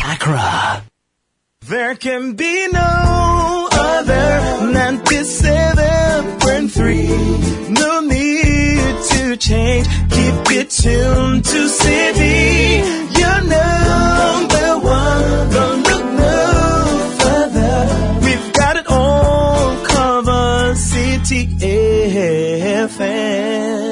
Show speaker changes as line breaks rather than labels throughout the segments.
Accra.
There can be no other 97.3. No need to change. Keep it tuned to Citi. You're number one. Don't look no further. We've got it all covered. Citi FM.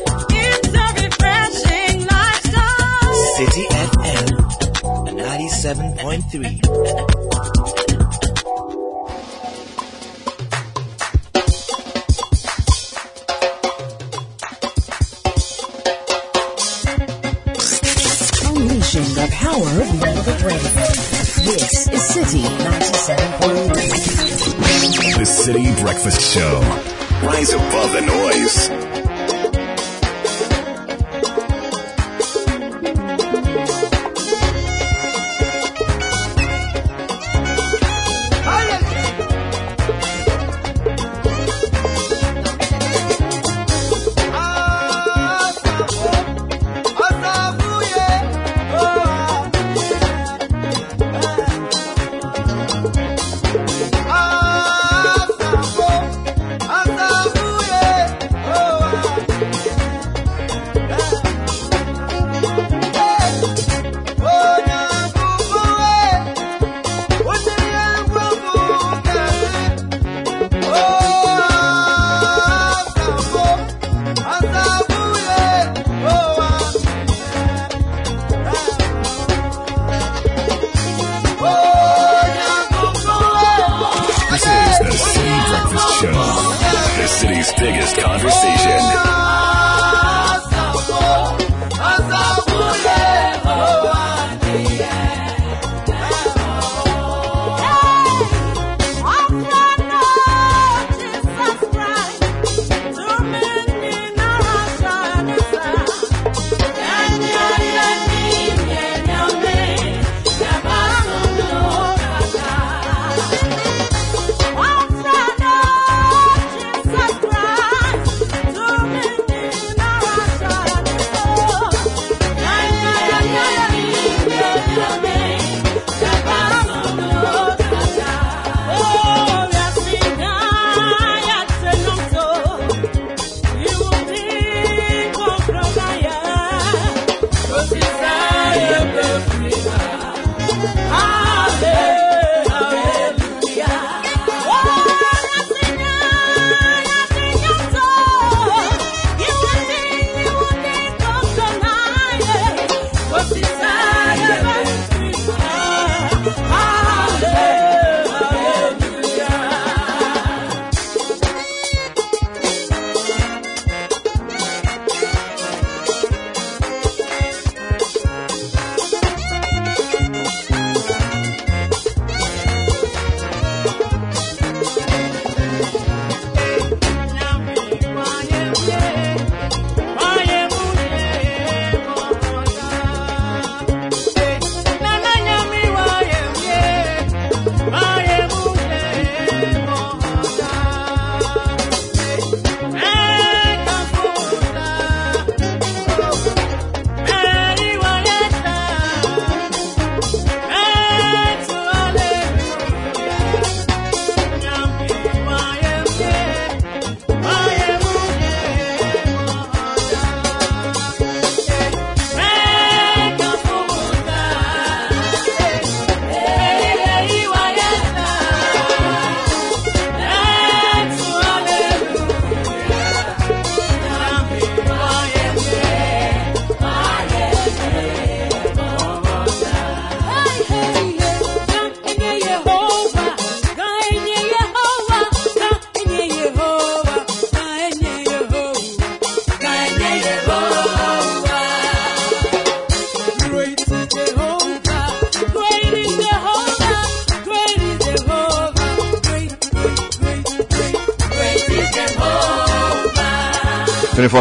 Citi FM. 97.3.
Unleashing the power of Velvet Radio. This is Citi 97.3.
The Citi Breakfast Show. Rise above the noise.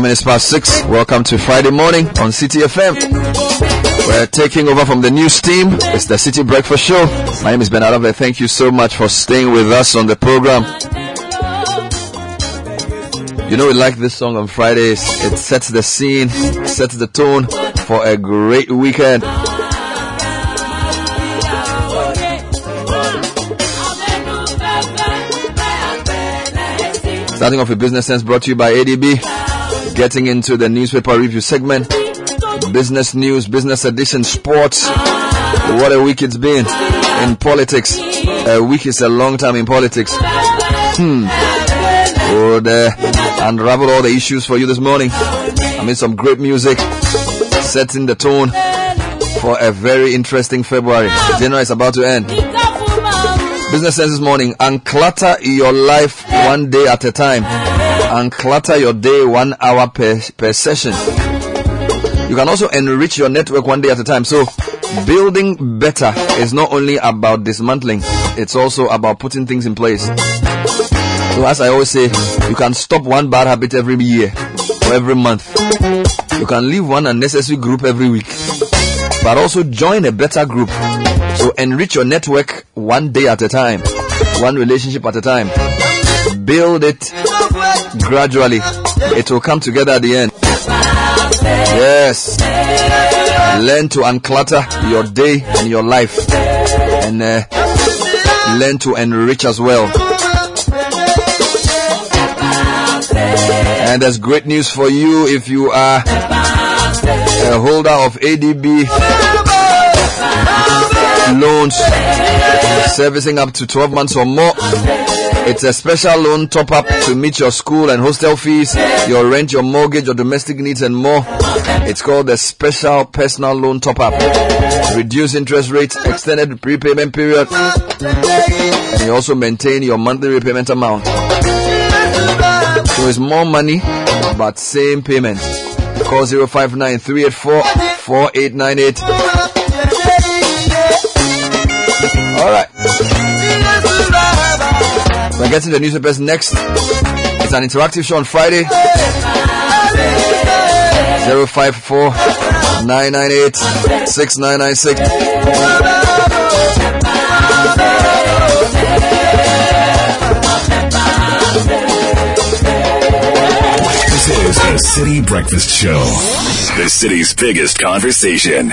24 minutes past 6. Welcome to Friday morning on Citi FM. We're taking over from the news team. It's the Citi Breakfast Show. My name is Bernard Avle. Thank you so much for staying with us on the program. You know, we like this song on Fridays. It sets the scene, sets the tone for a great weekend. Starting off with Business Sense brought to you by ADB. Getting into the newspaper review segment. Business news, business edition, sports. What a week it's been in politics. A week is a long time in politics. Hmm. Would uh, unravel all the issues for you this morning. I mean, some great music setting the tone for a very interesting February. January is about to end. Business sense this morning. Unclutter your life one day at a time. Unclutter your day one hour per, per session. You can also enrich your network one day at a time. So, building better is not only about dismantling, it's also about putting things in place. So, as I always say, you can stop one bad habit every year or every month. You can leave one unnecessary group every week, but also join a better group. So, enrich your network one day at a time, one relationship at a time. Build it gradually, it will come together at the end. Yes. Learn to unclutter your day and your life and uh, learn to enrich as well. And there's great news for you if you are a holder of ADB loans servicing up to 12 months or more. It's a special loan top up to meet your school and hostel fees, your rent, your mortgage, your domestic needs, and more. It's called the special personal loan top up. Reduce interest rates, extended prepayment period, and you also maintain your monthly repayment amount. So it's more money, but same payment. Call 059 384 4898. Alright. We're getting the newspapers next. It's an interactive show on Friday. 054 998 6996.
This is the Citi Breakfast Show. The city's biggest conversation.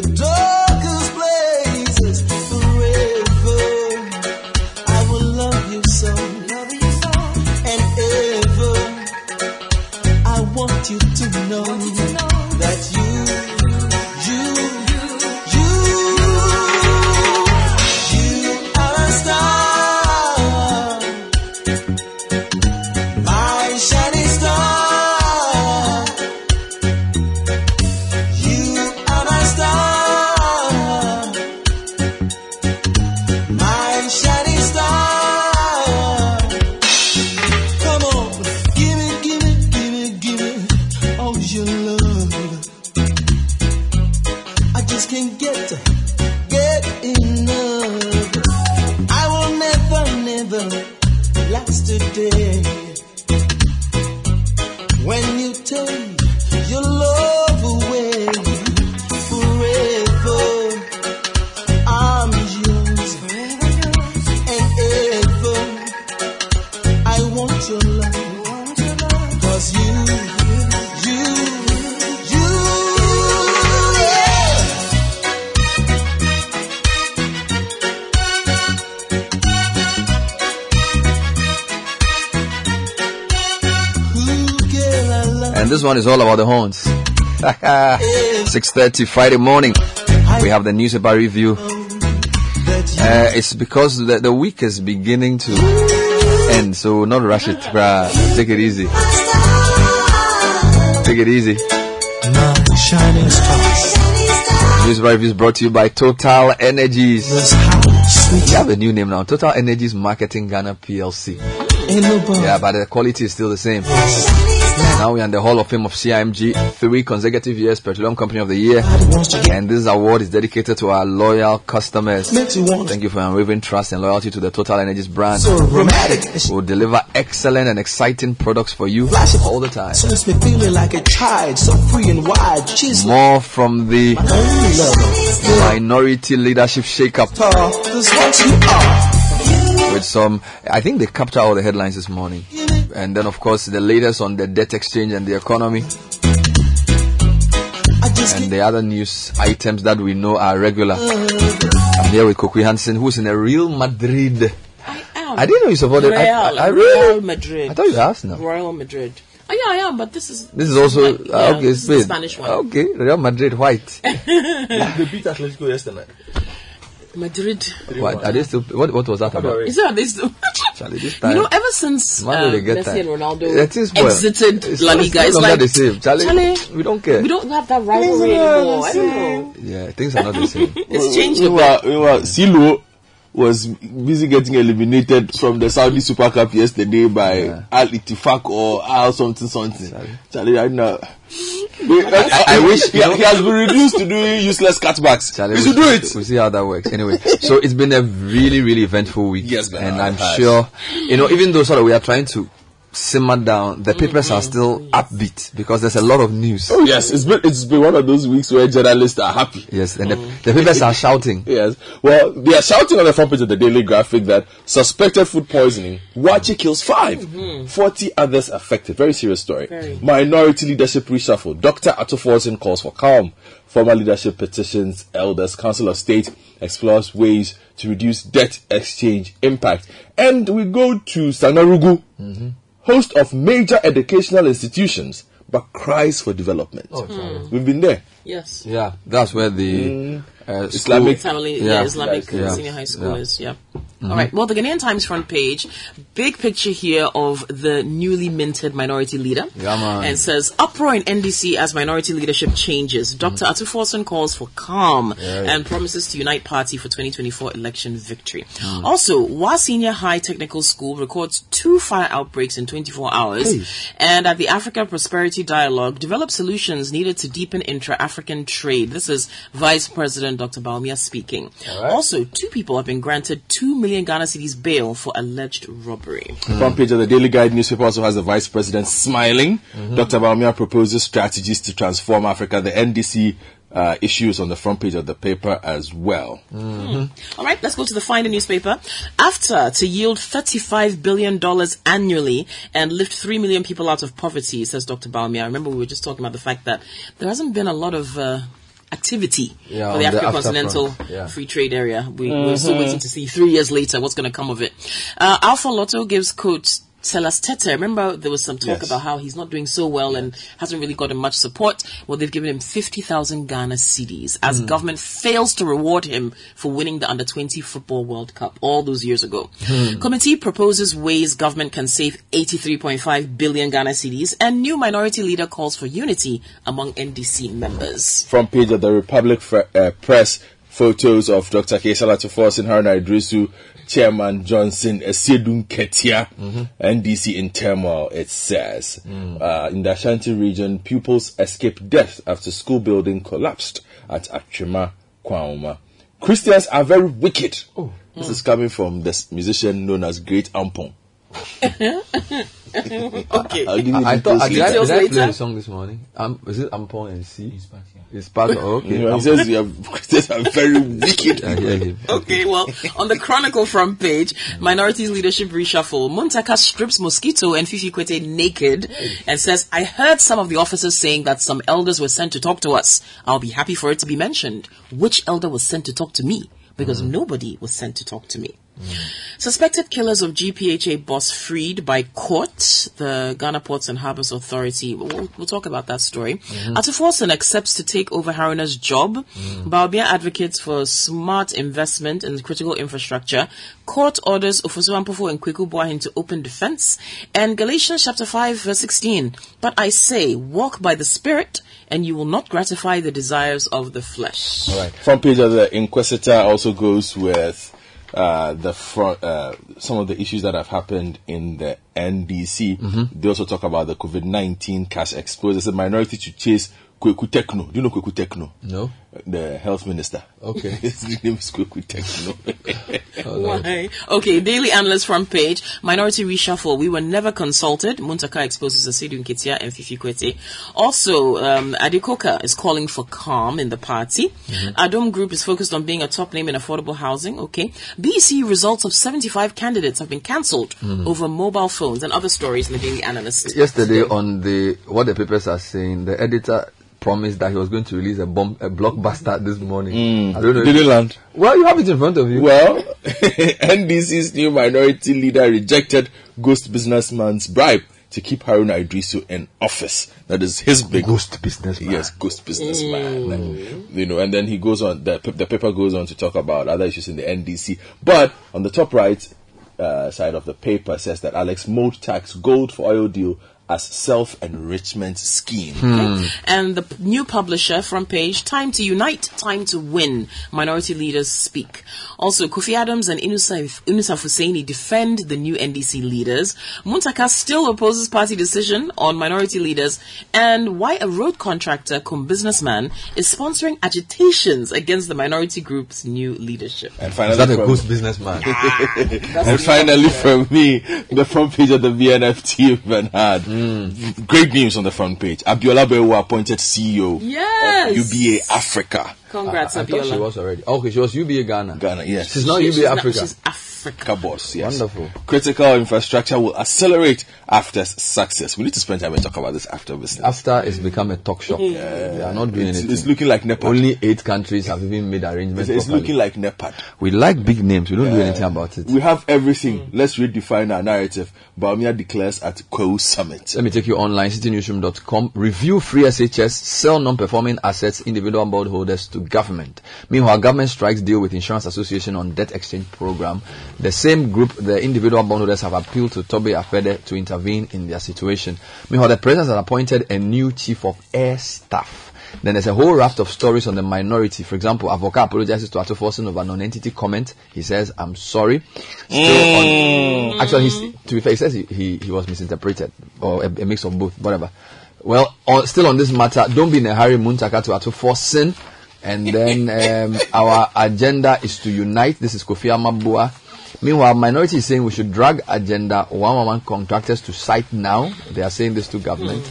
the
darkest
one is all about the horns. 6.30 Friday morning. We have the newspaper review. Uh, it's because the, the week is beginning to end, so not rush it. bruh. Take it easy. Take it easy.
Stars.
Newspaper review is brought to you by Total Energies. We have a new name now. Total Energies Marketing Ghana PLC. Yeah, but the quality is still the same. Now we're in the Hall of Fame of CIMG, three consecutive years Petroleum Company of the Year.
wants to get
And this award is dedicated to our loyal customers.
makes you want
Thank you for your unwavering trust and loyalty to the Total Energies brand.
so
We'll deliver excellent and exciting products for you all the time.
So it's me feeling like a child, so free and wide. She's my
More from the. Minority Leadership Shake-Up
Tall, this what are.
with some, I think they captured all the headlines this morning. And then of course the latest on the debt exchange and the economy and the other news items that we know are regular. I'm here with Kokui Hanson who's in a Real Madrid.
I am.
I didn't know you supported.
Real,
I, I
Real
really,
Madrid.
I thought you asked now.
Royal Madrid. Oh yeah, I am, but this is
This is also
Like, yeah,
okay.
this is the Spanish one.
Okay, Real Madrid white.
They beat Atletico yesterday.
Madrid.
what are they still? What what was that about?
Is that this?
Charlie, this time, you
know, ever since um, Messi
time.
and Ronaldo
It is well.
exited
It's
La Liga,
it's
it's like
the same. Charlie,
Charlie,
we don't care.
we don't have that rivalry anymore. I don't know.
Yeah, things are not the same.
It's changed a
Meanwhile,
bit.
meanwhile, Silo was busy getting eliminated from the Saudi Super Cup yesterday by Al Ittifaq or Al something something. Charlie, right now. I,
I wish,
he, he has been reduced to doing useless cutbacks.
Charlie,
we should do it.
We'll see how that works. Anyway, so it's been a really, really eventful week.
Yes, man,
and I'm
has.
sure, you know, even though sort of we are trying to simmer down, the mm-hmm. papers are still upbeat because there's a lot of news.
Oh yes, it's been it's been one of those weeks where journalists are happy.
Yes, and the, the papers are shouting.
Yes. Well, they are shouting on the front page of the Daily Graphic that suspected food poisoning. Wachi kills 5 mm-hmm. 40 others affected. Very serious story.
Very.
Minority leadership reshuffle. Dr. Ato Forson calls for calm. Former leadership petitions. Elders. Council of State explores ways to reduce debt exchange impact. And we go to Sagnarigu, mm-hmm. Host of major educational institutions, but cries for development. Oh, We've been there.
Yes.
Yeah, that's where the uh,
Islamic-
school-
Family, yeah,
Yeah.
Islamic
Yeah.
senior high school
Yeah. Mm-hmm.
is, yeah. All right. Well, the Ghanaian Times front page, big picture here of the newly minted minority leader.
Yeah.
And says uproar in NDC as minority leadership changes. Dr.
Mm.
Ato Forson calls for calm and promises to unite party for 2024 election victory.
Mm.
Also, Wa Senior High Technical School records two fire outbreaks in 24 hours. And at the Africa Prosperity Dialogue, develop solutions needed to deepen intra-African trade. This is Vice President Dr. Bawumia speaking. Also, two people have been granted 2 million Ghana cedis bail for alleged robbery.
Front page of the Daily Guide newspaper also has the vice president smiling.
Mm-hmm.
Dr. Bawumia proposes strategies to transform Africa. The NDC uh, issues on the front page of the paper as well.
All right, let's go to the Finder newspaper. AfCFTA to yield $35 billion annually and lift 3 million people out of poverty, says Dr. Bawumia. I remember, we were just talking about the fact that there hasn't been a lot of uh, activity
Yeah,
for the African Continental
yeah.
Free Trade Area. We, We're still waiting to see three years later what's going to come of it. Uh, Alpha Lotto gives coach Sellas Tetteh. Remember, there was some talk
Yes.
about how he's not doing so well and hasn't really gotten much support. Well, they've given him 50,000 Ghana cedis as government fails to reward him for winning the Under 20 Football World Cup all those years ago. Committee proposes ways government can save 83.5 billion Ghana cedis and new minority leader calls for unity among NDC members.
Front page of the Republic fr- uh, Press photos of Dr. Cassiel Ato Forson Haruna Iddrisu, Chairman Johnson Asiedu Nketia, NDC in turmoil, it says. Uh, in the Ashanti region, pupils escaped death after school building collapsed at Achima, Kwauma. Christians are very wicked. This is coming from the musician known as Great Ampong.
Okay.
I'll give you
I
the
thought I, did, I,
Details
did I play
later.
the song this morning? Um, is it Ampong and C? He's back. He's back. Oh, okay.
Yeah, he says you have, Christians are very wicked.
I hear him.
Okay, well, on the Chronicle front page, minorities leadership reshuffle. Muntaka strips Mosquito and Fifi Kwetey naked and says, I heard some of the officers saying that some elders were sent to talk to us. I'll be happy for it to be mentioned. Which elder was sent to talk to me? Because mm. nobody was sent to talk to me. Suspected killers of GPHA boss freed by court, the Ghana Ports and Harbours Authority. We'll, we'll talk about that story.
Mm-hmm.
Accepts to take over Haruna's job.
Mm.
Bawumia advocates for smart investment in critical infrastructure. Court orders Ofosu Ampofo and Kweku Boahen to open defense. And Galatians chapter 5 verse 16. But I say, walk by the Spirit and you will not gratify the desires of the flesh.
All right. Front page of the Inquisitor also goes with uh, the front, uh, some of the issues that have happened in the NDC.
Mm-hmm.
They also talk about the COVID 19 cash exposure. It's a minority to chase Kweku Techno. Do you know Kweku Techno?
No.
The health minister.
Okay.
His name is Kweku Techno.
Why? Okay, Daily Analyst front page. Minority reshuffle. We were never consulted. Muntaka exposes Asiedu Nketia and Fifi Kwetey. Also, um, Adikoka is calling for calm in the party. Adom Group is focused on being a top name in affordable housing. Okay. BC results of 75 candidates have been cancelled over mobile phones and other stories in the Daily Analyst.
Yesterday on the what the papers are saying, the editor promised that he was going to release a bomb, a blockbuster this morning. I don't know.
Did it land?
Well, you have it in front of you.
Well, NDC's new minority leader rejected ghost businessman's bribe to keep Haruna Iddrisu in office. That is his big
Ghost businessman.
Yes, ghost businessman. Like, you know, and then he goes on. The, the paper goes on to talk about other issues in the NDC. But on the top right uh, side of the paper says that Alex Mould tax gold for oil deal as self enrichment scheme. Hmm.
And the p- new publisher front page, time to unite, time to win. Minority leaders speak. Also, Kofi Adams and Inusaf, Inusah Fuseini defend the new NDC leaders. Muntaka still opposes party decision on minority leaders. And why a road contractor cum businessman is sponsoring agitations against the minority group's new leadership.
And
Is
finally,
that a
from-
ghost businessman?
Ah, and finally, from me, the front page of the B&FT Bernard. Hmm. Mm. Great news on the front page. Abiola Bawuah appointed CEO
Yes!
of UBA Africa.
Congrats,
I thought she was already. Oh, okay, she was UBA Ghana.
Ghana, yes.
She's not
She-
UBA
she's not-
Africa.
she's Africa.
Yes.
Wonderful.
Critical infrastructure will accelerate after success. We need to spend time and talk about this after business.
After it's become a talk shop. They are not doing
it's,
anything.
it's looking like NEPAD.
Only eight countries have even made arrangements.
it's, it's looking like NEPAD.
we like big names. We don't do anything about it.
We have everything. Let's redefine our narrative. Bawumia declares at Kwewu Summit.
Let me take you online, citinewsroom.com. Review free SHS, sell non-performing assets, individual bondholders to government. Meanwhile, government strikes deal with Insurance Association on debt exchange program. The same group, the individual bondholders have appealed to Togbe Afede to intervene in their situation. Meanwhile, the president has appointed a new chief of air staff. Then there's a whole raft of stories on the minority. For example, Avoka apologizes to Ato Forson over non-entity comment. He says, I'm sorry. Still on, actually, he's, to be fair, he says he, he, he was misinterpreted or a, a mix of both, whatever. Well, on, still on this matter, don't be in a hurry, Muntaka to Ato Forson. And then um, our agenda is to unite. This is Kofi Amabua. Meanwhile, minority is saying we should drag agenda 111 contractors to site now. They are saying this to government.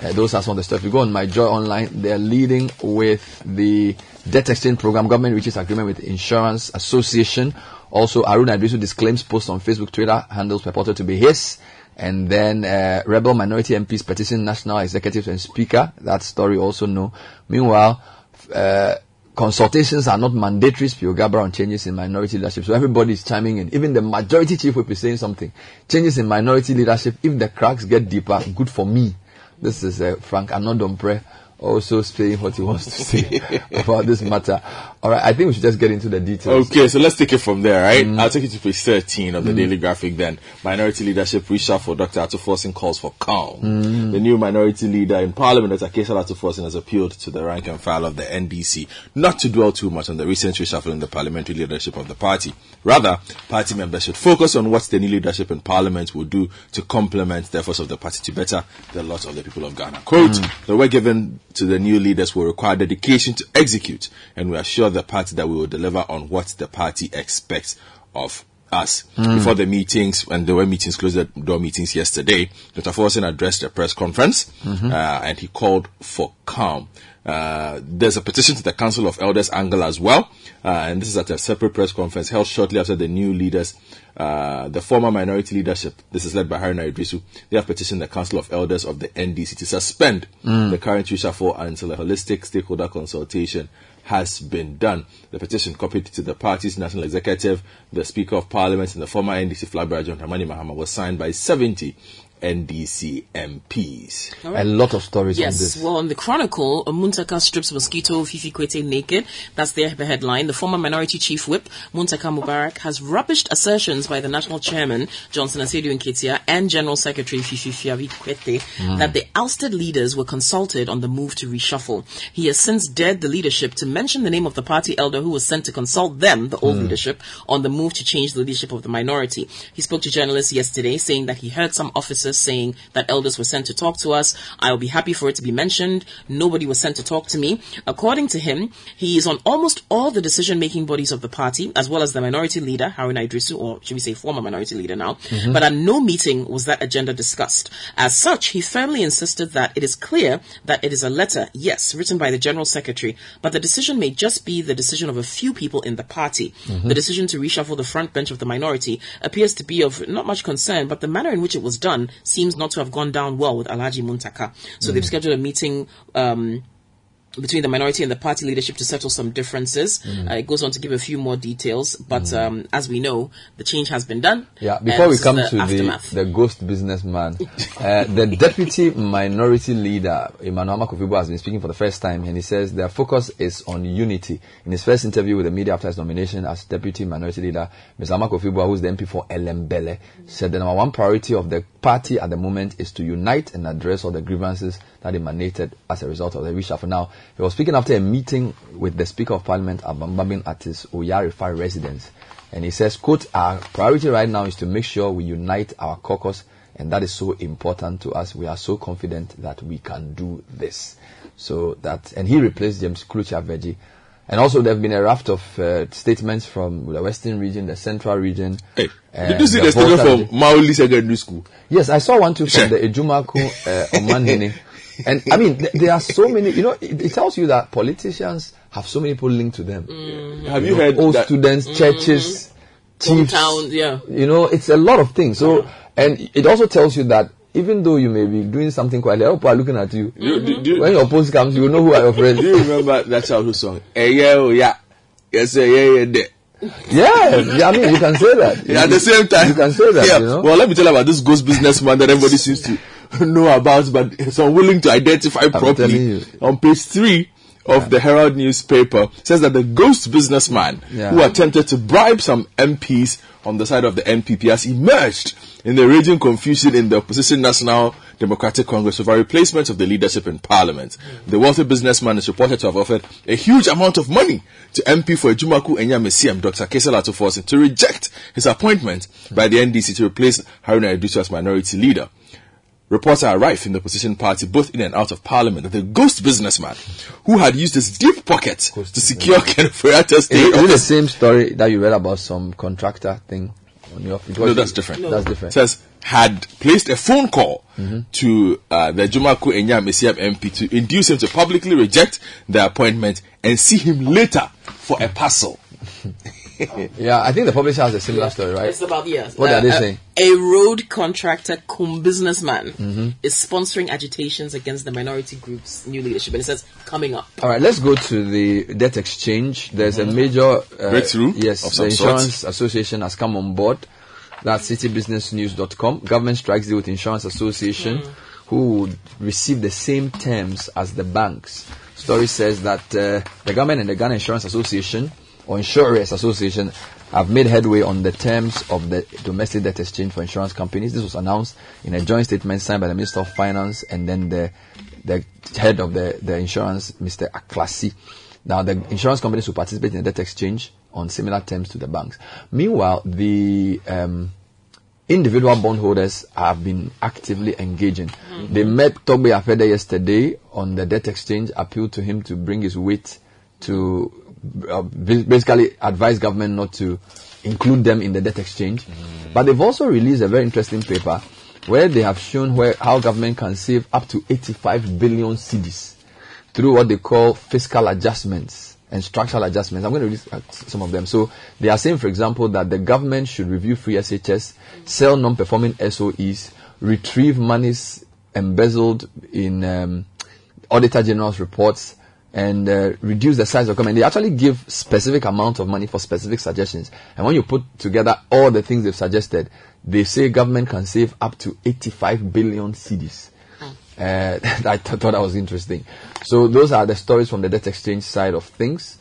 Uh, those are some of the stuff. You go on my Joy Online, they're leading with the debt exchange program. Government reaches agreement with Insurance Association. Also, Haruna Iddrisu disclaims post on Facebook, Twitter handles purported to be his. And then uh, rebel minority MPs petition national executives and speaker. That story also no. Meanwhile, uh, consultations are not mandatory. Spio Garbrah on changes in minority leadership. So everybody is chiming in. Even the majority chief whip is saying something. Changes in minority leadership. If the cracks get deeper, good for me. This is uh, Frank Annoh-Dompreh Oh, also saying what he wants to say about this matter. All right, I think we should just get into the details.
Okay, so let's take it from there, right? Mm. I'll take you to page 13 of the mm. Daily Graphic then. Minority leadership reshuffle. Dr. Ato Forson calls for calm. Mm. The new minority leader in Parliament, Dr. Cassiel Ato Forson, has appealed to the rank and file of the NDC not to dwell too much on the recent reshuffle in the parliamentary leadership of the party. Rather, party members should focus on what the new leadership in Parliament will do to complement the efforts of the party to better the lot of the people of Ghana. Quote, the work given to the new leaders will require dedication to execute, and we assure the party that we will deliver on what the party expects of us. Before the meetings, when there were meetings, closed the door meetings yesterday, Dr. Forson addressed a press conference, uh, and he called for calm. Uh, there's a petition to the Council of Elders angle as well, uh, and this is at a separate press conference held shortly after the new leaders, uh, the former minority leadership. This is led by Haruna Iddrisu. They have petitioned the Council of Elders of the NDC to suspend the current reshuffle until a holistic stakeholder consultation has been done. The petition copied to the party's national executive, the Speaker of Parliament, and the former NDC flag bearer John Dramani Mahama was signed by 70 NDC MPs.
A lot of stories
Yes,
this.
well, in the Chronicle, Muntaka strips mosquito Fifi Kwetey naked. That's their headline. The former minority chief whip, Muntaka Mubarak, has rubbished assertions by the national chairman, Johnson Asiedu Nketia, and general secretary Fifi Fiavi Kwetey hmm. that the ousted leaders were consulted on the move to reshuffle. He has since dared the leadership to mention the name of the party elder who was sent to consult them, the old hmm. leadership, on the move to change the leadership of the minority. He spoke to journalists yesterday saying that he heard some officers saying that elders were sent to talk to us. I'll be happy for it to be mentioned. Nobody was sent to talk to me. According to him, he is on almost all the decision making bodies of the party, as well as the minority leader, Haruna Iddrisu, or should we say former minority leader now. Mm-hmm. But at no meeting was that agenda discussed. As such, he firmly insisted that it is clear that it is a letter, yes, written by the general secretary, but the decision may just be the decision of a few people in the party. Mm-hmm. The decision to reshuffle the front bench of the minority appears to be of not much concern, but the manner in which it was done seems not to have gone down well with Alhaji Muntaka. So they've scheduled a meeting, um, between the minority and the party leadership to settle some differences. Uh, it goes on to give a few more details, but um, as we know, the change has been done.
Yeah, before we come
the
to the,
aftermath.
the ghost businessman, uh, the deputy minority leader, Emmanuel Armah-Kofi Buah, has been speaking for the first time and he says their focus is on unity. In his first interview with the media after his nomination as deputy minority leader, Mr. Armah-Kofi Buah, who's the MP for Ellembelle, said the number one priority of the party at the moment is to unite and address all the grievances that emanated as a result of the reshuffle. Now, he was speaking after a meeting with the Speaker of Parliament, Alban Bagbin, at his Oyarifa residence. And he says, quote, our priority right now is to make sure we unite our caucus and that is so important to us. We are so confident that we can do this. So that, and he replaced James Klutse Avedzi. And also there have been a raft of uh, statements from the Western region, the Central region.
Hey,
uh,
did you see
the
the statement
Volta
from Mawuli Secondary School?
Yes, I saw one too from the Ajumako uh, Omanhene. And I mean, th- there are so many, you know, it, it tells you that politicians have so many people linked to them.
Have you heard
Old
that?
students, churches, chiefs.
Hometown, yeah.
You know, it's a lot of things. So, and it also tells you that even though you may be doing something quietly, people are looking at you.
Do, do, do,
When your post comes, you will know who are your friends.
do you remember that childhood song? Eh, yeah, oh, yeah. Yes, eh, yeah, yeah,
yeah, yeah, I mean, you can say that.
Yeah, at the same time.
You can say that,
Yeah.
you know.
Well, let me tell you about this ghost businessman that everybody seems to know about, but is unwilling to identify
telling
properly.
you.
On page three of the Herald newspaper says that the ghost businessman
Yeah.
who attempted to bribe some MPs on the side of the MPP has emerged in the raging confusion in the opposition National Democratic Congress over a replacement of the leadership in Parliament. The wealthy businessman is reported to have offered a huge amount of money to MP for Ajumako Enyamesiam, Dr. Cassiel Ato Forson, to reject his appointment by the NDC to replace Haruna Iddrisu as minority leader. Reports are rife in the opposition party, both in and out of parliament, that the ghost businessman who had used his deep pocket to secure Ken Feriata's
Is it the same story that you read about some contractor thing on your it
No, that's different.
That's different.
says had placed a phone call to uh, the Jumaku Enyam Esiam MP to induce him to publicly reject the appointment and see him later for a parcel.
Yeah, I think the publisher has a similar story, right?
It's about yes.
What are they saying?
A road contractor cum businessman
Mm-hmm.
is sponsoring agitations against the minority group's new leadership, and it says coming up.
All right, let's go to the debt exchange. There's a major uh,
Breakthrough
Yes,
of
the
some
Insurance Association has come on board. That's citibusinessnews.com. Government strikes deal with Insurance Association, who would receive the same terms as the banks. Story says that uh, the government and the Ghana Insurance Association or Insurers Association have made headway on the terms of the domestic debt exchange for insurance companies. This was announced in a joint statement signed by the Minister of Finance and then the the head of the, the insurance, Mr. Aklasi. Now, the insurance companies will participate in the debt exchange on similar terms to the banks. Meanwhile, the um, individual bondholders have been actively engaging. They met Togbe Afede yesterday on the debt exchange, appealed to him to bring his weight to uh, basically advise government not to include them in the debt exchange. But they've also released a very interesting paper where they have shown where how government can save up to 85 billion cedis through what they call fiscal adjustments and structural adjustments. I'm going to read uh, some of them. So they are saying, for example, that the government should review free SHS, sell non-performing SOEs, retrieve monies embezzled in um, Auditor General's reports, and uh, reduce the size of government. They actually give specific amount of money for specific suggestions. And when you put together all the things they've suggested, they say government can save up to 85 billion cedis. Uh, I th- thought that was interesting. So those are the stories from the debt exchange side of things.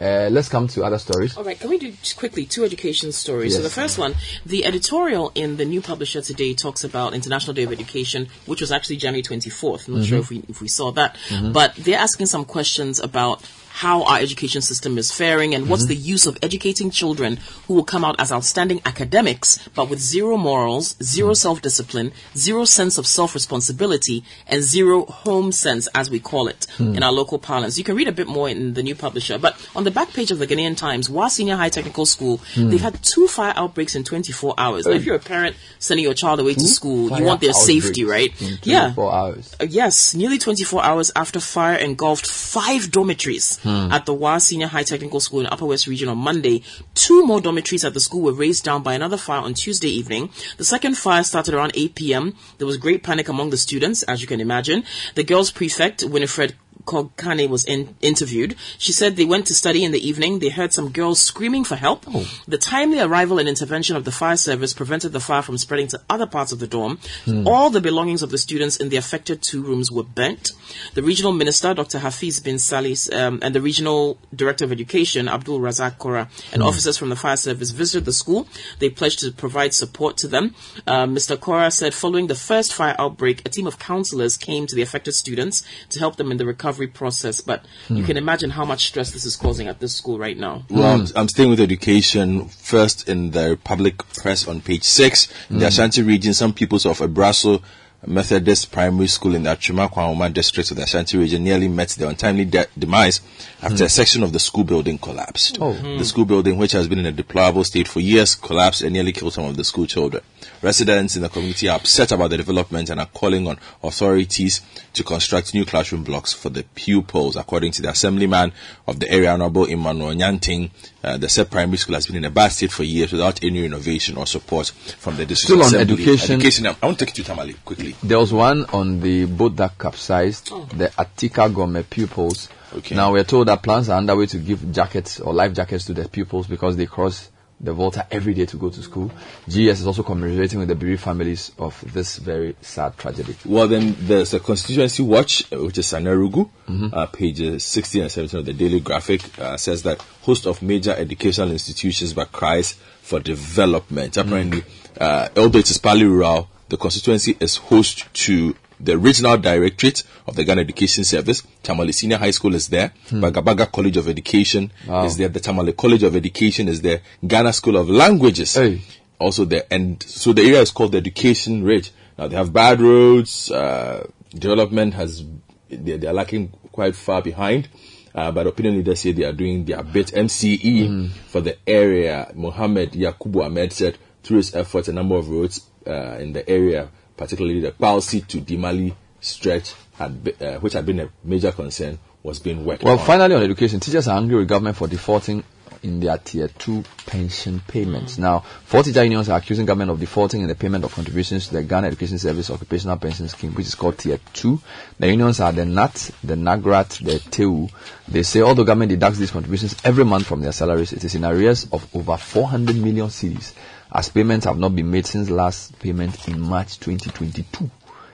Uh, let's come to other stories.
All right, can we do just quickly two education stories? So the first one, the editorial in the New Publisher today talks about International Day of Education, which was actually January 24th. I'm not sure if we if we saw that, but they're asking some questions about how our education system is faring and what's mm-hmm. the use of educating children who will come out as outstanding academics but with zero morals, zero mm. self-discipline, zero sense of self-responsibility, and zero home sense, as we call it mm. in our local parlance. You can read a bit more in the new publisher, but on the back page of the Ghanaian Times, Wa Senior High Technical School, mm. they've had two fire outbreaks in 24 hours. Now, if you're a parent sending your child away to school, you want their safety, right? Yeah.
24 hours.
Uh, yes, nearly 24 hours after fire engulfed five dormitories Hmm. at the Wa Senior High Technical School in Upper West Region on Monday. Two more dormitories at the school were razed down by another fire on Tuesday evening. The second fire started around 8 p.m. There was great panic among the students, as you can imagine. The girls' prefect, Winifred Kogkane was in, interviewed. She said they went to study in the evening. They heard some girls screaming for help. The timely arrival and intervention of the fire service prevented the fire from spreading to other parts of the dorm. All the belongings of the students in the affected two rooms were burnt. The regional minister, Dr. Hafiz bin Salih, um, and the regional director of education, Abdul Razak Kora, and officers from the fire service visited the school. They pledged to provide support to them. Uh, Mr. Kora said following the first fire outbreak, a team of counselors came to the affected students to help them in the recovery process. But you hmm. can imagine how much stress this is causing at this school right now.
Well, I'm, I'm staying with education first in the public press on page six. In the hmm. Ashanti region, some pupils of Abraso Methodist Primary School in the Achumakwa district of the Ashanti region nearly met their untimely de- demise after a section of the school building collapsed.
Oh.
The school building, which has been in a deplorable state for years, collapsed and nearly killed some of the school children. Residents in the community are upset about the development and are calling on authorities to construct new classroom blocks for the pupils. According to the assemblyman of the area, Honorable Emmanuel Nyanting, uh, the said primary school has been in a bad state for years without any renovation or support from the district
Still on
assembly.
education.
Education. I want to take you to Tamale quickly.
There was one on the boat that capsized, the Atika Gome pupils.
Okay.
Now we're told that plans are underway to give jackets or life jackets to the pupils because they cross the Volta every day to go to school. GS is also commemorating with the bereaved families of this very sad tragedy.
Well, then there's a constituency watch, uh, which is Sagnarigu, uh, pages 16 and 17 of the Daily Graphic, uh, says that host of major educational institutions but cries for development. Apparently, uh, although it is partly rural, the constituency is host to the regional directorate of the Ghana Education Service. Tamale Senior High School is there. Bagabaga College of Education is there. The Tamale College of Education is there. Ghana School of Languages
Hey.
also there. And so the area is called the Education Ridge. Now they have bad roads. Uh, development has they, they are lacking quite far behind. Uh, but opinion leaders say they are doing their bit. MCE for the area. Mohammed Yakubu Ahmed said through his efforts, a number of roads uh, in the area, particularly the Palsi to Dimali stretch, had be, uh, which had been a major concern, was being worked
Well,
on.
finally on education, teachers are angry with government for defaulting in their tier two pension payments. Now, four teacher unions are accusing government of defaulting in the payment of contributions to the Ghana Education Service Occupational Pension Scheme, which is called tier two. The unions are the NAT, the NAGRAT, the TEU. They say although government deducts these contributions every month from their salaries, it is in arrears of over 400 million cedis, as payments have not been made since last payment in March 2022.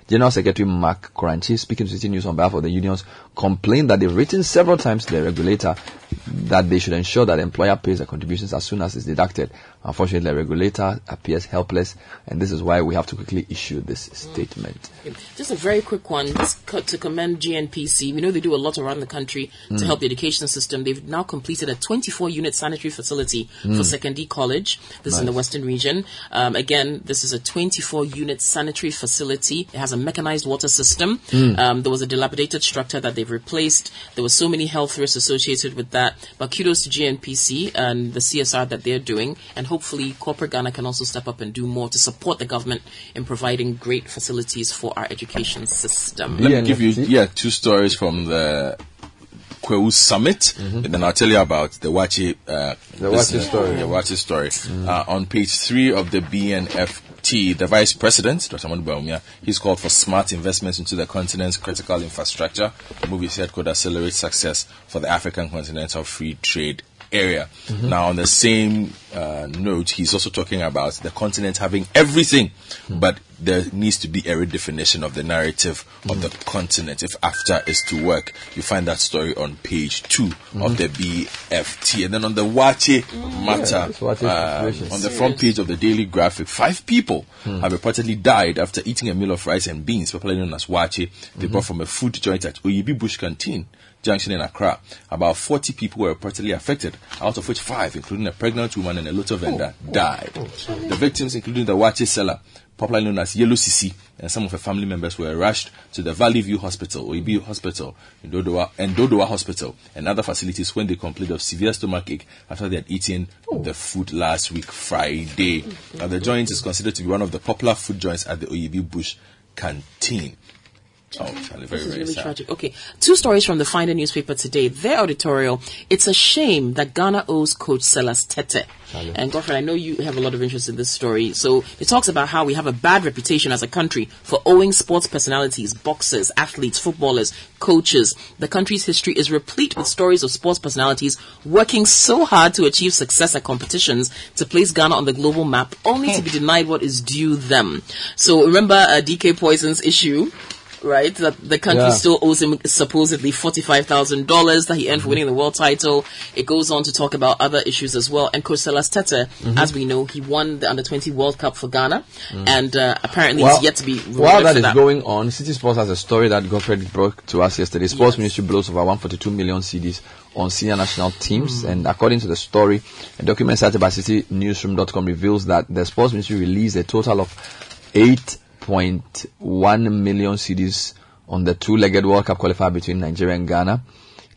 General Secretary Mark Koranchi, speaking to Citi News on behalf of the unions, complained that they've written several times to the regulator that they should ensure that the employer pays the contributions as soon as it's deducted. Unfortunately, the regulator appears helpless, and this is why we have to quickly issue this statement.
Just a very quick one, just to commend GNPC. We know they do a lot around the country to help the education system. They've now completed a 24-unit sanitary facility for Secondary College. This is in the Western region. Um, again, this is a 24-unit sanitary facility. It has a mechanized water system. Um, there was a dilapidated structure that they've replaced. There were so many health risks associated with that. That. But kudos to GNPC and the CSR that they're doing, and hopefully corporate Ghana can also step up and do more to support the government in providing great facilities for our education system.
Let
Yeah,
me give you yeah two stories from the Kwewu Summit, and then I'll tell you about the Wachi uh,
The Wachi story.
The Wachi story. Uh, on page three of the The Vice President, Dr. Amadu Bawumia, he's called for smart investments into the continent's critical infrastructure. The move he said could accelerate success for the African continental free trade area. Now, on the same uh, note, he's also talking about the continent having everything, but there needs to be a redefinition of the narrative of the continent. If AfCFTA is to work, you find that story on page 2 of mm-hmm. the B&FT. And then on the Waakye mm-hmm. matter,
this Waakye
um, on the front page of the Daily Graphic, five people hmm. have reportedly died after eating a meal of rice and beans, popularly known as Waakye. They brought mm-hmm. from a food joint at Oyibi Bush Canteen. Junction in Accra. About 40 people were reportedly affected, out of which five, including a pregnant woman and a lotto oh, vendor, oh, died. Oh, the victims, including the Waakye seller, popularly known as Yellow Sisi, and some of her family members were rushed to the Valley View Hospital, Oyibi Hospital, and Dodowa, and Dodowa Hospital, and other facilities when they complained of severe stomachache after they had eaten the food last week, Friday. Now, the joint is considered to be one of the popular food joints at the Oyibi Bush Canteen. Oh, Charlie, very,
This is
very
really
sad.
tragic. Okay, two stories from the Finder newspaper today. Their editorial: It's a shame that Ghana owes coach Sellas Tetteh. And Godfrey, I know you have a lot of interest in this story. So it talks about how we have a bad reputation as a country for owing sports personalities, boxers, athletes, footballers, coaches. The country's history is replete with stories of sports personalities working so hard to achieve success at competitions to place Ghana on the global map, only to be denied what is due them. So remember uh, DK Poison's issue right? That the country
Yeah.
still owes him supposedly forty-five thousand dollars that he earned for winning the world title. It goes on to talk about other issues as well. And Coach Sellas Tetteh,
Mm-hmm.
as we know, he won the Under Twenty World Cup for Ghana, and uh, apparently
While-
he's yet to be rewarded
While that is
that.
going on, Citi Sports has a story that Godfrey broke to us yesterday. Sports Ministry blows over 142 million cedis on senior national teams, and according to the story, a document cited by citinewsroom.com reveals that the Sports Ministry released a total of 8.1 million cedis on the two-legged World Cup qualifier between Nigeria and Ghana.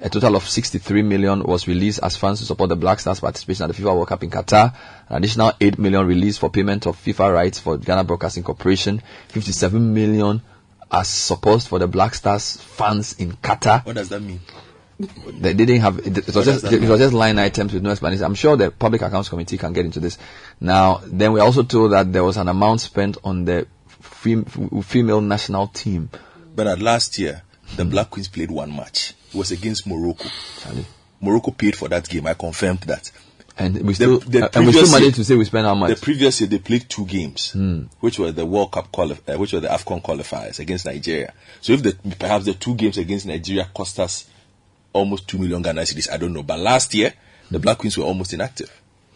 A total of 63 million was released as funds to support the Black Stars participation at the FIFA World Cup in Qatar. An additional 8 million released for payment of FIFA rights for Ghana Broadcasting Corporation. 57 million as support for the Black Stars fans in Qatar.
What does that mean?
They didn't have it, it was just it was just line items with no explanation. I'm sure the Public Accounts Committee can get into this. Now, then we also told that there was an amount spent on the fem- female national team.
But at last year, the Black Queens played one match. It was against Morocco.
Charlie.
Morocco paid for that game. I confirmed that.
And we still
the
uh, and we still
previous
managed
year-
to say we spent how much?
The previous year they played two games, which were the World Cup quali- uh, which were the Afcon qualifiers against Nigeria. So if the perhaps the two games against Nigeria cost us almost two million Ghana cedis, I don't know. But last year the Black Queens were almost inactive.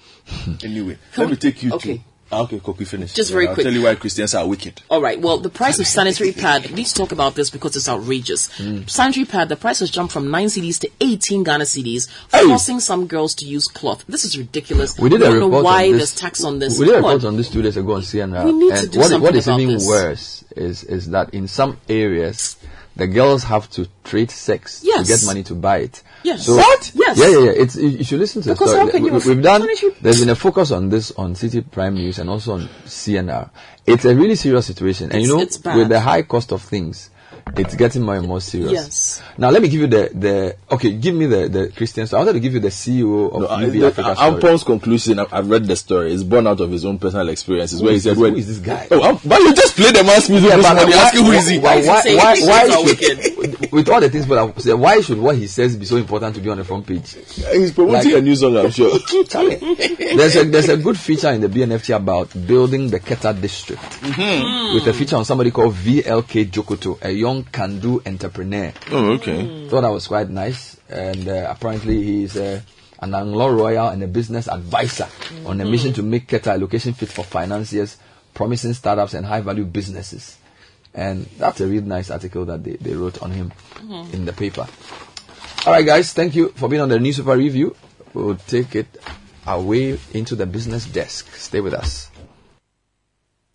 anyway, let me take you
Okay.
to. Ah, okay, quickly finish.
Just very
I'll
quick.
tell you why Christians are wicked.
All right. Well, the price of sanitary pad. We need to talk about this because it's outrageous. Sanitary pad. The price has jumped from nine cedis to eighteen Ghana cedis,
Hey.
forcing some girls to use cloth. This is ridiculous.
we did
I
a
don't know
report
why
on
there's
this.
tax on this.
We did a
Come on.
report on this two days ago on CNR.
We need to
and
do
what,
something
what is
about
even
this.
worse is is that in some areas the girls have to trade sex
Yes.
to get money to buy it.
Yes.
So,
What? Yes.
Yeah, yeah, yeah. It's you, you should listen to
Because
the story. we, we've done. There's been a focus on this on Citi Prime News and also on CNR. It's a really serious situation, and you know,
it's
with the high cost of things, it's getting more and more serious.
Yes.
Now let me give you the the okay. Give me the the Christian story. I wanted to give you the CEO of
No, I-
UB
the-
Africa story.
Ampong's conclusion, I've, I've read the story, is born out of his own personal experiences. where he said,
this- who is this guy?
Oh, Am- but you just played the man's music
Yeah,
this
but
morning,
why-
asking who is he?
Why,
Why
why,
is he
why, why should, with, with all the things people have said, why should what he says be so important to be on the front page?
He's promoting
Like-
a new song, I'm sure.
There's a there's a good feature in the B&FT about building the Keta district mm-hmm. with a feature on somebody called VLK Jokoto, a young can-do entrepreneur.
oh, okay.
Thought that was quite nice, and uh, apparently he's uh, an Anlo Royal and a business advisor on a mission to make Keta a location fit for financiers, promising startups and high-value businesses. And that's a really nice article that they, they wrote on him in the paper. All right, guys, thank you for being on the newspaper review. We'll take it away into the business desk. Stay with us.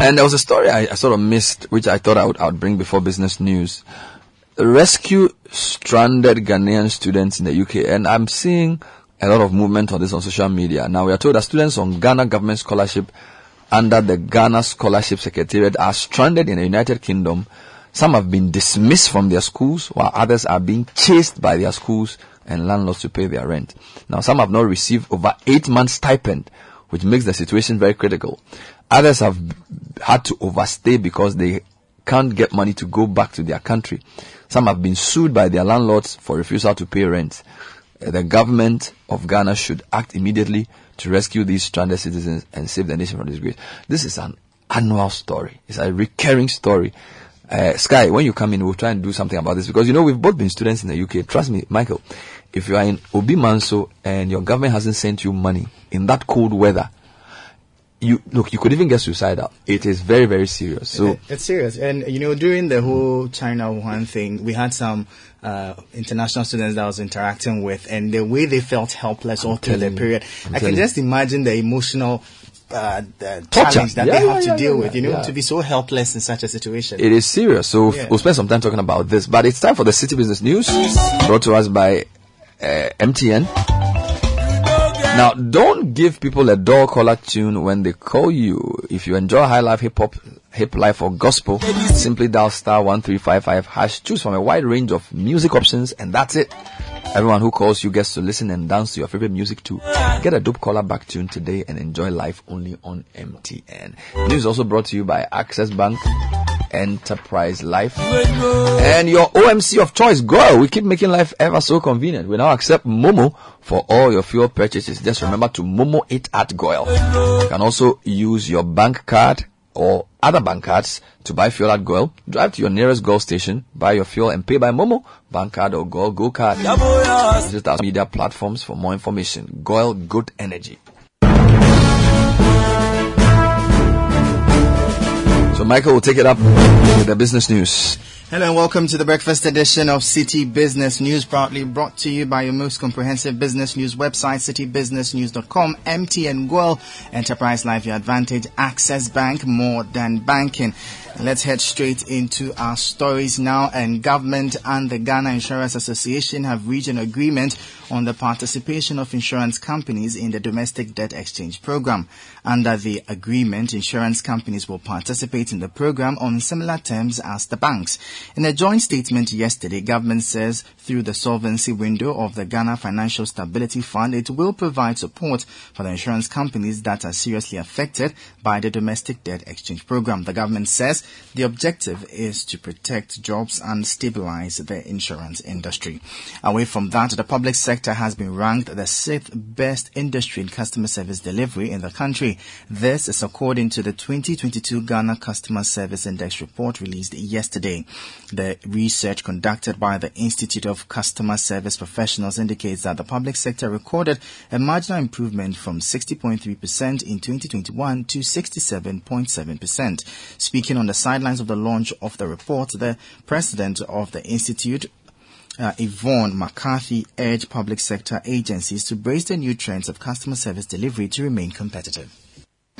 And there was a story I, I sort of missed, which I thought I would, I would bring before business news. Rescue stranded Ghanaian students in the UK, and I'm seeing a lot of movement on this on social media. Now we are told that students on Ghana government scholarship under the Ghana Scholarship Secretariat are stranded in the United Kingdom. Some have been dismissed from their schools, while others are being chased by their schools and landlords to pay their rent. Now some have not received over eight months stipend, which makes the situation very critical. Others have had to overstay because they can't get money to go back to their country. Some have been sued by their landlords for refusal to pay rent. Uh, The government of Ghana should act immediately to rescue these stranded citizens and save the nation from disgrace. This is an annual story. It's a recurring story. Uh, Sky, when you come in, we'll try and do something about this because you know we've both been students in the UK. Trust me, Michael, if you are in Obi Manso and your government hasn't sent you money in that cold weather, you look, you could even get suicidal. It is very, very serious. So
It's serious. And, you know, during the whole China Wuhan thing, we had some uh, international students that I was interacting with, and the way they felt helpless all through the period.
I'm
I can just imagine the emotional uh, the
Torture.
challenge that
Yeah,
they
yeah,
have to
yeah,
deal
yeah,
with, you know, to be so helpless in such a situation.
It is serious. So we'll spend some time talking about this. But it's time for the Citi Business News brought to us by uh, MTN. Now, don't give people a door collar tune when they call you. If you enjoy high life, hip hop, hip life, or gospel, simply dial star one three five five hash. Choose from a wide range of music options, and that's it. Everyone who calls you gets to listen and dance to your favorite music too. Get a dope collar back tune today and enjoy life only on MTN. News also brought to you by Access Bank, Enterprise Life, and your OMC of choice. Go! We keep making life ever so convenient. We now accept Momo for all your fuel purchases. Just remember to Momo it at Goil. You can also use your bank card or other bank cards to buy fuel at Goil. Drive to your nearest Goil station, buy your fuel and pay by Momo, bank card or Goil Go card. Visit our media platforms for more information. Goil Good Energy. So Michael will take it up with the business news.
Hello and welcome to the breakfast edition of Citi Business News, proudly brought to you by your most comprehensive business news website, citibusinessnews.com, MTN Goil, Enterprise Life, Your Advantage, Access Bank, more than banking. Let's head straight into our stories now. And government and the Ghana Insurance Association have reached an agreement on the participation of insurance companies in the domestic debt exchange program. Under the agreement, insurance companies will participate in the program on similar terms as the banks. In a joint statement yesterday, government says through the solvency window of the Ghana Financial Stability Fund, it will provide support for the insurance companies that are seriously affected by the domestic debt exchange program. The government says the objective is to protect jobs and stabilize the insurance industry. Away from that, the public sector has been ranked the sixth best industry in customer service delivery in the country. This is according to the 2022 Ghana Customer Service Index report released yesterday. The research conducted by the Institute of Customer Service Professionals indicates that the public sector recorded a marginal improvement from 60.3% in 2021 to 67.7%. Speaking on the sidelines of the launch of the report, the president of the institute, uh, Yvonne McCarthy urged public sector agencies to brace the new trends of customer service delivery to remain competitive.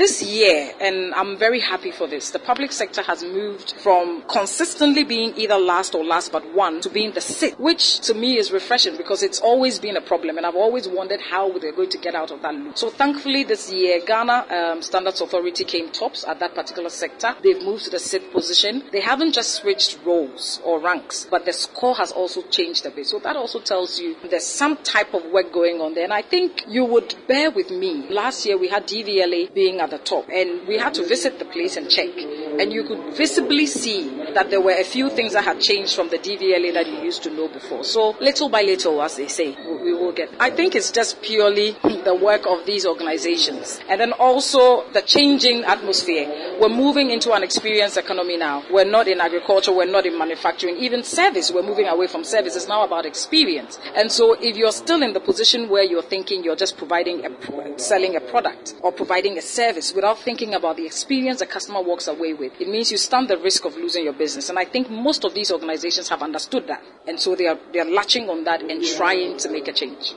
This year, and I'm very happy for this, the public sector has moved from consistently being either last or last but one to being the sixth, which to me is refreshing because it's always been a problem and I've always wondered how they're going to get out of that loop. So thankfully this year, Ghana um, Standards Authority came tops at that particular sector. They've moved to the sixth position. They haven't just switched roles or ranks, but the score has also changed a bit. So that also tells you there's some type of work going on there. And I think you would bear with me. Last year we had DVLA being at the top and we had to visit the place and check. And you could visibly see that there were a few things that had changed from the DVLA that you used to know before. So little by little, as they say, we, will get. I think it's just purely the work of these organizations. And then also the changing atmosphere. We're moving into an experience economy now. We're not in agriculture, we're not in manufacturing, even service. We're moving away from service. It's now about experience. And so if you're still in the position where you're thinking you're just providing a, selling a product or providing a service without thinking about the experience the customer walks away with, it means you stand the risk of losing your business. And I think most of these organizations have understood that. And so they are, they are latching on that and trying to make a change.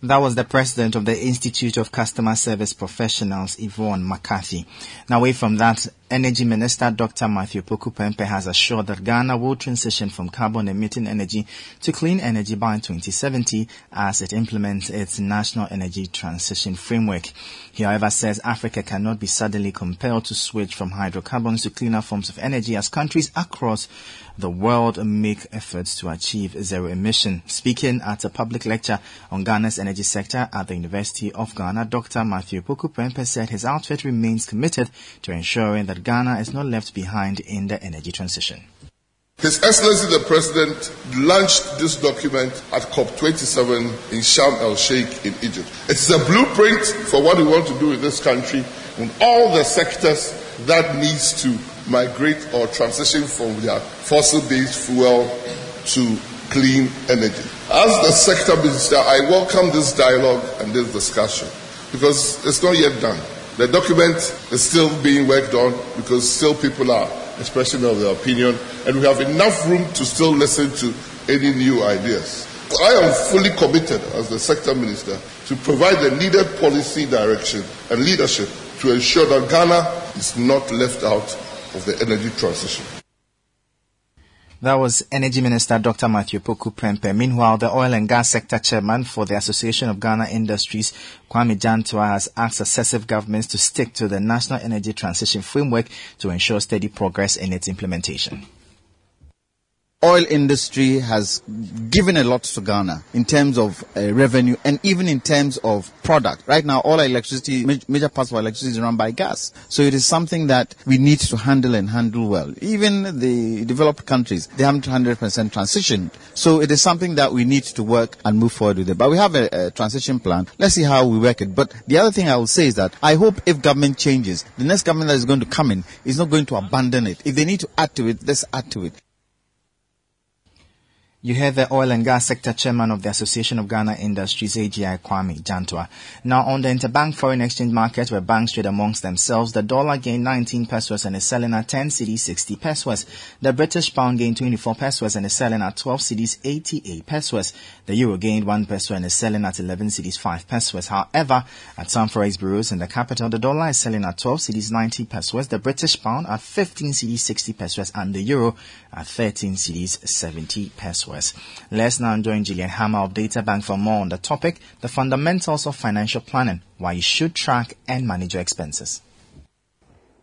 That was the president of the Institute of Customer Service Professionals, Yvonne McCarthy. Now, away from that, Energy Minister Dr. Matthew Poku Prempeh has assured that Ghana will transition from carbon emitting energy to clean energy by 2070 as it implements its national energy transition framework. He, however, says Africa cannot be suddenly compelled to switch from hydrocarbons to cleaner forms of energy as countries across the world make efforts to achieve zero emission. Speaking at a public lecture on Ghana's energy sector at the University of Ghana, Dr. Matthew Poku Prempeh said his outfit remains committed to ensuring that Ghana is not left behind in the energy transition.
His Excellency the President launched this document at COP27 in Sharm el Sheikh in Egypt. It's a blueprint for what we want to do in this country in all the sectors that needs to migrate or transition from their fossil-based fuel to clean energy. As the sector minister, I welcome this dialogue and this discussion because it's not yet done. The document is still being worked on because still people are expressing their opinion and we have enough room to still listen to any new ideas. I am fully committed as the sector minister to provide the needed policy direction and leadership to ensure that Ghana is not left out of the energy transition.
That was Energy Minister Dr. Matthew Poku Prempeh. Meanwhile, the oil and gas sector chairman for the Association of Ghana Industries, Kwame Jantuah, has asked successive governments to stick to the National Energy Transition Framework to ensure steady progress in its implementation
oil industry has given a lot to Ghana in terms of uh, revenue and even in terms of product. Right now, all our electricity, major parts of our electricity is run by gas. So it is something that we need to handle and handle well. Even the developed countries, they haven't 100% transitioned. So it is something that we need to work and move forward with it. But we have a, a transition plan. Let's see how we work it. But the other thing I will say is that I hope if government changes, the next government that is going to come in is not going to abandon it. If they need to add to it, let's add to it.
You heard the oil and gas sector chairman of the Association of Ghana Industries, AGI Kwame Jantuah. Now, on the interbank foreign exchange market, where banks trade amongst themselves, the dollar gained 19 pesewas and is selling at 10 cedis 60 pesewas. The British pound gained 24 pesewas and is selling at 12 cedis 88 pesewas. The euro gained 1 pesewa and is selling at 11 cedis 5 pesewas. However, at some forex bureaus in the capital, the dollar is selling at 12 cedis 90 pesewas, the British pound at 15 cedis 60 pesewas, and the euro at 13 cedis 70 pesewas. Let's now join Gillian Hammah of Data Bank for more on the topic, the fundamentals of financial planning, why you should track and manage your expenses.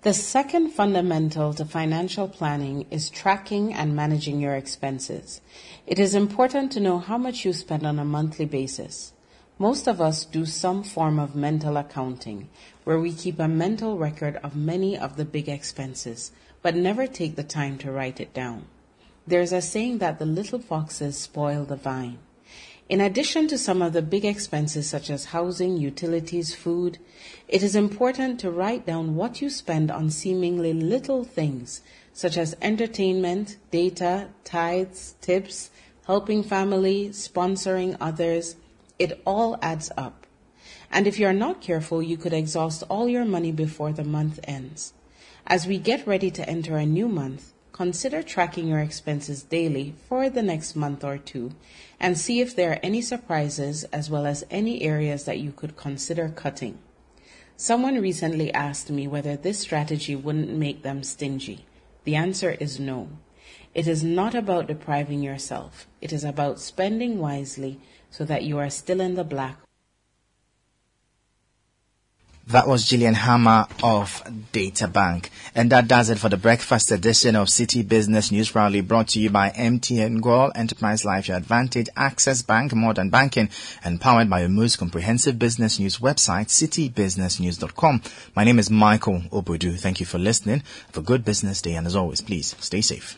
The second fundamental to financial planning is tracking and managing your expenses. It is important to know how much you spend on a monthly basis. Most of us do some form of mental accounting, where we keep a mental record of many of the big expenses, but never take the time to write it down. There's a saying that the little foxes spoil the vine. In addition to some of the big expenses such as housing, utilities, food, it is important to write down what you spend on seemingly little things such as entertainment, data, tithes, tips, helping family, sponsoring others. It all adds up. And if you're not careful, you could exhaust all your money before the month ends. As we get ready to enter a new month, consider tracking your expenses daily for the next month or two and see if there are any surprises as well as any areas that you could consider cutting. Someone recently asked me whether this strategy wouldn't make them stingy. The answer is no. It is not about depriving yourself. It is about spending wisely so that you are still in the black
that was Gillian Hammah of Data Bank. And that does it for the breakfast edition of Citi Business News proudly brought to you by MTN Goil Enterprise Life Your Advantage, Access Bank, Modern Banking, and powered by your most comprehensive business news website, citibusinessnews.com. My name is Michael Obudu. Thank you for listening. Have a good business day and as always, please stay safe.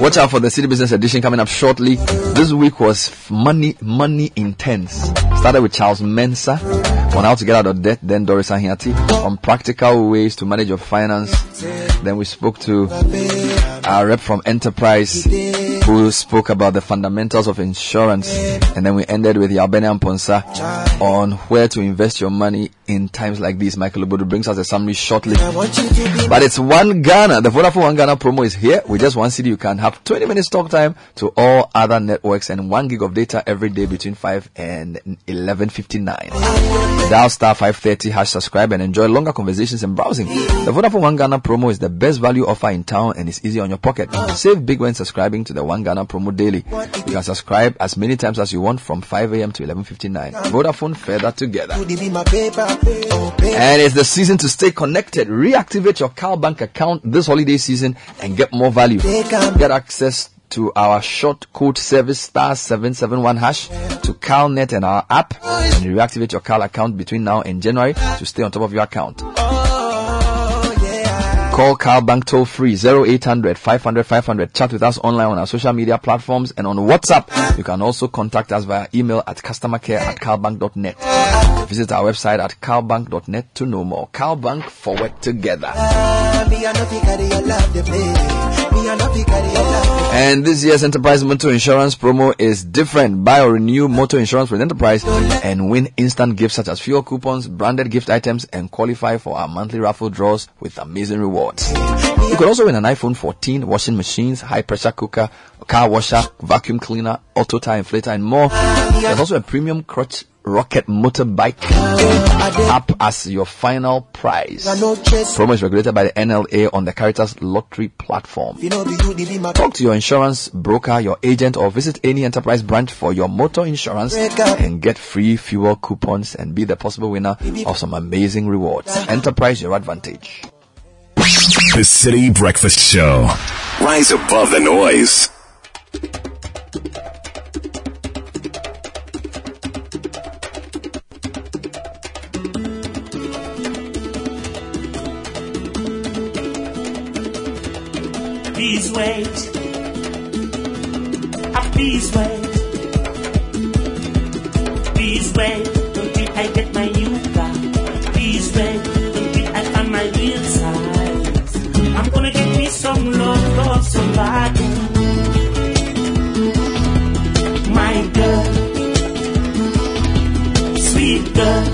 Watch out for the Citi Business Edition coming up shortly. This week was money, money intense. Started with Charles Mensa on how to get out of debt, then Doris Ahiati on practical ways to manage your finance. Then we spoke to our rep from Enterprise who spoke about the fundamentals of insurance. And then we ended with Yabene Ponsa on where to invest your money in times like these. Michael Obodo brings us a summary shortly. But it's one Ghana. The Vodafone One Ghana promo is here. With just one cedi, you can have 20 minutes talk time to all other networks and one gig of data every day between 5 and 11.59. Dial star 530 hash subscribe and enjoy longer conversations and browsing. The Vodafone One Ghana promo is the best value offer in town and is easy on your pocket. Save big when subscribing to the One Ghana promo daily. You can subscribe as many times as you want from 5 a.m. to 11.59. Vodafone further together. And it's the season to stay connected. Reactivate your Cal Bank account this holiday season and get more value. Get access to our short code service star 771 hash to CalNet and our app and reactivate your Cal account between now and January to stay on top of your account. Call Cal Bank toll free 0800 500 500. Chat with us online on our social media platforms and on WhatsApp. You can also contact us via email at customercare at calbank.net. Visit our website at calbank.net to know more. Calbank forward together. And this year's Enterprise Motor Insurance promo is different. Buy or renew motor insurance with Enterprise and win instant gifts such as fuel coupons, branded gift items, and qualify for our monthly raffle draws with amazing rewards. You could also win an iPhone 14, washing machines, high pressure cooker, car washer, vacuum cleaner, auto tire inflator, and more. There's also a premium crutch rocket motorbike up as your final prize. Promo is regulated by the NLA on the Caritas Lottery platform. Talk to your insurance broker, your agent, or visit any enterprise branch for your motor insurance and get free fuel coupons and be the possible winner of some amazing rewards. Enterprise your advantage.
The City Breakfast Show. Rise above the noise.
Please wait. Ah, please wait. Please wait until I get my new car. Please wait until I find my real size. I'm gonna give me some love, love, somebody. My girl, sweet girl,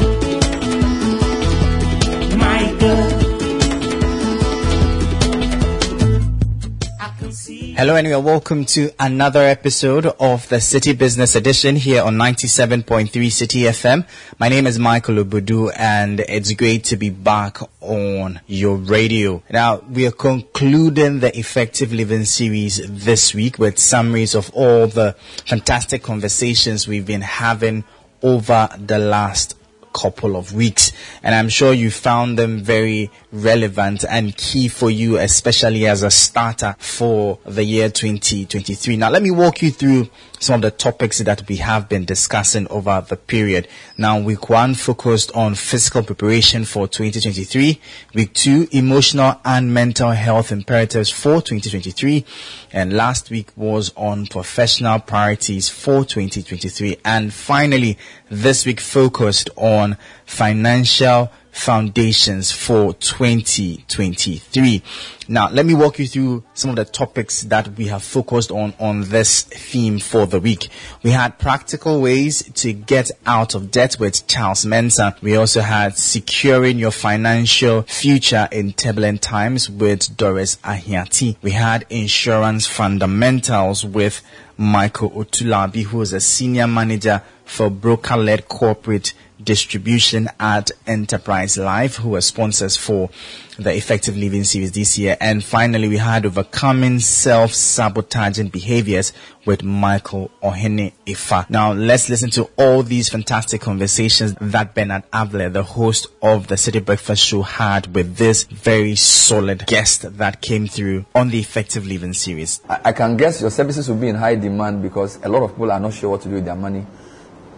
Hello and welcome to another episode of the Citi Business Edition here on 97.3 Citi FM. My name is Michael Obudu and it's great to be back on your radio. Now we are concluding the Effective Living series this week with summaries of all the fantastic conversations we've been having over the last couple of weeks and I'm sure you found them very relevant and key for you especially as a starter for the year 2023. Now let me walk you through some of the topics that we have been discussing over the period. Now week one focused on physical preparation for 2023. Week two, emotional and mental health imperatives for 2023. And last week was on professional priorities for 2023. And finally, this week focused on financial foundations for 2023. Now, let me walk you through some of the topics that we have focused on on this theme for the week. We had practical ways to get out of debt with Charles Mensa. We also had securing your financial future in turbulent times with Doris Ahiati. We had insurance fundamentals with Michael Otulabi, who is a senior manager for broker-led corporate distribution at Enterprise Life, who were sponsors for the Effective Living series this year. And finally, we had Overcoming Self-Sabotaging Behaviors with Michael Ohene Ifa. Now, let's listen to all these fantastic conversations that Bernard Avle, the host of the Citi Breakfast Show, had with this very solid guest that came through on the Effective Living series.
I, I can guess your services will be in high demand because a lot of people are not sure what to do with their money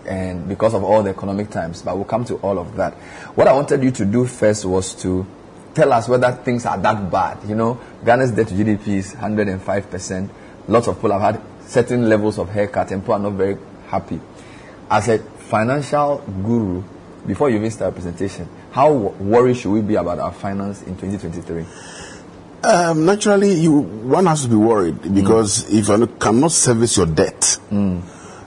and because of all the economic times. But we'll come to all of that. What I wanted you to do first was to tell us whether things are that bad. You know, Ghana's debt to GDP is 105%. Lots of people have had certain levels of haircut and people are not very happy. As a financial guru, before you even start a presentation, how worried should we be about our finance in 2023?
Um, naturally, you one has to be worried because if you cannot service your debt,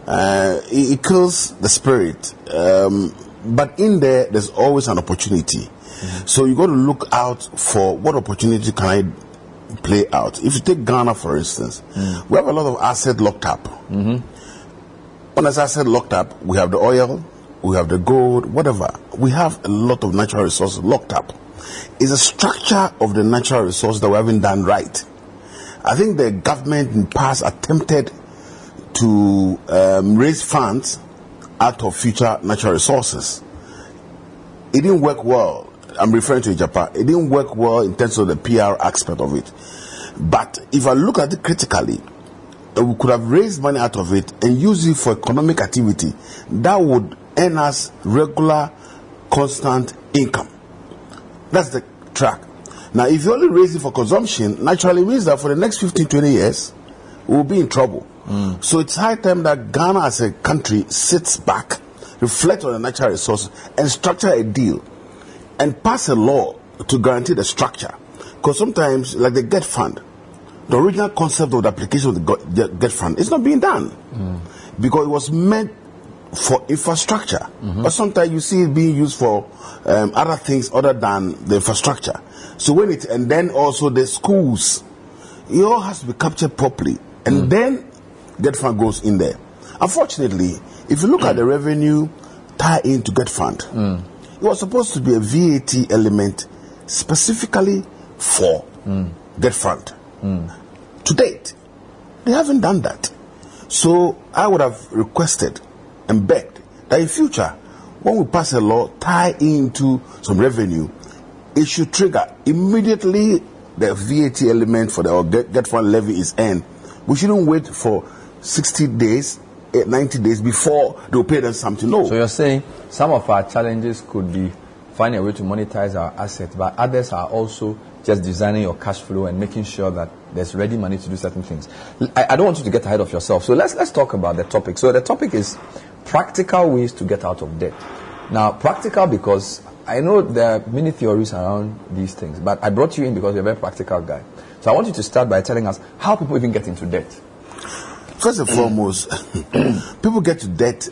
uh, it, it kills the spirit. Um, but in there, there's always an opportunity. So you got to look out for what opportunity can I play out. If you take Ghana, for instance, we have a lot of asset locked up. When there's asset locked up, we have the oil, we have the gold, whatever. We have a lot of natural resources locked up. It's a structure of the natural resource that we haven't done right. I think the government in past attempted to um, raise funds out of future natural resources. It didn't work well. I'm referring to Agyapa. It didn't work well in terms of the PR aspect of it. But if I look at it critically, uh, we could have raised money out of it and used it for economic activity that would earn us regular, constant income. That's the track. Now, if you only raise it for consumption, naturally means that for the next 15, 20 years, we'll be in trouble. So it's high time that Ghana as a country sits back, reflect on the natural resources, and structure a deal and pass a law to guarantee the structure. Because sometimes, like the GET Fund, the original concept of the application of the GET Fund is not being done because it was meant for infrastructure. But sometimes you see it being used for um, other things other than the infrastructure. So when it and then also the schools, it all has to be captured properly, and then Get Fund goes in there. Unfortunately, if you look at the revenue tie into Get Fund, it was supposed to be a VAT element specifically for Get Fund. To date, they haven't done that. So I would have requested and begged that in future, when we pass a law tie into some revenue, it should trigger immediately the VAT element for the or get, get fund levy is earned. We shouldn't wait for 60 days, eh, 90 days before they'll pay them something. No.
So you're saying some of our challenges could be finding a way to monetize our assets, but others are also just designing your cash flow and making sure that there's ready money to do certain things. I don't want you to get ahead of yourself. So let's let's talk about the topic. So the topic is practical ways to get out of debt. Now, practical because I know there are many theories around these things, but I brought you in because you're a very practical guy. So I want you to start by telling us how people even get into debt.
First and foremost, people get to debt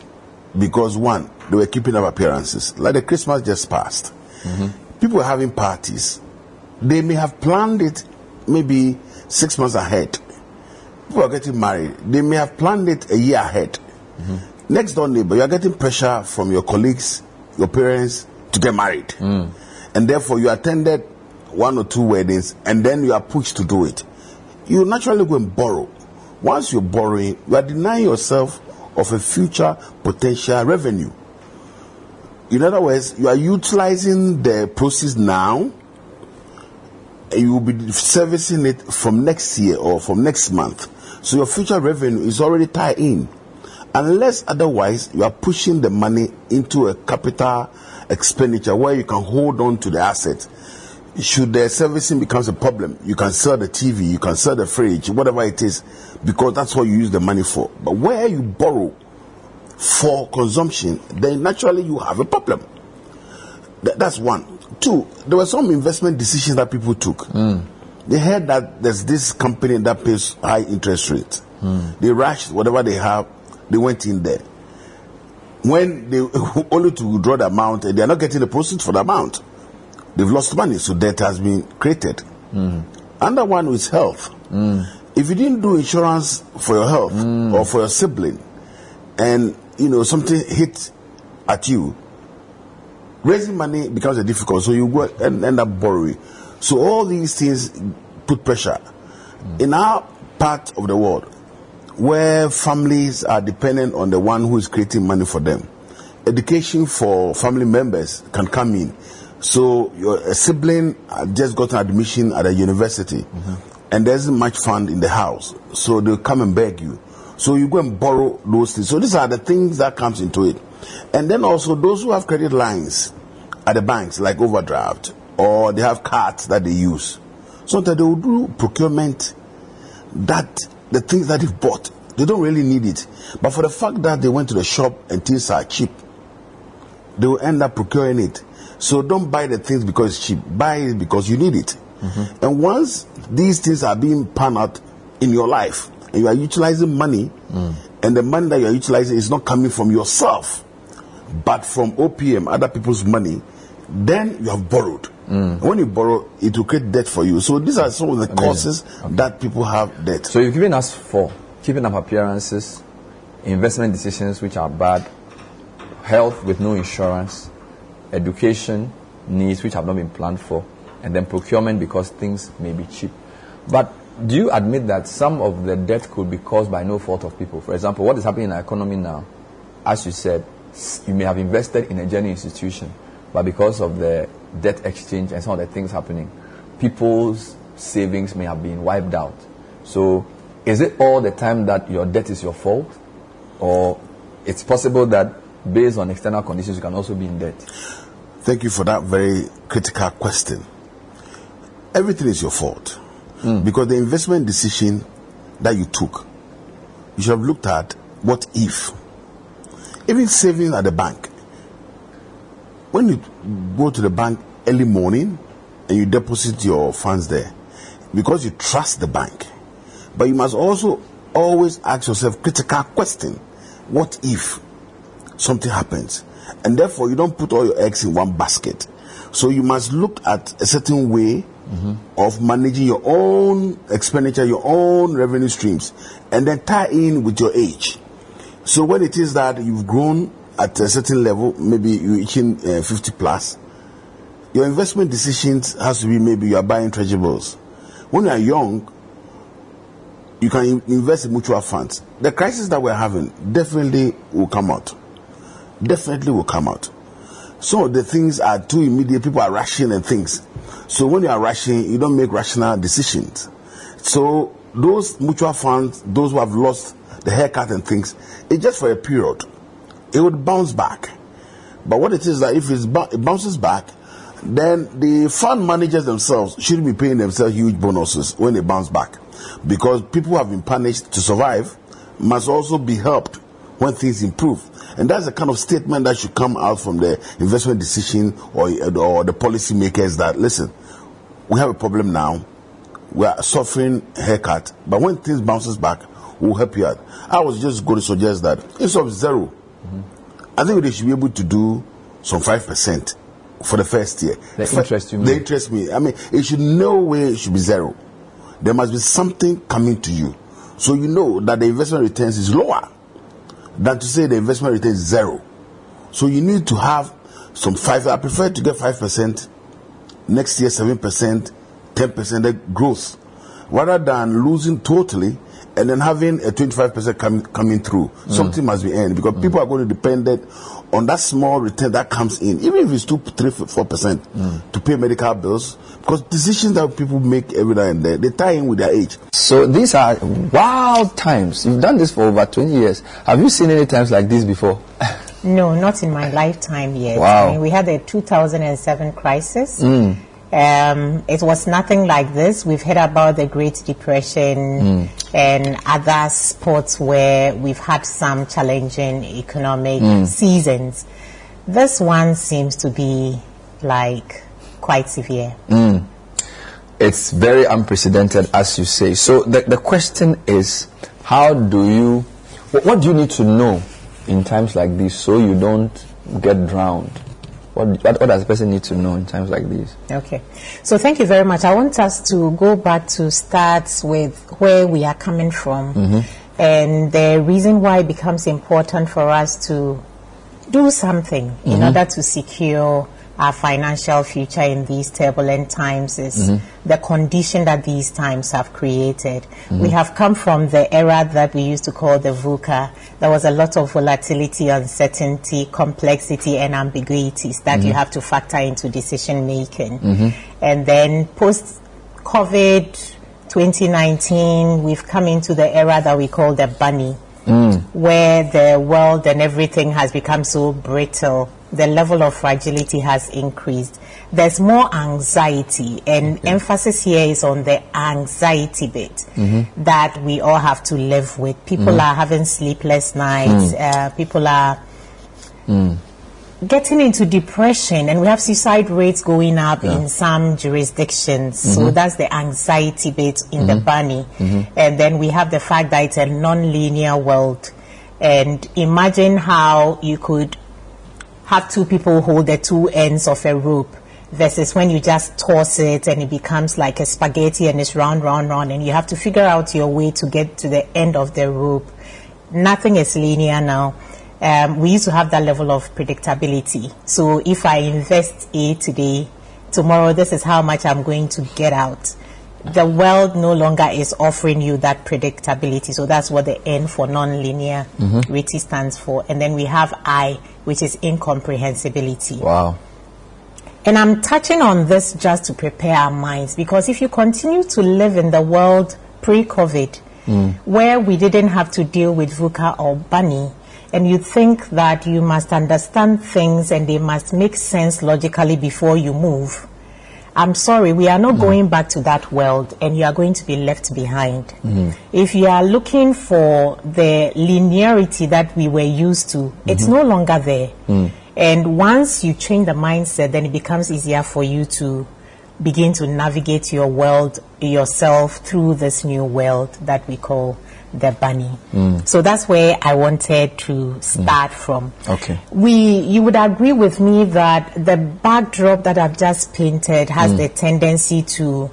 because one, they were keeping up appearances. Like the Christmas just passed. People were having parties. They may have planned it maybe six months ahead. People are getting married. They may have planned it a year ahead. Next door neighbor, you are getting pressure from your colleagues, your parents to get married. And therefore you attended one or two weddings and then you are pushed to do it. You naturally go and borrow. Once you're borrowing, you are denying yourself of a future potential revenue. In other words, you are utilizing the proceeds now and you will be servicing it from next year or from next month. So your future revenue is already tied in. Unless otherwise, you are pushing the money into a capital expenditure where you can hold on to the asset. Should the servicing becomes a problem, you can sell the TV, you can sell the fridge, whatever it is, because that's what you use the money for. But where you borrow for consumption, then naturally you have a problem. Th- that's one. Two, there were some investment decisions that people took. Hmm. They heard that there's this company that pays high interest rate. Hmm. They rushed whatever they have, they went in there. When they only to withdraw the amount, and they are not getting the proceeds for the amount. They've lost money, so debt has been created. Hmm. Another one is health. If you didn't do insurance for your health mm. or for your sibling, and you know something hit at you, raising money becomes a difficult. So you go and end up borrowing. So all these things put pressure. Mm. In our part of the world, where families are dependent on the one who is creating money for them, education for family members can come in. So your a sibling just got an admission at a university, mm-hmm. And there isn't much fund in the house, so they'll come and beg you. So you go and borrow those things. So these are the things that comes into it, and then also those who have credit lines at the banks, like overdraft, or they have cards that they use. Sometimes they will do procurement that the things that they've bought, they don't really need it. But for the fact that they went to the shop and things are cheap, they will end up procuring it. So don't buy the things because it's cheap. Buy it because you need it. Mm-hmm. And once these things are being panned out in your life, and you are utilizing money, mm. and the money that you are utilizing is not coming from yourself, but from OPM, other people's money, then you have borrowed. Mm. And When you borrow, it will create debt for you. So these are some of the causes that people have debt.
So you've given us four: keeping up appearances, investment decisions which are bad, health with no insurance, education needs which have not been planned for, and then procurement because things may be cheap. But do you admit that some of the debt could be caused by no fault of people? For example, what is happening in our economy now? As you said, you may have invested in a genuine institution, but because of the debt exchange and some of the things happening, people's savings may have been wiped out. So, is it all the time that your debt is your fault? Or it's possible that based on external conditions, you can also be in debt?
Thank you for that very critical question. Everything is your fault. Hmm. Because the investment decision that you took, you should have looked at what if. Even saving at the bank. When you go to the bank early morning and you deposit your funds there, because you trust the bank, but you must also always ask yourself critical question. What if something happens? And therefore you don't put all your eggs in one basket. So you must look at a certain way of managing your own expenditure, your own revenue streams, and then tie in with your age. So when it is that you've grown at a certain level, maybe you're reaching uh, 50 plus, your investment decisions has to be maybe you are buying treasurables. When you are young, you can invest in mutual funds. The crisis that we're having definitely will come out. Definitely will come out. Some of the things are too immediate. People are rushing and things. So when you are rushing, you don't make rational decisions. So those mutual funds, those who have lost the haircut and things, it's just for a period. It would bounce back. But what it is that if it bounces back, then the fund managers themselves shouldn't be paying themselves huge bonuses when they bounce back. Because people who have been punished to survive must also be helped when things improve. And that's the kind of statement that should come out from the investment decision or, or the policy makers that, listen, we have a problem now. We are suffering haircut. But when things bounces back, we'll help you out. I was just going to suggest that instead of 0 I think they should be able to do some five percent for the first year. They
interest you
The
mean?
interest me. I mean, it should no way it should be zero. There must be something coming to you, so you know that the investment returns is lower than to say the investment returns is zero. So you need to have some five. I prefer to get five percent next year, seven percent, ten percent growth, rather than losing totally and then having a twenty-five percent com- coming through. Mm. Something must be earned because mm. people are going to depend on that small return that comes in, even if it's two, three, four percent, mm. to pay medical bills. Because decisions that people make every now and then they tie in with their age.
So these are wild times. You've done this for over 20 years. Have you seen any times like this before?
No, not in my lifetime yet.
Wow.
I mean, we had the 2007 crisis.
Mm.
Um, it was nothing like this. We've heard about the Great Depression and other sports where we've had some challenging economic
Mm.
seasons. This one seems to be like quite severe.
Mm. It's very unprecedented, as you say. So the, the question is, how do you, what, what do you need to know in times like this so you don't get drowned? What, what, what does a person need to know in times like these?
Okay. So thank you very much. I want us to go back to start with where we are coming from.
Mhm.
And the reason why it becomes important for us to do something in
Mhm.
order to secure our financial future in these turbulent times is
Mhm.
the condition that these times have created.
Mhm.
We have come from the era that we used to call the VUCA. There was a lot of volatility, uncertainty, complexity, and ambiguities that you
Mhm.
have to factor into decision making.
Mhm.
And then post COVID 2019, we've come into the era that we call the BANI,
Mm.
where the world and everything has become so brittle. The level of fragility has increased. There's more anxiety, and emphasis here is on the anxiety bit
Mhm.
that we all have to live with. People
Mhm.
are having sleepless nights.
Mm.
Uh, people are
Mm.
Getting into depression and we have suicide rates going up
Yeah.
in some jurisdictions so
Mhm.
that's the anxiety bit in the
Mhm.
BANI
Mhm.
and then we have the fact that it's a non-linear world and imagine how you could have two people hold the two ends of a rope versus when you just toss it and it becomes like a spaghetti and it's round round round and you have to figure out your way to get to the end of the rope nothing is linear now. Um, we used to have that level of predictability. So if I invest A today, tomorrow this is how much I'm going to get out. The world no longer is offering you that predictability. So that's what the N for non-linear
Mhm.
reality stands for. And then we have I, which is incomprehensibility.
Wow.
And I'm touching on this just to prepare our minds because if you continue to live in the world pre-COVID,
Mm.
where we didn't have to deal with VUCA or BANI, and you think that you must understand things and they must make sense logically before you move. I'm sorry, we are not going back to that world and you are going to be left behind.
Mhm.
If you are looking for the linearity that we were used to, it's
Mhm.
no longer there.
Mm.
And once you change the mindset, then it becomes easier for you to begin to navigate your world yourself through this new world that we call the BANI.
Mm.
So that's where I wanted to start from.
Okay.
We, you would agree with me that the backdrop that I've just painted has
Mm.
the tendency to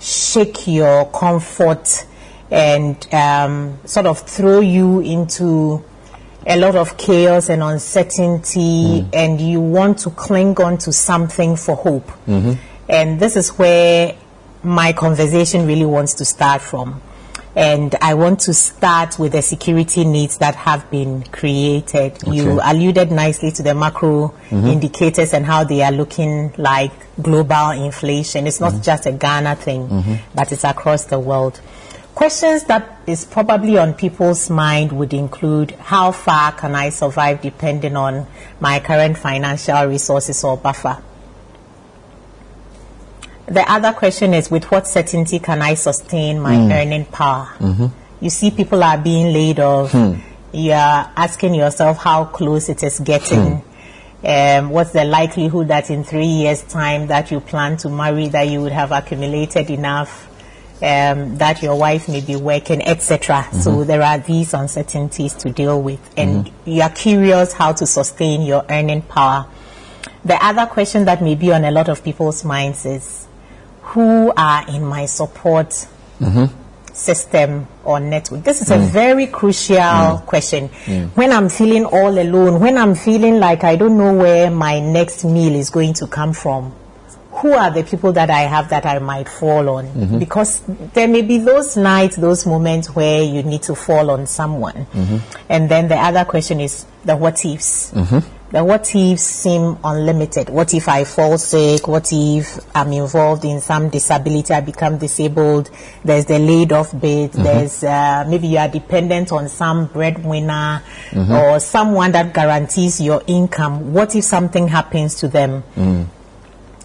shake your comfort and um, sort of throw you into a lot of chaos and uncertainty, and you want to cling on to something for hope.
Mm-hmm.
And this is where my conversation really wants to start from. And I want to start with the security needs that have been created. You alluded nicely to the macro
Mhm.
indicators and how they are looking like global inflation. It's not just a Ghana thing,
Mhm.
but it's across the world. Questions that is probably on people's mind would include how far can I survive depending on my current financial resources or buffer? The other question is with what certainty can I sustain my
Mm.
earning power?
Mm-hmm.
You see, people are being laid off.
Hmm.
You are asking yourself how close it is getting. Um, what's the likelihood that in three years' time that you plan to marry, that you would have accumulated enough, um, that your wife may be working, etc. So
Mhm.
there are these uncertainties to deal with, and you are curious how to sustain your earning power. The other question that may be on a lot of people's minds is, who are in my support
Mm-hmm.
system or network? This is a
Mm.
very crucial
Mm.
question.
Mm.
When I'm feeling all alone, when I'm feeling like I don't know where my next meal is going to come from, who are the people that I have that I might fall on?
Mhm.
Because there may be those nights, those moments where you need to fall on someone.
Mhm.
And then the other question is the what ifs.
Mm-hmm.
The what ifs seem unlimited. What if I fall sick? What if I'm involved in some disability? I become disabled. There's the laid off bit.
Mhm.
There's uh, maybe you are dependent on some breadwinner
Mhm.
or someone that guarantees your income. What if something happens to them?
Mm.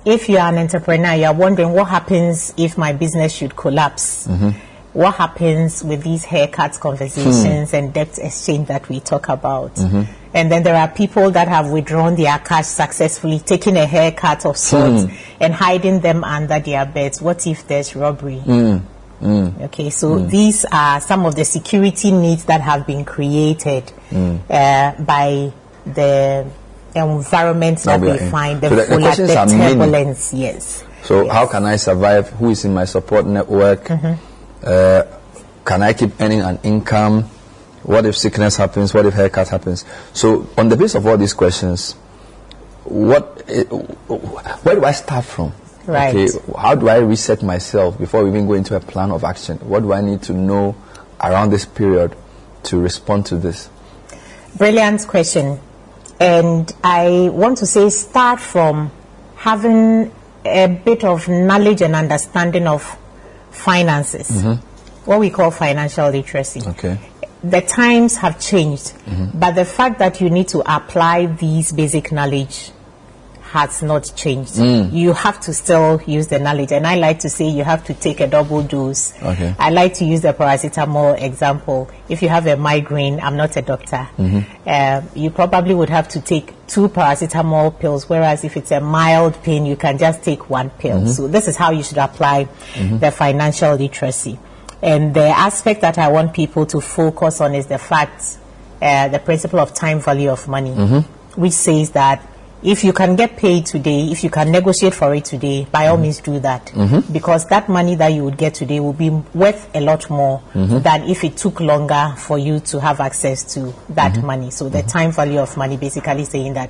If you are an entrepreneur, you are wondering what happens if my business should collapse.
Mm-hmm.
What happens with these haircut conversations and debt exchange that we talk about?
Mhm.
And then there are people that have withdrawn their cash successfully, taking a haircut of sorts
Hmm.
and hiding them under their beds. What if there's robbery?
Mm. Mm.
Okay, so
Mm.
these are some of the security needs that have been created
Mm.
uh, by the environment that
we
we
are in.
find, the,
So the- the questions
the
are many.
turbulence. Yes.
So how can I survive? Who is in my support network?
Mhm.
Uh, can I keep earning an income? What if sickness happens? What if haircut happens? So, on the basis of all these questions, what, eh, where do I start from?
Right.
Okay, how do I reset myself before we even go into a plan of action? What do I need to know around this period to respond to this?
Brilliant question. And I want to say start from having a bit of knowledge and understanding of finances,
Mhm.
what we call financial literacy.
Okay.
The times have changed, but the fact that you need to apply these basic knowledge has not changed.
Mm.
You have to still use the knowledge, and I like to say you have to take a double dose.
Okay.
I like to use the paracetamol example. If you have a migraine, I'm not a doctor.
Mhm.
Uh, you probably would have to take two paracetamol pills, whereas if it's a mild pain, you can just take one pill.
Mhm.
So this is how you should apply
Mhm.
the financial literacy. And the aspect that I want people to focus on is the fact, uh, the principle of time value of money,
Mhm.
which says that if you can get paid today, if you can negotiate for it today, by all means do that.
Mhm.
Because that money that you would get today will be worth a lot more
Mhm.
than if it took longer for you to have access to that
Mhm.
money. So the time value of money basically saying that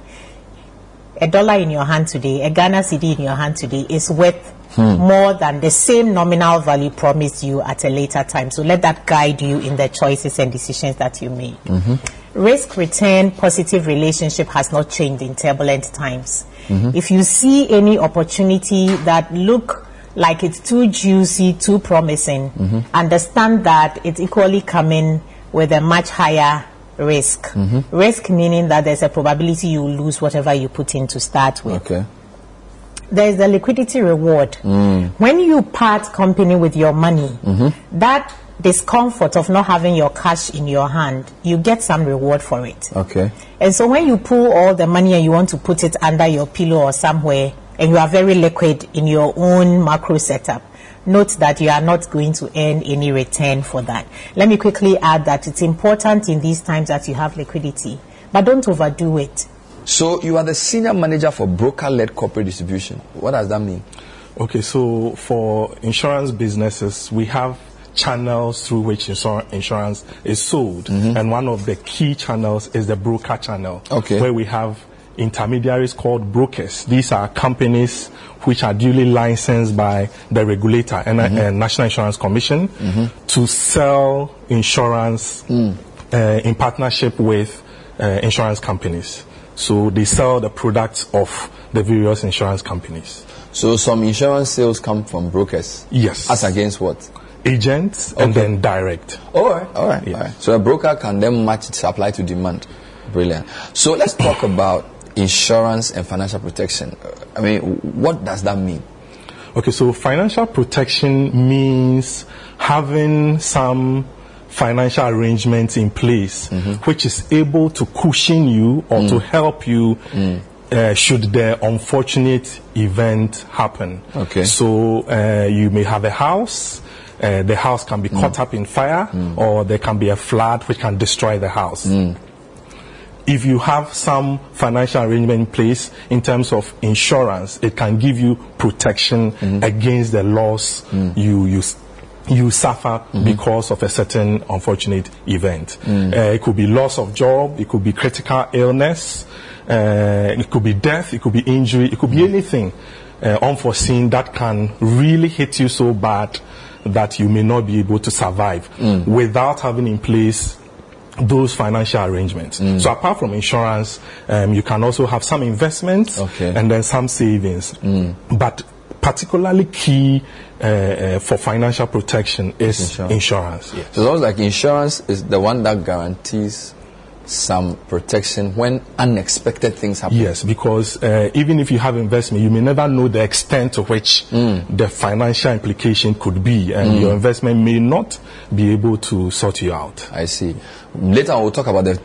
a dollar in your hand today, a Ghana cedi in your hand today is worth
Hmm.
more than the same nominal value promised you at a later time. So let that guide you in the choices and decisions that you make.
Mhm.
Risk return positive relationship has not changed in turbulent times.
Mhm.
If you see any opportunity that look like it's too juicy, too promising,
Mhm.
understand that it's equally coming with a much higher risk.
Mhm.
Risk meaning that there's a probability you lose whatever you put in to start with.
Okay.
There's the liquidity reward.
Mm.
When you part company with your money,
Mhm.
that discomfort of not having your cash in your hand, you get some reward for it.
Okay.
And so when you pull all the money and you want to put it under your pillow or somewhere, and you are very liquid in your own macro setup, note that you are not going to earn any return for that. Let me quickly add that it's important in these times that you have liquidity, but don't overdo it.
So you are the senior manager for broker-led corporate distribution. What does that mean?
Okay, so for insurance businesses, we have channels through which insur- insurance is sold, and one of the key channels is the broker channel,
Okay.
where we have intermediaries called brokers. These are companies which are duly licensed by the regulator and uh, National Insurance Commission to sell insurance uh, in partnership with uh, insurance companies. So they sell the products of the various insurance companies.
So some insurance sales come from brokers.
Yes.
As against what?
Agents and then direct.
All right. All right. All right. So a broker can then match supply to demand. Brilliant. So let's talk about insurance and financial protection. I mean, what does that mean?
Okay, so financial protection means having some financial arrangements in place which is able to cushion you or to help you uh, should the unfortunate event happen.
Okay.
So uh, you may have a house. Uh, the house can be caught up in fire, or there can be a flood which can destroy the house. If you have some financial arrangement in place in terms of insurance, it can give you protection against the loss you you you suffer because of a certain unfortunate event.
Mm.
Uh, it could be loss of job, it could be critical illness, uh, it could be death, it could be injury, it could be anything uh, unforeseen that can really hit you so bad that you may not be able to survive without having in place those financial arrangements. So apart from insurance, um, you can also have some investments and then some savings. But particularly key uh, uh, for financial protection is insurance. yes.
So it's almost like insurance is the one that guarantees some protection when unexpected things happen.
Yes, because uh, even if you have investment, you may never know the extent to which the financial implication could be, and
Mm.
your investment may not be able to sort you out.
I see. Later we'll talk about the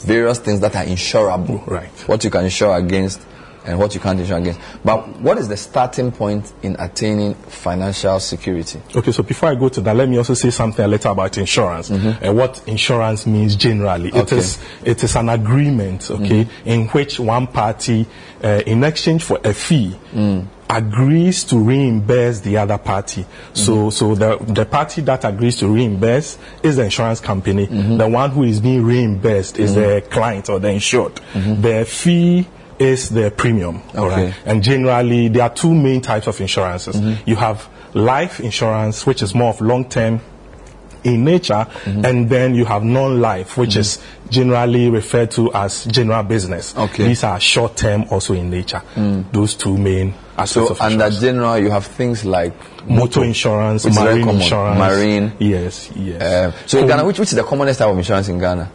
various things that are insurable.
Right.
What you can insure against and what you can't insure against. But what is the starting point in attaining financial security?
Okay, so before I go to that, let me also say something a little about insurance and what insurance means generally. It
Mm-hmm. Okay.
is it is an agreement, okay,
Mhm.
in which one party, uh, in exchange for a fee,
Mm.
agrees to reimburse the other party. So, so the, the party that agrees to reimburse is the insurance company. The one who is being reimbursed is the client or the insured. The fee is the premium. all right?
Okay.
And generally, there are two main types of insurances. Mm-hmm. You have life insurance, which is more of long term in nature, mm-hmm. and then you have non-life, which mm-hmm. is generally referred to as general business.
Okay.
These are short-term also in nature. Mm. Those two main aspects
So
of
under general, you have things like
motor insurance,
is very
marine insurance,
marine.
Yes, yes.
Um, so in Ghana, which, which is the commonest type of insurance in Ghana?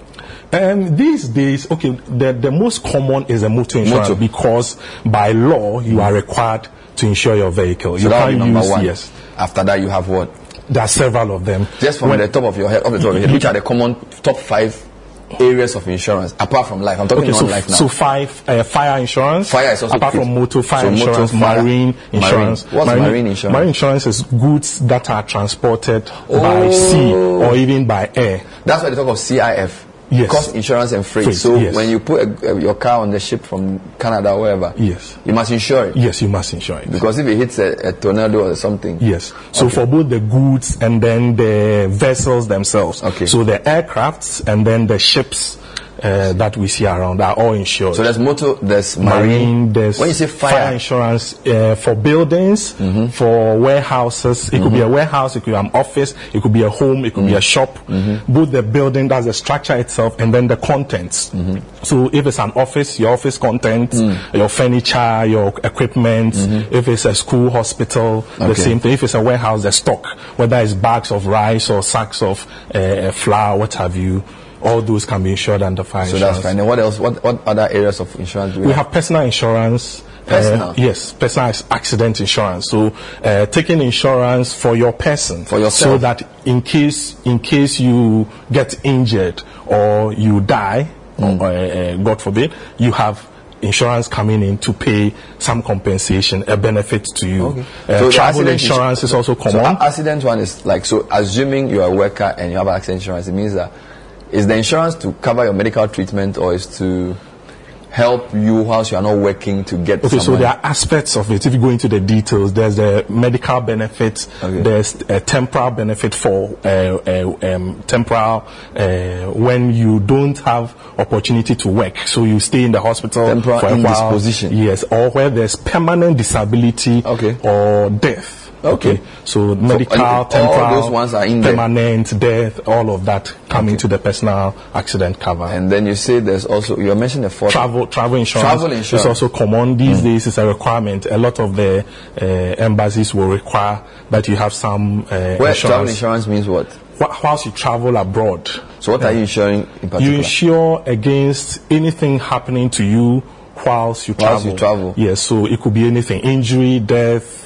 Um, these days, okay, the, the most common is a motor insurance
Motor.
because by law you are required to insure your vehicle.
So
you
that number
use
one.
yes.
After that, you have what?
There are several of them.
Just from
When-
the top of your head, off the top of your head, which are the common top five areas of insurance apart from life? I'm talking
Okay, so,
non-life now.
so five uh, fire insurance.
Fire is also
apart from motor, fire
So motor,
insurance,
fire,
marine insurance.
marine. What's marine insurance?
Marine insurance is goods that are transported by sea or even by air.
That's why they talk of CIF.
Yes.
Cost insurance and freight.
Freight,
so
yes.
when you put a, your car on the ship from Canada or wherever,
Yes.
you must insure it.
Yes, you must insure it.
Because if it hits a, a tornado or something,
Yes. So for both the goods and then the vessels themselves.
Okay.
So the aircrafts and then the ships uh, that we see around are all insured.
So there's motor, there's marine.
marine, there's
when you say fire,
insurance uh, for buildings, mm-hmm. for warehouses. It could be a mm-hmm. warehouse, it could be an office, it could be a home, it could be a mm-hmm. shop. Both the building, that's the structure itself, and then the contents. So if it's an office, your office contents, mm. your furniture, your equipment. If it's a school, hospital, the same thing. If it's a warehouse, the stock, whether it's bags of rice or sacks of uh, flour, what have you. All those can be insured under fire
so
insurance.
that's fine. And what else? What, what other areas of insurance do we,
We have personal insurance.
Personal?
Uh, yes, personal accident insurance. So, uh, taking insurance for your person,
For yourself.
so that in case in case you get injured or you die,
Mm.
or, uh, uh, God forbid, you have insurance coming in to pay some compensation, a benefit to you.
Okay.
Uh,
So
travel insurance is also common.
a- accident one is like so. Assuming you are a worker and you have accident insurance, it means that is the insurance to cover your medical treatment or is to help you whilst you are not working to get.
Okay, so there are aspects of it. If you go into the details, there's a medical benefit,
Okay.
there's a temporal benefit for uh, uh, um, temporal uh, when you don't have opportunity to work, so you stay in the hospital
Temporal
for a while. Yes, or where there's permanent disability
Okay.
or death.
Okay.
so medical,
all
temporal,
those ones are in there.
permanent, death, all of that come into the personal accident cover.
And then you say there's also you mentioned the fourth
travel travel insurance,
Travel insurance.
is also common these days. It's a requirement. A lot of the uh, embassies will require that you have some uh,
Where
insurance.
travel insurance means what?
Wh- Whilst you travel abroad,
So what are you insuring in particular?
you insure against anything happening to you whilst you
Whilst
travel.
you travel.
Yes, so it could be anything: injury, death,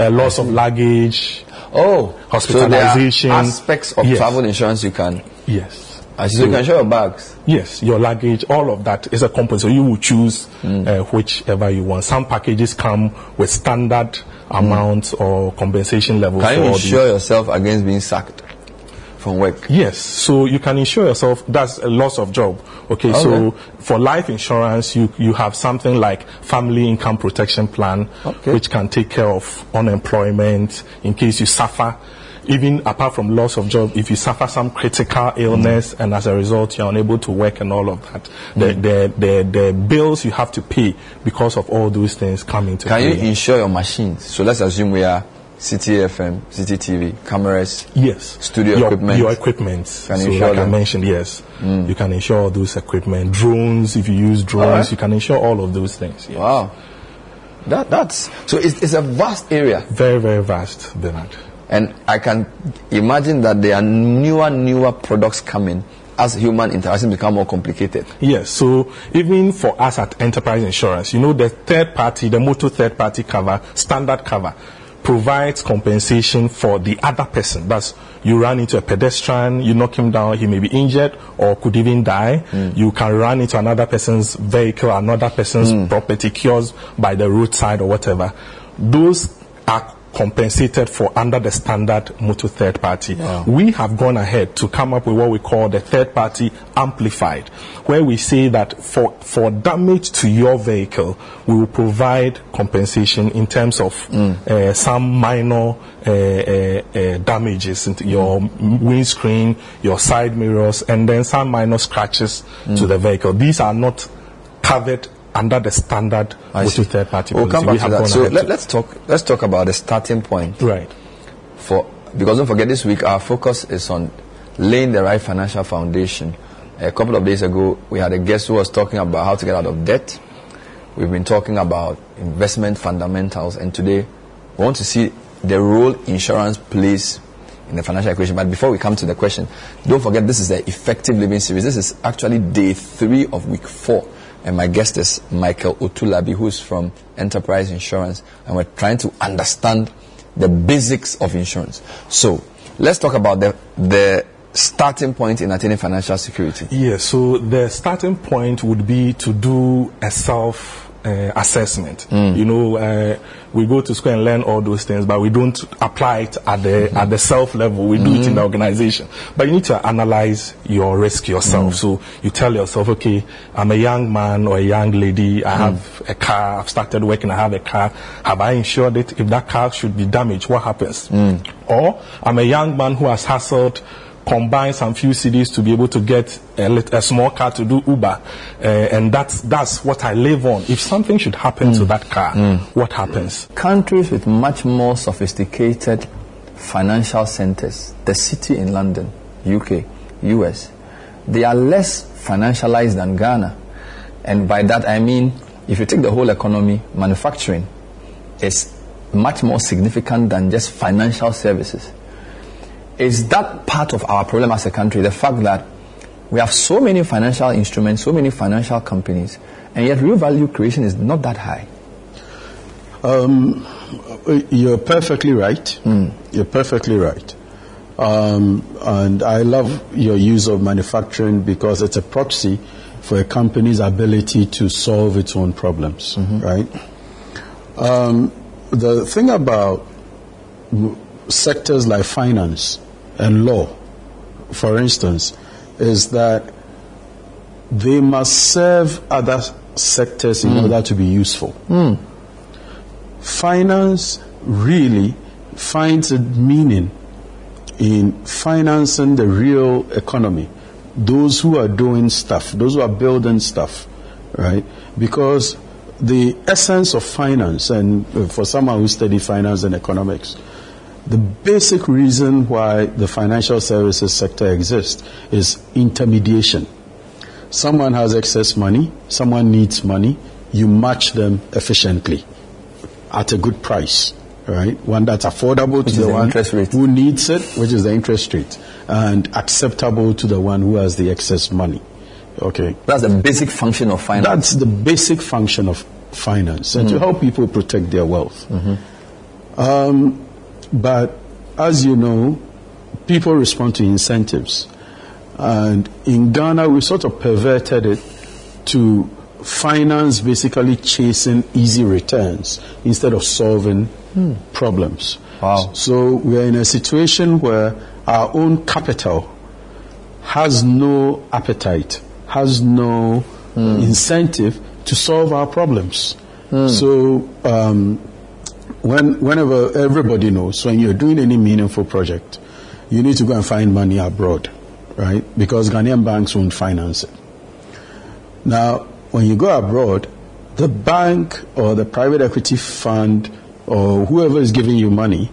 uh, loss of luggage.
oh,
hospitalization.
So aspects of
Yes.
travel insurance you can.
Yes.
I see. So you can insure your bags.
Yes, your luggage, all of that is a component. So you will choose
Mm.
uh, whichever you want. Some packages come with standard amounts or compensation levels.
Mm. Can you insure yourself against being sacked from work?
Yes, so you can insure yourself. That's a loss of job. Okay, so for life insurance, you you have something like family income protection plan,
Okay.
which can take care of unemployment in case you suffer. Even apart from loss of job, if you suffer some critical illness and as a result you're unable to work and all of that, the,
Mm.
the, the, the bills you have to pay because of all those things come into
Can you insure your machines? So let's assume we are Citi FM, Citi TV, cameras,
Yes.
studio
your,
equipment.
Your equipment.
Can
so like I mentioned, yes. Mm. You can insure all those equipment. Drones, if you use drones,
Alright.
you can insure all of those things. yeah.
Wow. That that's so it's, it's a vast area.
Very, very vast, Bernard.
And I can imagine that there are newer, newer products coming as human interaction become more complicated.
Yes, so even for us at Enterprise Insurance, you know, the third party, the motor third party cover, standard cover, provides compensation for the other person. That's you run into a pedestrian, you knock him down, he may be injured or could even die. Hmm. You can run into another person's vehicle, another person's hmm. property, caused by the roadside or whatever. Those are compensated for under the standard motor third party. We have gone ahead to come up with what we call the third party amplified, where we say that for, for damage to your vehicle, we will provide compensation in terms of uh, some minor uh, uh, uh, damages into your windscreen, your side mirrors, and then some minor scratches to the vehicle. These are not covered under the standard
I
motor
see.
third party
We'll
policy.
come back
have
to that. So let, let's talk. Let's talk about the starting point.
Right.
For because don't forget this week our focus is on laying the right financial foundation. A couple of days ago we had a guest who was talking about how to get out of debt. We've been talking about investment fundamentals, and today we want to see the role insurance plays in the financial equation. But before we come to the question, don't forget this is the Effective Living series. This is actually day three of week four. And my guest is Michael Otulabi, who's from Enterprise Insurance. And we're trying to understand the basics of insurance. So let's talk about the, the starting point in attaining financial security.
Yeah, so the starting point would be to do a self uh, assessment. You know, uh, we go to school and learn all those things, but we don't apply it at the at the self level. We do it in the organization. But you need to analyze your risk yourself. Mm. So you tell yourself, okay, I'm a young man or a young lady. I mm. have a car. I've started working. I have a car. Have I insured it? If that car should be damaged, what happens? Mm. Or I'm a young man who has hustled combine some few cedis to be able to get a, lit- a small car to do Uber, uh, and that's that's what I live on. If something should happen to that car, what happens?
Countries with much more sophisticated financial centers, the city in London, UK, US, they are less financialized than Ghana. And by that I mean, if you take the whole economy, manufacturing is much more significant than just financial services. Is that part of our problem as a country? The fact that we have so many financial instruments, so many financial companies, and yet real value creation is not that high.
Um, you're perfectly right. You're perfectly right. Um, and I love your use of manufacturing because it's a proxy for a company's ability to solve its own problems, right? Um, the thing about sectors like finance and law, for instance, is that they must serve other sectors in hmm. order to be useful. Hmm. Finance really finds its meaning in financing the real economy. Those who are doing stuff, those who are building stuff, right? Because the essence of finance, and for someone who studied finance and economics, the basic reason why the financial services sector exists is intermediation. Someone has excess money, someone needs money, you match them efficiently at a good price, right? One that's affordable
Which
to the
the
one who needs it, which is the interest rate, and acceptable to the one who has the excess money. Okay.
That's the basic function of finance.
That's the basic function of finance, and to
Mm.
help people protect their wealth.
Mm-hmm.
Um, but as you know, people respond to incentives. And in Ghana, we sort of perverted it to finance basically chasing easy returns instead of solving hmm. problems.
Wow.
So we are in a situation where our own capital has no appetite, has no hmm. incentive to solve our problems. Hmm. So um, when, whenever everybody knows when you're doing any meaningful project, you need to go and find money abroad, right? Because Ghanaian banks won't finance it. Now, when you go abroad, the bank or the private equity fund or whoever is giving you money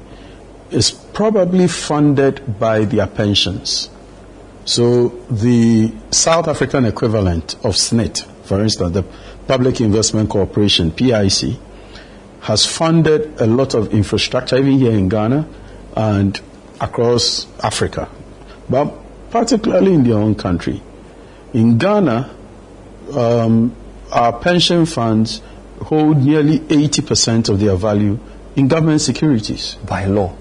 is probably funded by their pensions. So the South African equivalent of SSNIT, for instance, the Public Investment Corporation, PIC, has funded a lot of infrastructure, even here in Ghana and across Africa, but particularly in their own country. In Ghana, um, our pension funds hold nearly 80% of their value in government securities.
By law.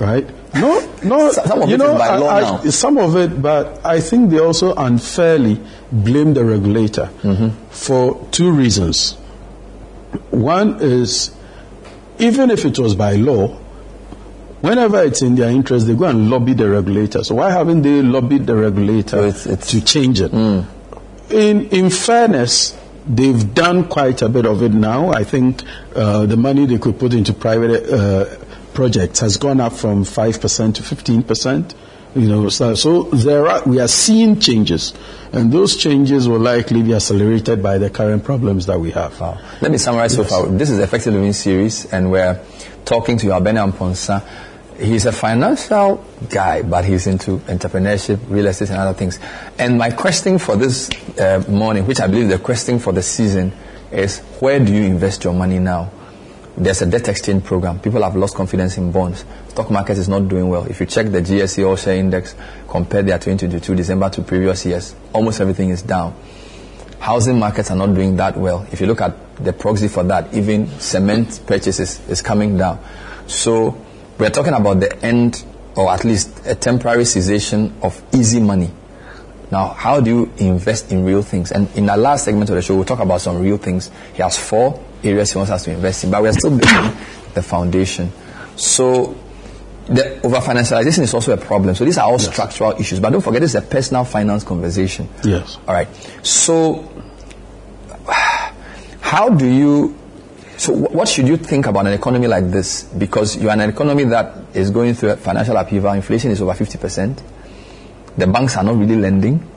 Right? No, no,
Some of
you
it
know,
by law
I-
now.
some of it, but I think they also unfairly blame the regulator
Mm-hmm.
for two reasons. One is even if it was by law, whenever it's in their interest, they go and lobby the regulator. So why haven't they lobbied the regulator to change it? In in fairness, they've done quite a bit of it now. I think uh, the money they could put into private uh, projects has gone up from five percent to fifteen percent. You know, so, so there are we are seeing changes, and those changes will likely be accelerated by the current problems that we have.
Let me summarize so far. This is the Effective Living series, and we're talking to Albania Amponsa. He's a financial guy, but he's into entrepreneurship, real estate, and other things. And my question for this uh, morning, which I believe the question for the season, is where do you invest your money now? There's a debt exchange program. People have lost confidence in bonds. Stock market is not doing well. If you check the GSE All Share Index, compare their 2022 December to previous years, almost everything is down. Housing markets are not doing that well. If you look at the proxy for that, even cement purchases is coming down. So we're talking about the end, or at least a temporary cessation of easy money. Now, how do you invest in real things? And in the last segment of the show, we'll talk about some real things. He has four areas he wants us to invest in, but we're still building the foundation. So, the over financialization is also a problem. So, these are all structural issues. But don't forget, this is a personal finance conversation.
Yes.
All right. So, how do you? So, what should you think about an economy like this? Because you're an economy that is going through a financial upheaval. Inflation is over fifty percent. The banks are not really lending.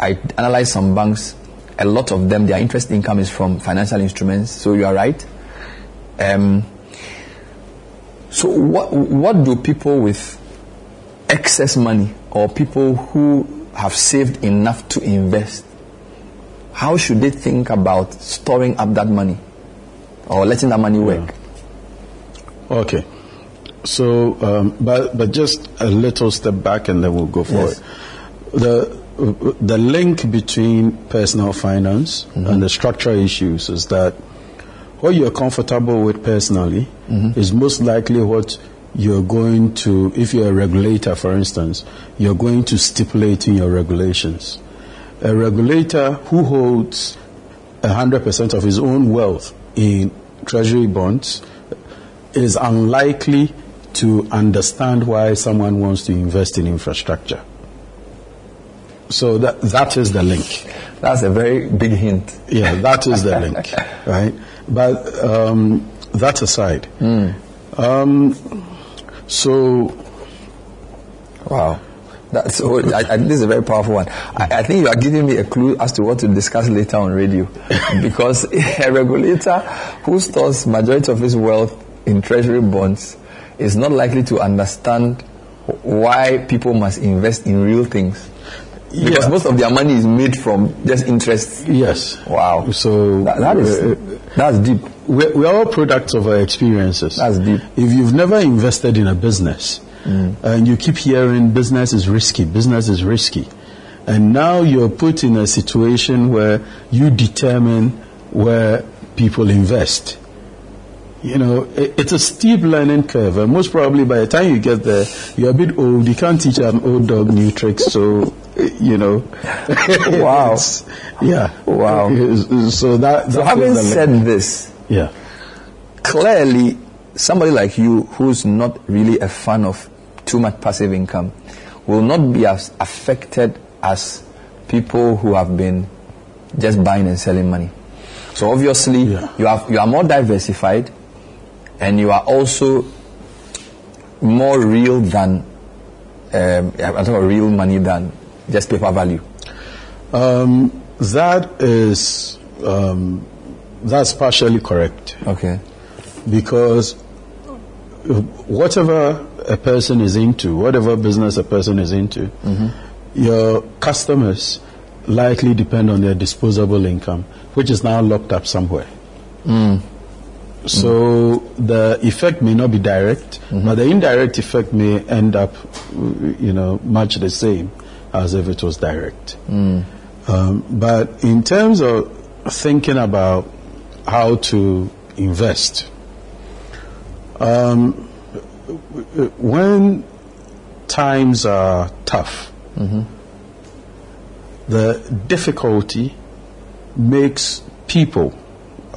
I analyze some banks. A lot of them, their interest income is from financial instruments. So you are right. Um, so what what do people with excess money or people who have saved enough to invest? How should they think about storing up that money or letting that money work?
Okay. So, um, but but just a little step back, and then we'll go forward. The the link between personal finance mm-hmm. and the structural issues is that what you're comfortable with personally mm-hmm. is most likely what you're going to, if you're a regulator, for instance, you're going to stipulate in your regulations. A regulator who holds 100% of his own wealth in treasury bonds is unlikely to understand why someone wants to invest in infrastructure. So that that is the link.
That's a very big hint.
Yeah, that is the link, right? But um, that aside, um, so
wow, that's so. I, I, this is a very powerful one. I, I think you are giving me a clue as to what to discuss later on radio, because a regulator who stores majority of his wealth in treasury bonds is not likely to understand why people must invest in real things. Because
Yeah.
most of their money is made from just interest.
Yes.
Wow.
So
That- that is-
uh,
that's deep.
We're, we're all products of our experiences.
That's deep.
If you've never invested in a business and you keep hearing business is risky, business is risky, and now you're put in a situation where you determine where people invest. You know, it, it's a steep learning curve, and most probably by the time you get there, you're a bit old. You can't teach an old dog new tricks, so you know.
Wow.
Yeah.
Wow.
So that.
So having said
link.
this,
yeah.
clearly somebody like you who's not really a fan of too much passive income will not be as affected as people who have been just buying and selling money. So obviously you have you are more diversified and you are also more real than um, I'm talking about real money than just paper value.
Um, that is um, that's partially correct.
Okay.
Because whatever a person is into, whatever business a person is into, your customers likely depend on their disposable income, which is now locked up somewhere.
Mm.
So the effect may not be direct, but the indirect effect may end up, you know, much the same as if it was direct.
Mm.
Um, but in terms of thinking about how to invest, um, when times are tough, the difficulty makes people,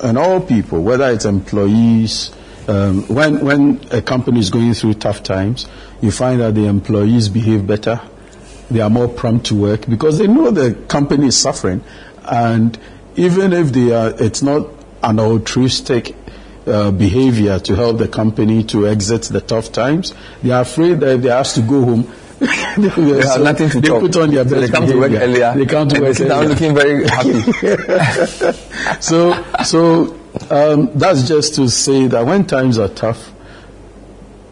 and all people, whether it's employees, Um, when when a company is going through tough times, you find that the employees behave better. They are more prompt to work because they know the company is suffering, and even if they are, it's not an altruistic uh, behavior to help the company to exit the tough times. They are afraid that if they have to go home, they,
have nothing to
they
talk.
put on their
So
best
they come to work earlier
They come to work earlier.
looking very happy.
so, so um, that's just to say that when times are tough,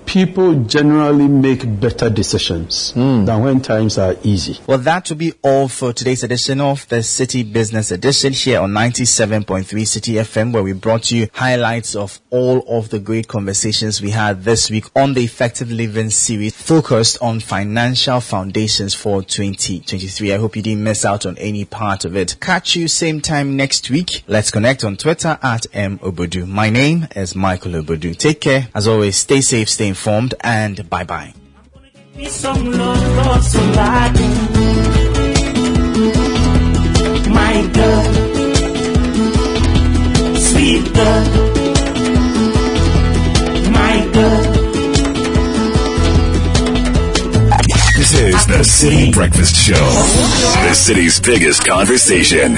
people generally make better decisions
Hmm.
than when times are easy.
Well, that will be all for today's edition of the Citi Business Edition here on 97.3 Citi FM, where we brought you highlights of all of the great conversations we had this week on the Effective Living series focused on financial foundations for 2023. I hope you didn't miss out on any part of it. Catch you same time next week. Let's connect on Twitter at M Obodu. My name is Michael Obodu. Take care. As always, stay safe, stay informed, and bye bye.
Me some love, God, so like My girl, sweet girl, my girl.
This is the Citi Breakfast Show, the city's biggest conversation.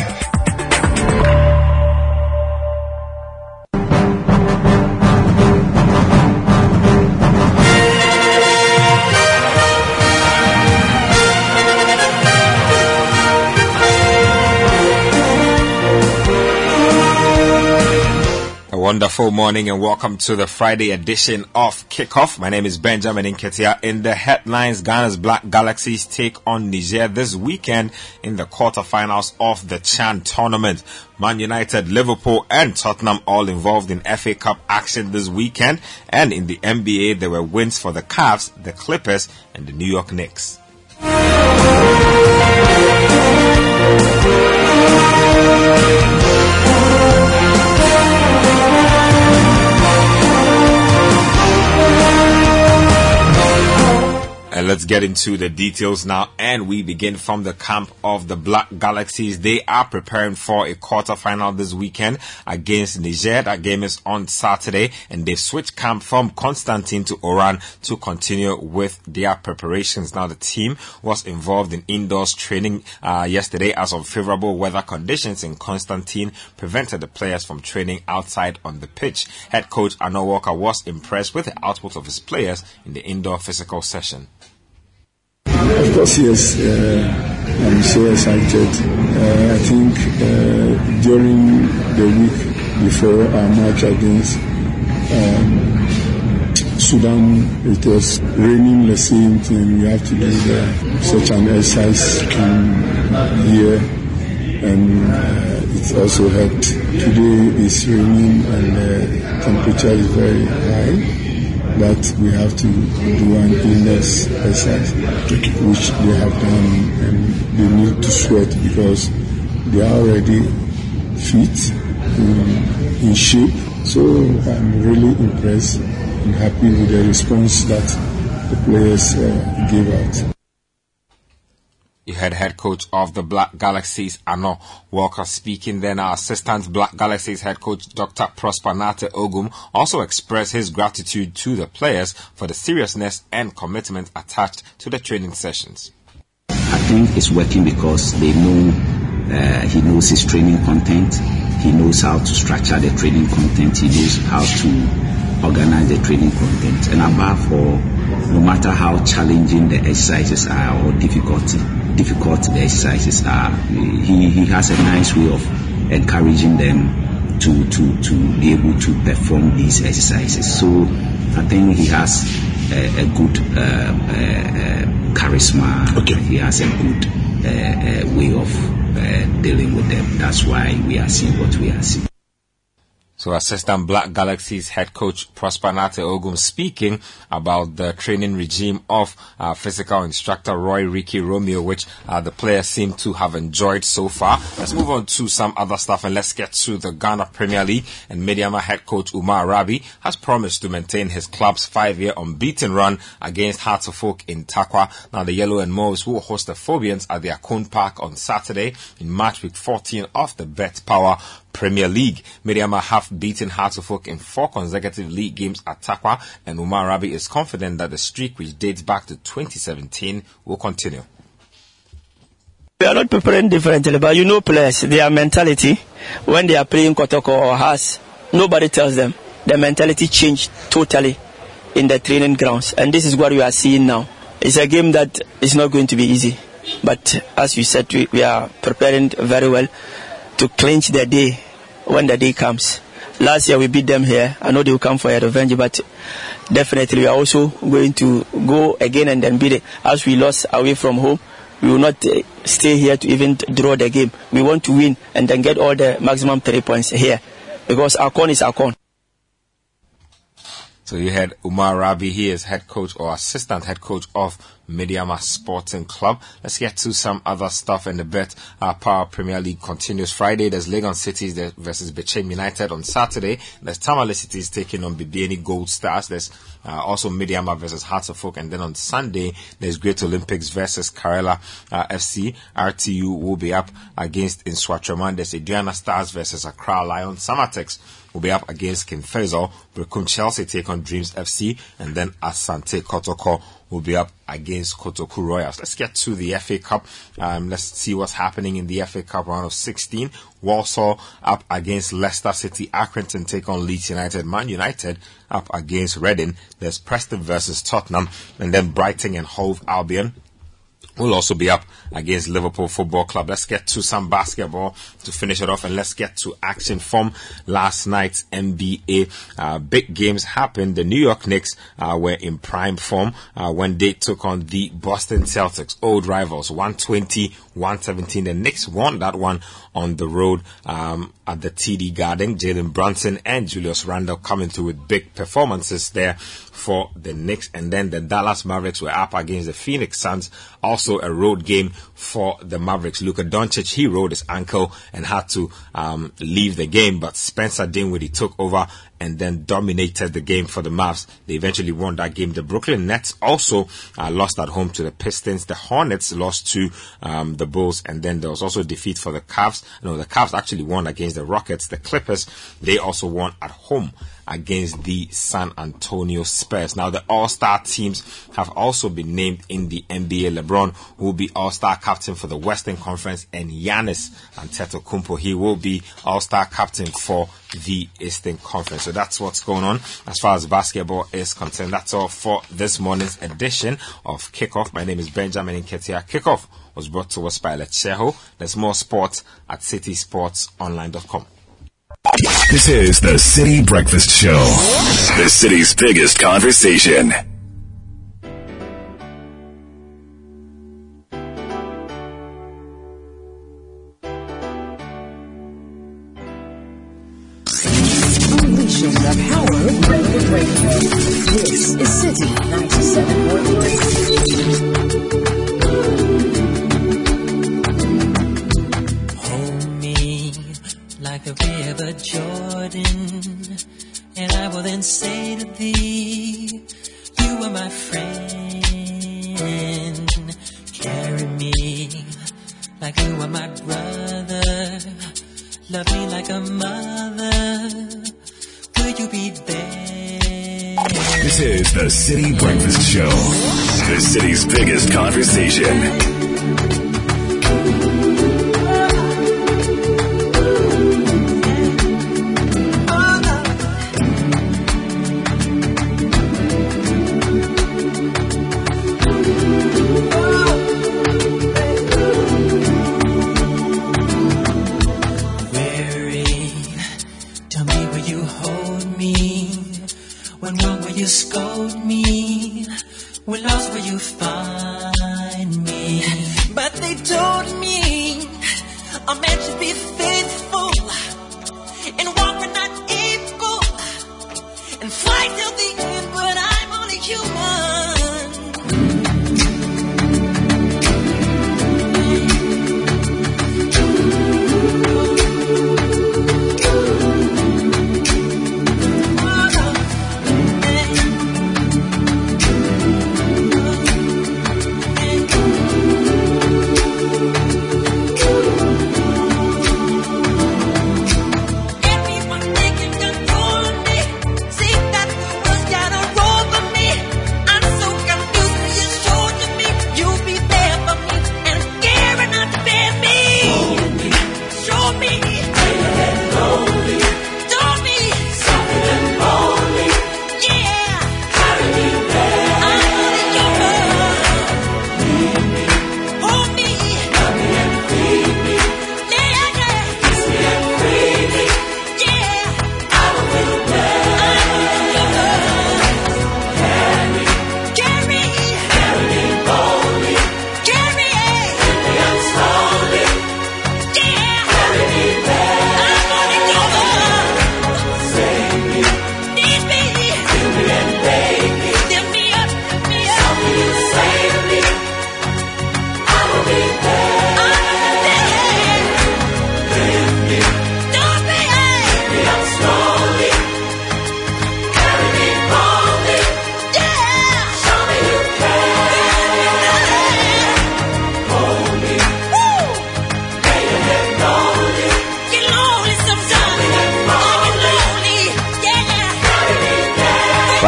Wonderful morning and welcome to the Friday edition of Kickoff. My name is Benjamin Nketia. In the headlines, Ghana's Black Galaxies take on Niger this weekend in the quarterfinals of the CHAN tournament. Man United, Liverpool and Tottenham all involved in FA Cup action this weekend. And in the NBA, there were wins for the Cavs, the Clippers and the New York Knicks. And let's get into the details now. And we begin from the camp of the Black Galaxies. They are preparing for a quarterfinal this weekend against Niger. That game is on Saturday. And they switch camp from Constantine to Oran to continue with their preparations. Now, the team was involved in indoors training uh, yesterday as unfavorable weather conditions in Constantine prevented the players from training outside on the pitch. Head coach Annor Walker was impressed with the output of his players in the indoor physical session.
Of course, yes. Uh, I'm so excited. Uh, I think uh, during the week before our match against um, Sudan, it was raining the same thing. We have to do the, such an exercise in here, and uh, it also helped. Today it's raining and the temperature is very high that we have to do an index exercise, which they have done, and they need to sweat because they are already fit, in, in shape. So I'm really impressed and happy with the response that the players uh, gave out.
You heard head coach of the Black Galaxies, Annor Walker, speaking. Then our assistant Black Galaxies head coach, Dr. Prosper Narteh Ogum, also expressed his gratitude to the players for the seriousness and commitment attached to the training sessions.
I think it's working because they know uh, he knows his training content. He knows how to structure the training content. He knows how to organize the training content. And above all, no matter how challenging the exercises are or difficult, difficult the exercises are, he, he has a nice way of encouraging them to, to, to be able to perform these exercises. So I think he has a, a good uh, uh, charisma. Okay. He has a good uh, uh, way of uh, dealing with them. That's why we are seeing what we are seeing.
So assistant Black Galaxy's head coach Prosper Narteh Ogum speaking about the training regime of uh, physical instructor Roy Ricky Romeo, which uh, the players seem to have enjoyed so far. Let's move on to some other stuff and let's get to the Ghana Premier League. And Medeama head coach Umar Rabi has promised to maintain his club's five-year unbeaten run against Hearts of Oak in Tarkwa. Now the Yellow and Mauves will host the Phobians at the Akoon Park on Saturday in match week 14 of the betPawa Premier League. Medeama have beaten Hearts of Oak in four consecutive league games at Tarkwa, and Umar Rabi is confident that the streak, which dates back to 2017, will continue.
We are not preparing differently, but you know players, their mentality, when they are playing Kotoko or Haas, nobody tells them. The mentality changed totally in the training grounds, and this is what we are seeing now. It's a game that is not going to be easy, but as you said, we, we are preparing very well to clinch the day when the day comes. Last year we beat them here. I know they will come for a revenge, but definitely we are also going to go again and then beat it. As we lost away from home, we will not uh, stay here to even draw the game. We want to win and then get all the maximum three points here because our Akon is our Akon.
So you had Umar Rabi, he is head coach or assistant head coach of Medeama Sporting Club. Let's get to some other stuff in the bet. Our Power Premier League continues Friday. There's Legon Cities versus Bechem United on Saturday. There's Tamale Cities taking on Bibiani Gold Stars. There's uh, also Medeama versus Hearts of Oak. And then on Sunday, there's Great Olympics versus Karela uh, FC. RTU will be up against Nsoatreman. There's Aduana Stars versus Accra Lions. Samatex will be up against Faisal. Berekum Chelsea take on Dreams FC. And then Asante Kotoko will be up against Kotoku Royals. Let's get to the FA Cup. Um, let's see what's happening in the FA Cup round of 16. Walsall up against Leicester City. Accrington take on Leeds United. Man United up against Reading. There's Preston versus Tottenham. And then Brighton and Hove Albion will also be up against Liverpool Football Club. Let's get to some basketball to finish it off and let's get to action from last night's NBA. Uh, big games happened. The New York Knicks uh, were in prime form uh, when they took on the Boston Celtics, old rivals, 120, 117. The Knicks won that one on the road um, at the TD Garden. Jalen Brunson and Julius Randle coming through with big performances there for the Knicks. And then the Dallas Mavericks were up against the Phoenix Suns. Also a road game for the Mavericks. Luka Doncic, he rolled his ankle and had to um, leave the game, but Spencer Dinwiddie took over and then dominated the game for the Mavs. They eventually won that game. The Brooklyn Nets also uh, lost at home to the Pistons. The Hornets lost to um, the Bulls, and then there was also defeat for the Cavs. No, the Cavs actually won against the Rockets. The Clippers, they also won at home against the San Antonio Spurs. Now, the All-Star teams have also been named in the NBA. LeBron will be All-Star captain for the Western Conference and Giannis Antetokounmpo, he will be All-Star captain for the Eastern Conference. So that's what's going on as far as basketball is concerned. That's all for this morning's edition of Kickoff. My name is Benjamin Nketia. Kickoff was brought to us by Letshego. There's more sports at citisportsonline.com.
This is the Citi Breakfast Show, the city's biggest conversation.
Unleashing the power of Radio. This is Citi 97.3.
a river Jordan, and I will then say to thee, You are my friend. Carry me like you are my brother. Love me like a mother. Will you be there?
This is the Citi Breakfast Show, the city's biggest conversation.
Scold me? When lost will you find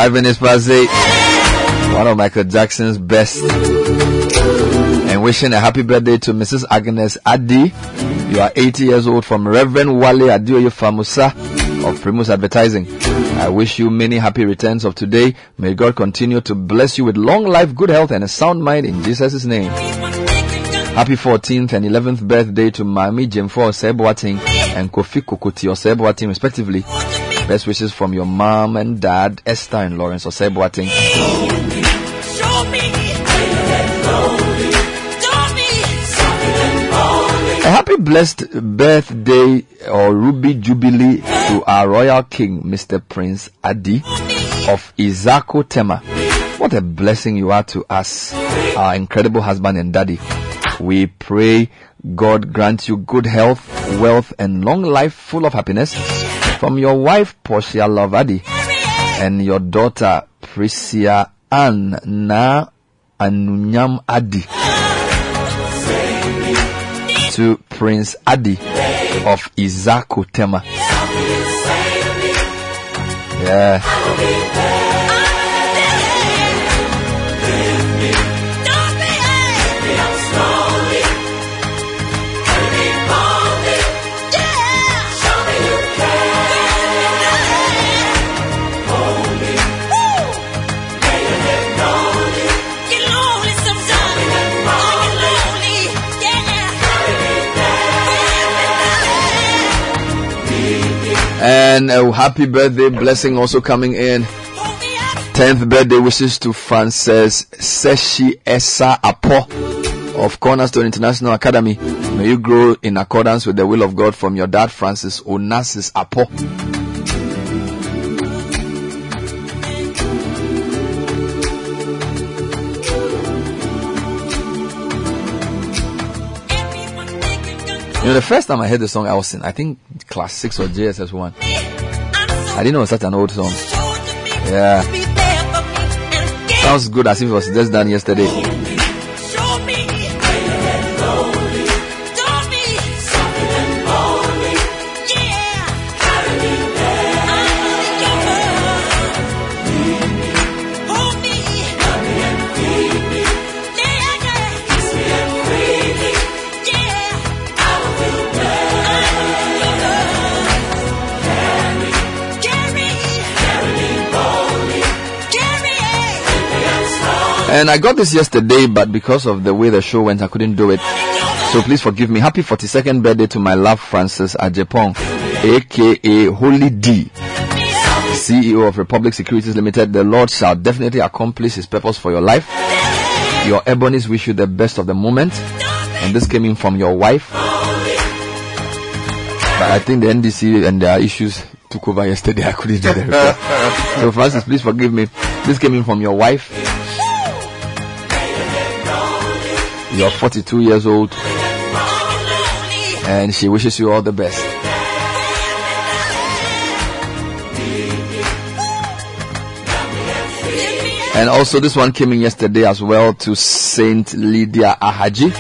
5 minutes past 8. One of Michael Jackson's best. And wishing a happy birthday to Mrs. Agnes Adi. You are 80 years old from Reverend Wale Adioye Famusa of Primus Advertising. I wish you many happy returns of today. May God continue to bless you with long life, good health, and a sound mind in Jesus' name. Happy 14th and 11th birthday to Mami Jemfo Oseboating and Kofi Kokoti Oseboating respectively. Best wishes from your mom and dad, Esther and Lawrence Oseboating. A happy blessed birthday or Ruby Jubilee to our royal king, Mr. Prince Adi of Izako Tema. What a blessing you are to us, our incredible husband and daddy. We pray God grant you good health, wealth, and long life full of happiness from your wife, Portia Lovadi, and your daughter, Prisia Ann Na Anunyam Adi to Prince Adi of Izako Tema. Yeah. And a happy birthday blessing also coming in. 10th birthday wishes to Frances Seshi Esa Apo of Cornerstone International Academy. May you grow in accordance with the will of God from your dad, Francis Onassis Apo. You know, the first time I heard the song, I was in, I think, class 6 or JSS 1. I didn't know it was such an old song. Yeah. Sounds good as if it was just done yesterday. And I got this yesterday, but because of the way the show went, I couldn't do it. So please forgive me. Happy 42nd birthday to my love Francis Ajepong, aka Holy D. CEO of Republic Securities Limited, the Lord shall definitely accomplish his purpose for your life. Your Ebonies wish you the best of the moment. And this came in from your wife. But I think the NDC and their issues took over yesterday. I couldn't do the so Francis, please forgive me. This came in from your wife. You're 42 years old. And she wishes you all the best. And also this one came in yesterday as well to Saint Lydia Ahaji.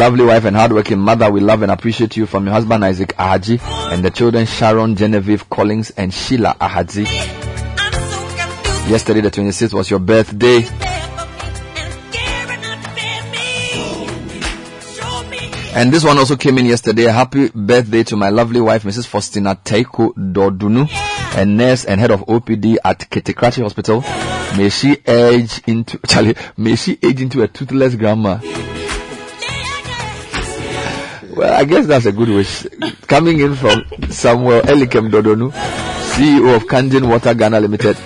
Lovely wife and hardworking mother, we love and appreciate you from your husband Isaac Ahaji and the children Sharon, Genevieve Collins and Sheila Ahaji. Yesterday the 26th was your birthday. And this one also came in yesterday. Happy birthday to my lovely wife, Mrs. Faustina Teiko Dodunu, a nurse and head of OPD at Kete Krachi Hospital. May she age into, Charlie, may she age into a toothless grandma. Well, I guess that's a good wish. Coming in from Samuel Elikem Dodonu, CEO of Kanjin Water Ghana Limited.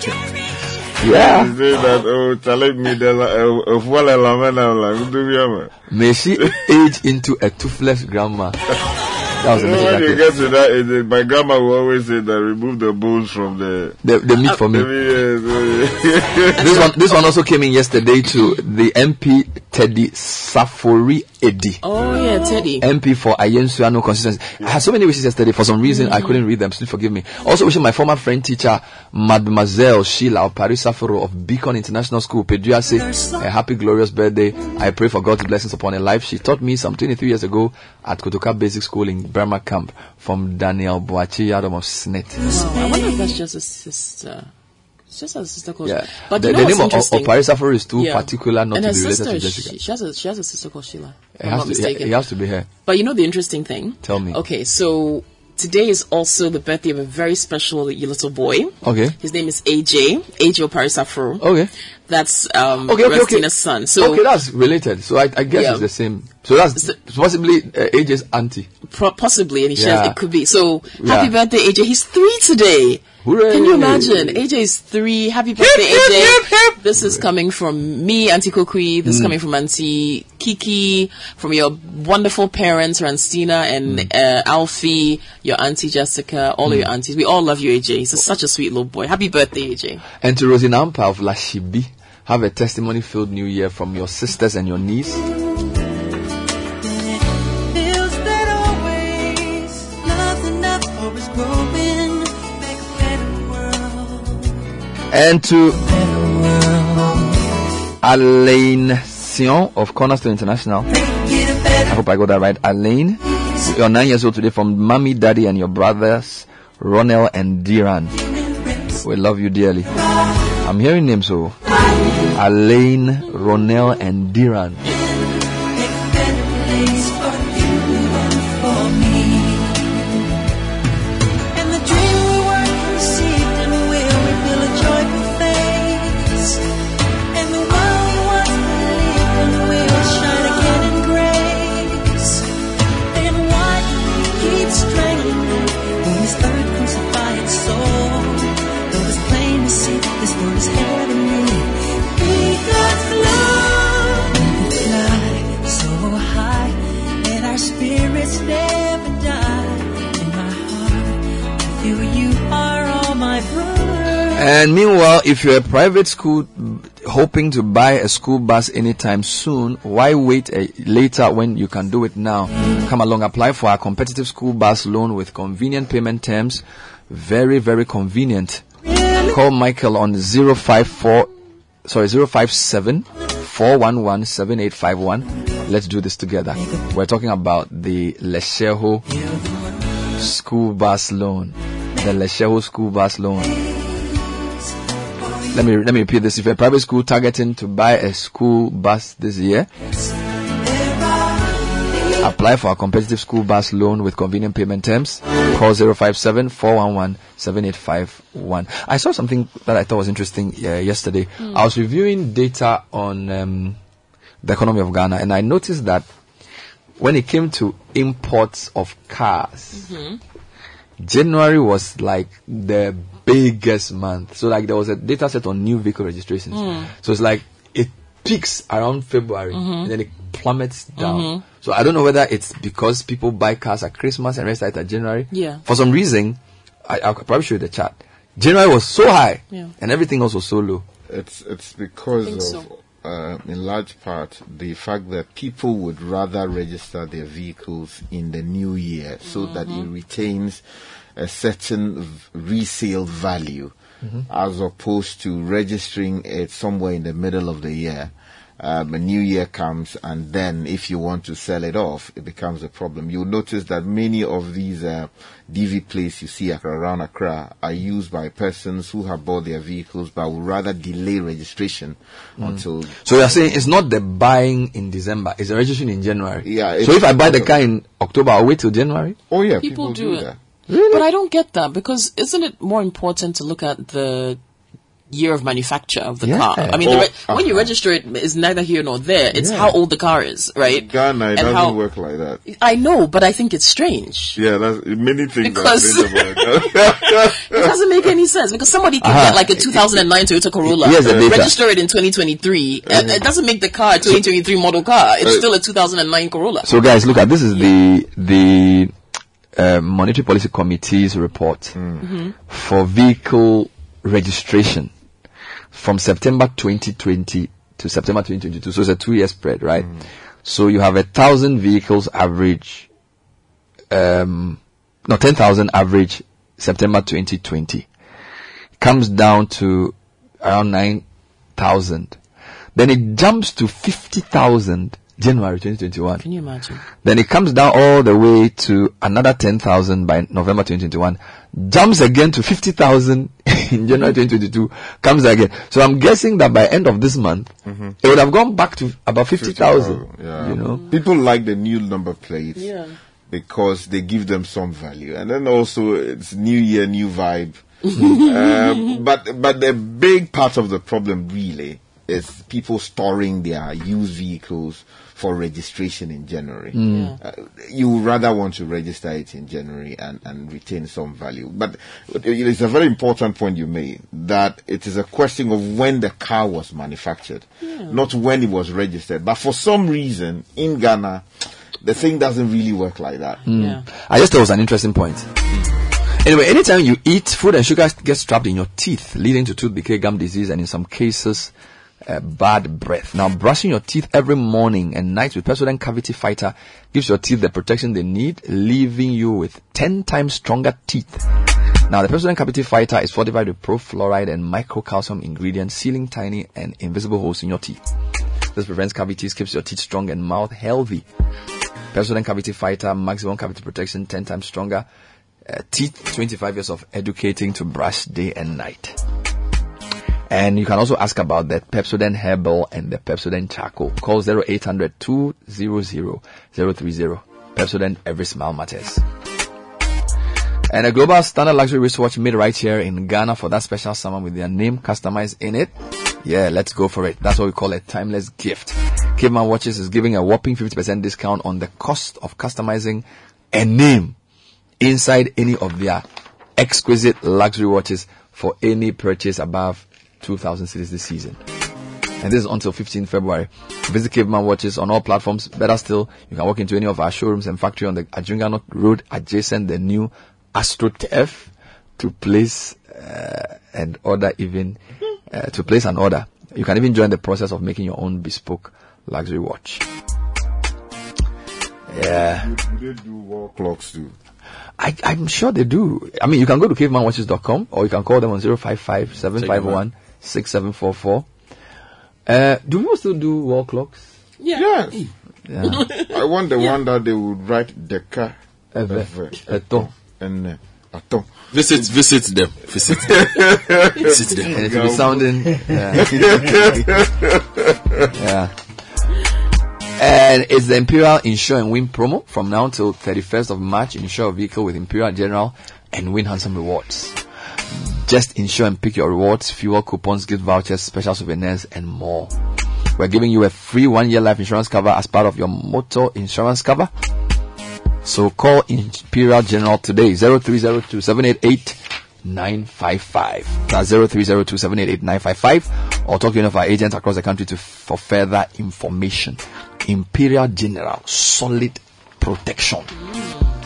Yeah.
You say that, oh, challenge me, a, a, a full element, I'm like, do me, man.
May she age into a toothless grandma. That was a
You know, when you
get.
get to that age, eh, my grandma will always say that remove the bones from the.
The, the meat for me.
The meat, yes,
this one, this one also came in yesterday to the MP Teddy Safori Addi.
Oh yeah, Teddy.
MP for Ayensuano constituency. I had so many wishes yesterday. For some reason, I couldn't read them. Please forgive me. Also wishing my former friend teacher, Mademoiselle Sheila of Paris Safaro of Beacon International School, Pedriase, a happy, glorious birthday. I pray for God's blessings upon her life. She taught me some 23 years ago at Kotoka Basic School in Burma Camp from Daniel Boachi Yadom of SSNIT.
Oh, I wonder if that's just a sister. She just a sister called.
Yeah.
But
the,
you know
the name of, of Paris Afro is too
Yeah.
particular not
and
to be related to Jessica.
She, she has a she has a sister called Sheila.
It has, to, it has to be her.
But you know the interesting thing?
Tell me.
Okay, so today is also the birthday of a very special little boy.
Okay.
His name is AJ, AJ Paris Afro.
Okay.
That's um
Okay, okay, okay.
Son. So
okay, that's related. So I, I guess
Yeah.
it's the same. So that's possibly uh, AJ's auntie.
pro- possibly, and he shares, it could be. So
Yeah.
happy birthday, AJ. He's three today.
Hooray.
Can you imagine? AJ is three. Happy birthday, AJ. This is coming from me, Auntie Kokui. This is
Mm.
coming from Auntie Kiki, from your wonderful parents, Ranstina and uh, Alfie, your Auntie Jessica, all of
Mm.
your aunties. We all love you, AJ. He's a, such a sweet little boy. Happy birthday, AJ.
And to Rosie Nampa of Lashibi, have a testimony filled new year from your sisters and your niece. And to Alain Sion of Cornerstone International. I hope I got that right. Alain, you're nine years old today from mommy, daddy, and your brothers, Ronel and Diran. We love you dearly. I'm hearing names so. Alain, Ronel, and Diran.
And
meanwhile, if you're a private school hoping to buy a school bus anytime soon, why wait a, later when you can do it now? Come along, apply for our competitive school bus loan with convenient payment terms. Very, very convenient. Call Michael on 054, sorry, 057 411 7851. Let's do this together. We're talking about the Letshego school bus loan. The Letshego school bus loan. Let me let me repeat this. If you're a private school targeting to buy a school bus this year, apply for a competitive school bus loan with convenient payment terms. Call 057 411 7851. I saw something that I thought was interesting uh, yesterday.
Hmm.
I was reviewing data on um, the economy of Ghana and I noticed that when it came to imports of cars,
Mm-hmm.
January was like the biggest month. So like there was a data set on new vehicle registrations.
Mm.
So it's like it peaks around February
Mhm.
and then it plummets down.
Mhm.
So I don't know whether it's because people buy cars at Christmas and rest at January.
Yeah.
For some reason, I, I'll probably show you the chart. January was so high
Yeah.
and everything else was so low.
It's it's because of,
so.
uh, in large part, the fact that people would rather register their vehicles in the new year so that it
Mm-hmm.
retains a certain v- resale value,
Mhm.
as opposed to registering it somewhere in the middle of the year. Um, a new year comes, and then if you want to sell it off, it becomes a problem. You'll notice that many of these uh, DV plates you see around Accra are used by persons who have bought their vehicles but would rather delay registration
Mm.
until.
So you're saying it's not the buying in December, it's the registration in January.
Yeah.
So if I buy the car in October, I'll wait till January?
Oh yeah,
people, do, it. But I don't get that because isn't it more important to look at the year of manufacture of the
Yeah.
car? I mean, the
Oh,
re- when you register it, it, is neither here nor there. It's
Yeah.
how old the car is, right?
Ghana, it
And
doesn't
how-
work like that.
I know, but I think it's strange.
Yeah, that's, many things
Because-
are strange.
It doesn't make any sense because somebody can
Aha.
get like a 2009 Toyota Corolla,
Here's the data.
register it in 2023, and it doesn't make the car a 2023 model car. It's
Uh,
still a 2009 Corolla.
So guys, look at this is the the uh, Monetary Policy Committee's report
Mhm.
for vehicle registration from September 2020 to September 2022. So it's a two-year spread, right? So you have a thousand vehicles average, um, no, ten thousand average September 2020. Comes down to around nine thousand. Then it jumps to fifty thousand January 2021.
Can you imagine?
Then it comes down all the way to another 10,000 by November 2021. Jumps again to 50,000 in January 2022. Comes again. So I'm guessing that by end of this month,
Mhm.
it would have gone back to about 50,000.
Yeah.
You know?
people like the new number plates
Yeah.
because they give them some value, and then also it's new year, new vibe. um, but but the big part of the problem really is people storing their used vehicles for registration in January.
Mm.
Uh, you would rather want to register it in January and, and retain some value. But it is a very important point you made that it is a question of when the car was manufactured, not when it was registered. But for some reason in Ghana, the thing doesn't really work like that.
Mm. I just thought it was an interesting point. Anyway, anytime you eat, food and sugar gets trapped in your teeth, leading to tooth decay, gum disease, and in some cases, uh, bad breath. Now, brushing your teeth every morning and night with Pepsodent Cavity Fighter gives your teeth the protection they need, leaving you with 10 times stronger teeth. Now, the Pepsodent Cavity Fighter is fortified with profluoride and microcalcium ingredients, sealing tiny and invisible holes in your teeth. This prevents cavities, keeps your teeth strong and mouth healthy. Pepsodent Cavity Fighter, maximum cavity protection, 10 times stronger. Uh, teeth, 25 years of educating to brush day and night. And you can also ask about the Pepsodent Herbal and the Pepsodent Charcoal. Call 0800 200 030. Pepsodent, every smile matters. And a global standard luxury wristwatch made right here in Ghana for that special someone with their name customized in it. Yeah, let's go for it. That's what we call a timeless gift. Caveman Watches is giving a whopping 50% discount on the cost of customizing a name inside any of their exquisite luxury watches for any purchase above 2000 cedis this season. And this is until 15 February. Visit Caveman Watches on all platforms. Better still, you can walk into any of our showrooms and factory on the Adjiringanor Road adjacent the new AstroTurf to place uh, an order even uh, to place an order. You can even join the process of making your own bespoke luxury watch. Yeah.
Do they do wall clocks too?
I, I'm sure they do. I mean, you can go to cavemanwatches.com or you can call them on 055 751 6744. Uh, do people still do wall clocks? Yeah.
Yes.
Yeah.
I want the one that they would write Deka,
Eve,
Eve,
Eto.
and uh, Ato.
Visit, visit them. Visit them. visit them.
And it will be sounding. Yeah. yeah. And it's the Imperial Insure and Win promo from now till 31st of March. Insure a vehicle with Imperial General and win handsome rewards. Just insure and pick your rewards, fuel coupons, gift vouchers, special souvenirs, and more. We're giving you a free one year life insurance cover as part of your motor insurance cover. So call Imperial General today, 0302 788 955. That's 0302 788 955. Or talk to any of our agents across the country to, for further information. Imperial General, solid protection.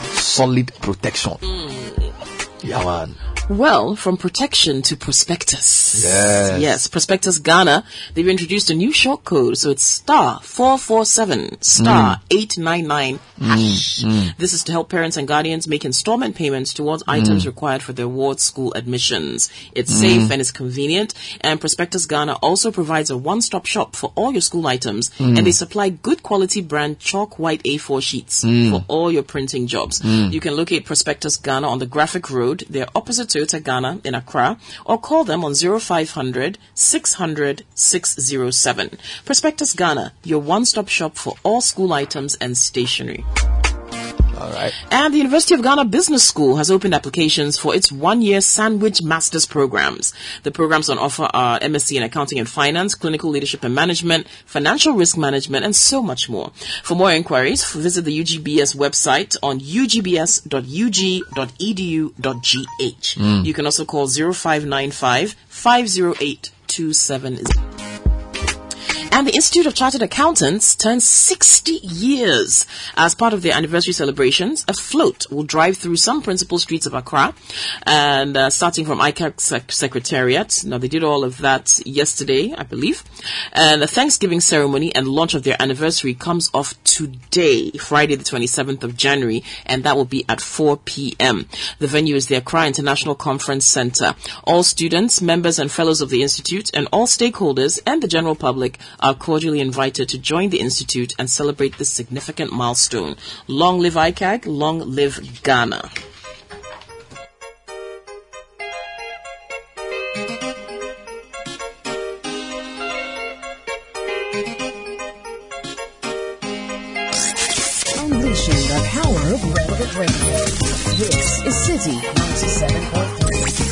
Solid protection. Yeah, man.
Well, from protection to prospectus.
Yes.
Yes, Prospectus Ghana, they've introduced a new short code. So it's star 447 star 899 hash.
Mm,
This is to help parents and guardians make installment payments towards items required for their ward school admissions. It's
Mm.
safe and it's convenient. And Prospectus Ghana also provides a one-stop shop for all your school items.
Mm.
And they supply good quality brand chalk white A4 sheets
Mm.
for all your printing jobs.
Mm.
You can locate Prospectus Ghana on the Graphic Road. They're opposite Toyota Ghana in Accra or call them on 0500 600 607. Prospectus Ghana, your one-stop shop for all school items and stationery.
All right.
And the University of Ghana Business School has opened applications for its one-year Sandwich Masters programs. The programs on offer are MSc in Accounting and Finance, Clinical Leadership and Management, Financial Risk Management, and so much more. For more inquiries, visit the UGBS website on ugbs.ug.edu.gh.
Mm.
You can also call 0595 508 270. And the Institute of Chartered Accountants turns 60 years. As part of their anniversary celebrations, a float will drive through some principal streets of Accra, and uh, starting from ICAG sec- Secretariat. Now, they did all of that yesterday, I believe. And the Thanksgiving ceremony and launch of their anniversary comes off today, Friday, the 27th of January, and that will be at 4 p.m. The venue is the Accra International Conference Center. All students, members, and fellows of the Institute, and all stakeholders and the general public are cordially invited to join the Institute and celebrate this significant milestone. Long live ICAG, long live Ghana.
Unleashing the power of relevant radio. This is Citi 97.3.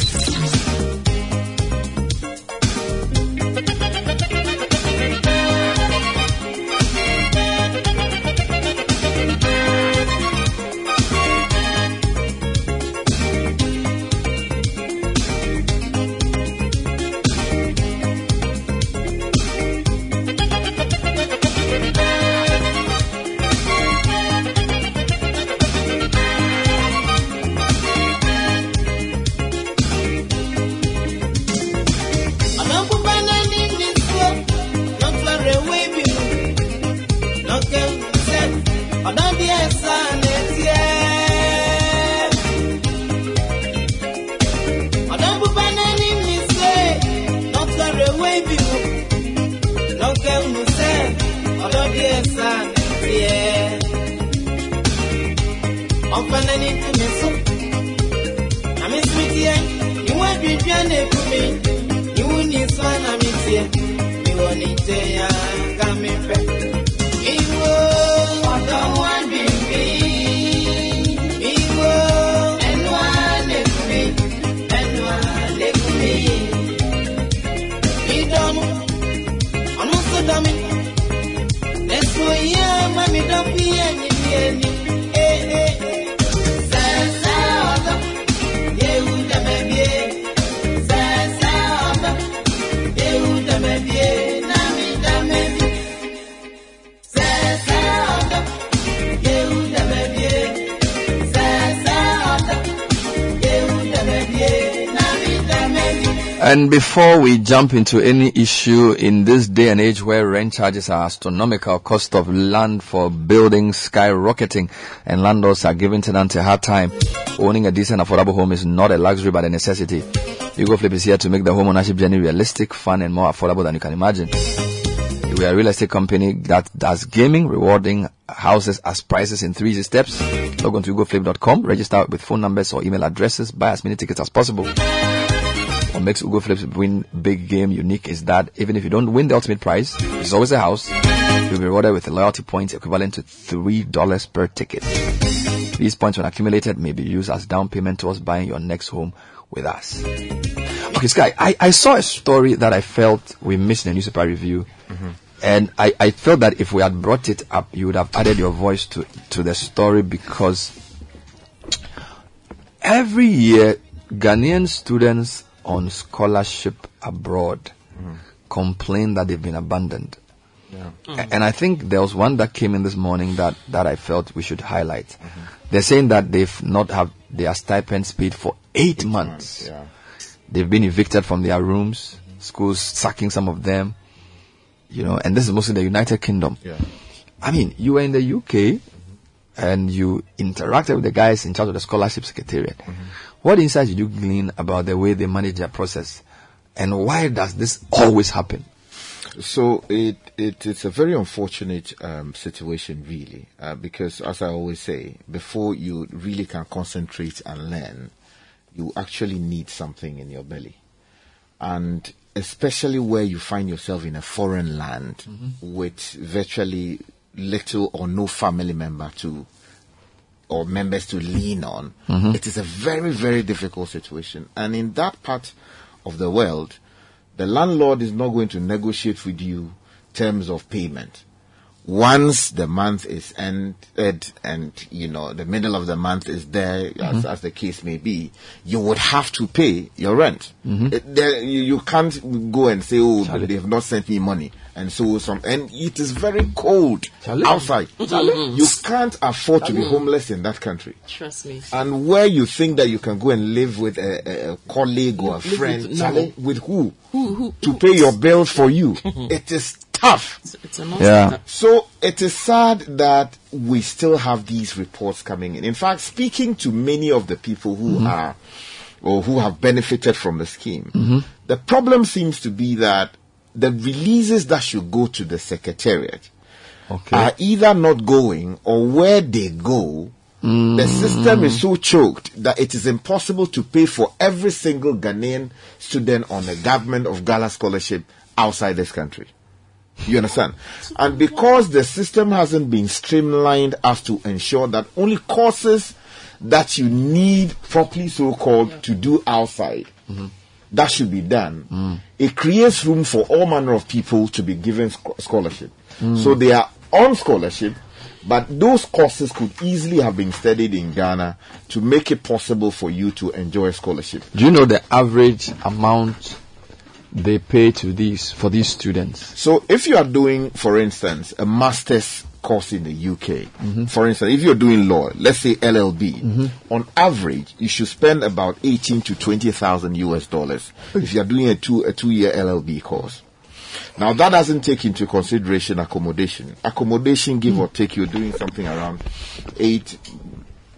before we jump into any issue in this day and age where rent charges are astronomical, cost of land for buildings skyrocketing, and landlords are giving tenants a hard time, owning a decent affordable home is not a luxury but a necessity. Hugo Flip is here to make the home ownership journey realistic, fun, and more affordable than you can imagine. We are a real estate company that does gaming, rewarding houses as prices in three easy steps. Log on to hugoflip.com, register with phone numbers or email addresses, buy as many tickets as possible. What makes Ugo Flips win big game unique is that even if you don't win the ultimate prize, it's always a house. You'll be rewarded with a loyalty points equivalent to $3 per ticket. These points when accumulated may be used as down payment towards buying your next home with us. Okay, Sky, I, I saw a story that I felt we missed in the newspaper review. Mm-hmm. And I, I felt that if we had brought it up, you would have added your voice to, to the story because every year Ghanaian students on scholarship abroad complain that they've been abandoned. A- And I think there was one that came in this morning that, that I felt we should highlight. Mm-hmm. They're saying that they've not have their stipends paid for eight, months. They've been evicted from their rooms, mm-hmm. schools sacking some of them, you know, and this is mostly the United Kingdom. I mean, you were in the UK and you interacted with the guys in charge of the scholarship secretariat. Mm-hmm. What insights did you glean about the way they manage their process? And why does this always happen?
So it, it it's a very unfortunate um, situation, really, uh, because as I always say, before you really can concentrate and learn, you actually need something in your belly, and especially where you find yourself in a foreign land with virtually little or no family member to or members to lean on,
Mhm.
it is a very very difficult situation, and in that part of the world, the landlord is not going to negotiate with you terms of payment. Once the month is ended and, you know, the middle of the month is there, as,
Mhm.
as the case may be, you would have to pay your rent.
Mhm.
It- there, you, you can't go and say, oh, they have not sent me money. And so some, and it is very cold outside.
Charlie.
You can't afford to be homeless in that country.
Trust me.
And where you think that you can go and live with a, a, a colleague or a
Live with-
friend,
no.
With who?
Who, who,
To pay your bills for you. it is tough.
It's a
Yeah.
So it is sad that we still have these reports coming in. In fact, speaking to many of the people who
Mhm.
are or who have benefited from the scheme,
Mhm.
the problem seems to be that the releases that should go to the secretariat
Okay.
are either not going or where they go, the mm. system is so choked that it is impossible to pay for every single Ghanaian student on a government of Ghana scholarship outside this country. You understand? And because the system hasn't been streamlined as to ensure that only courses that you need properly so called to do outside mm-hmm. That should be done, it creates room for all manner of people to be given scho- scholarship. Hmm. So they are on scholarship, but those courses could easily have been studied in Ghana to make it possible for you to enjoy a scholarship.
Do you know the average amount they pay to these for these students?
So if you are doing, for instance, a master's course in the UK, mm-hmm. for instance, if you're doing law, let's say LLB, mm-hmm. on average, you should spend about 18 to 20,000 US dollars if you're doing a two, a two year LLB course. Now that doesn't take into consideration accommodation. Accommodation, give or mm. take, you're doing something around eight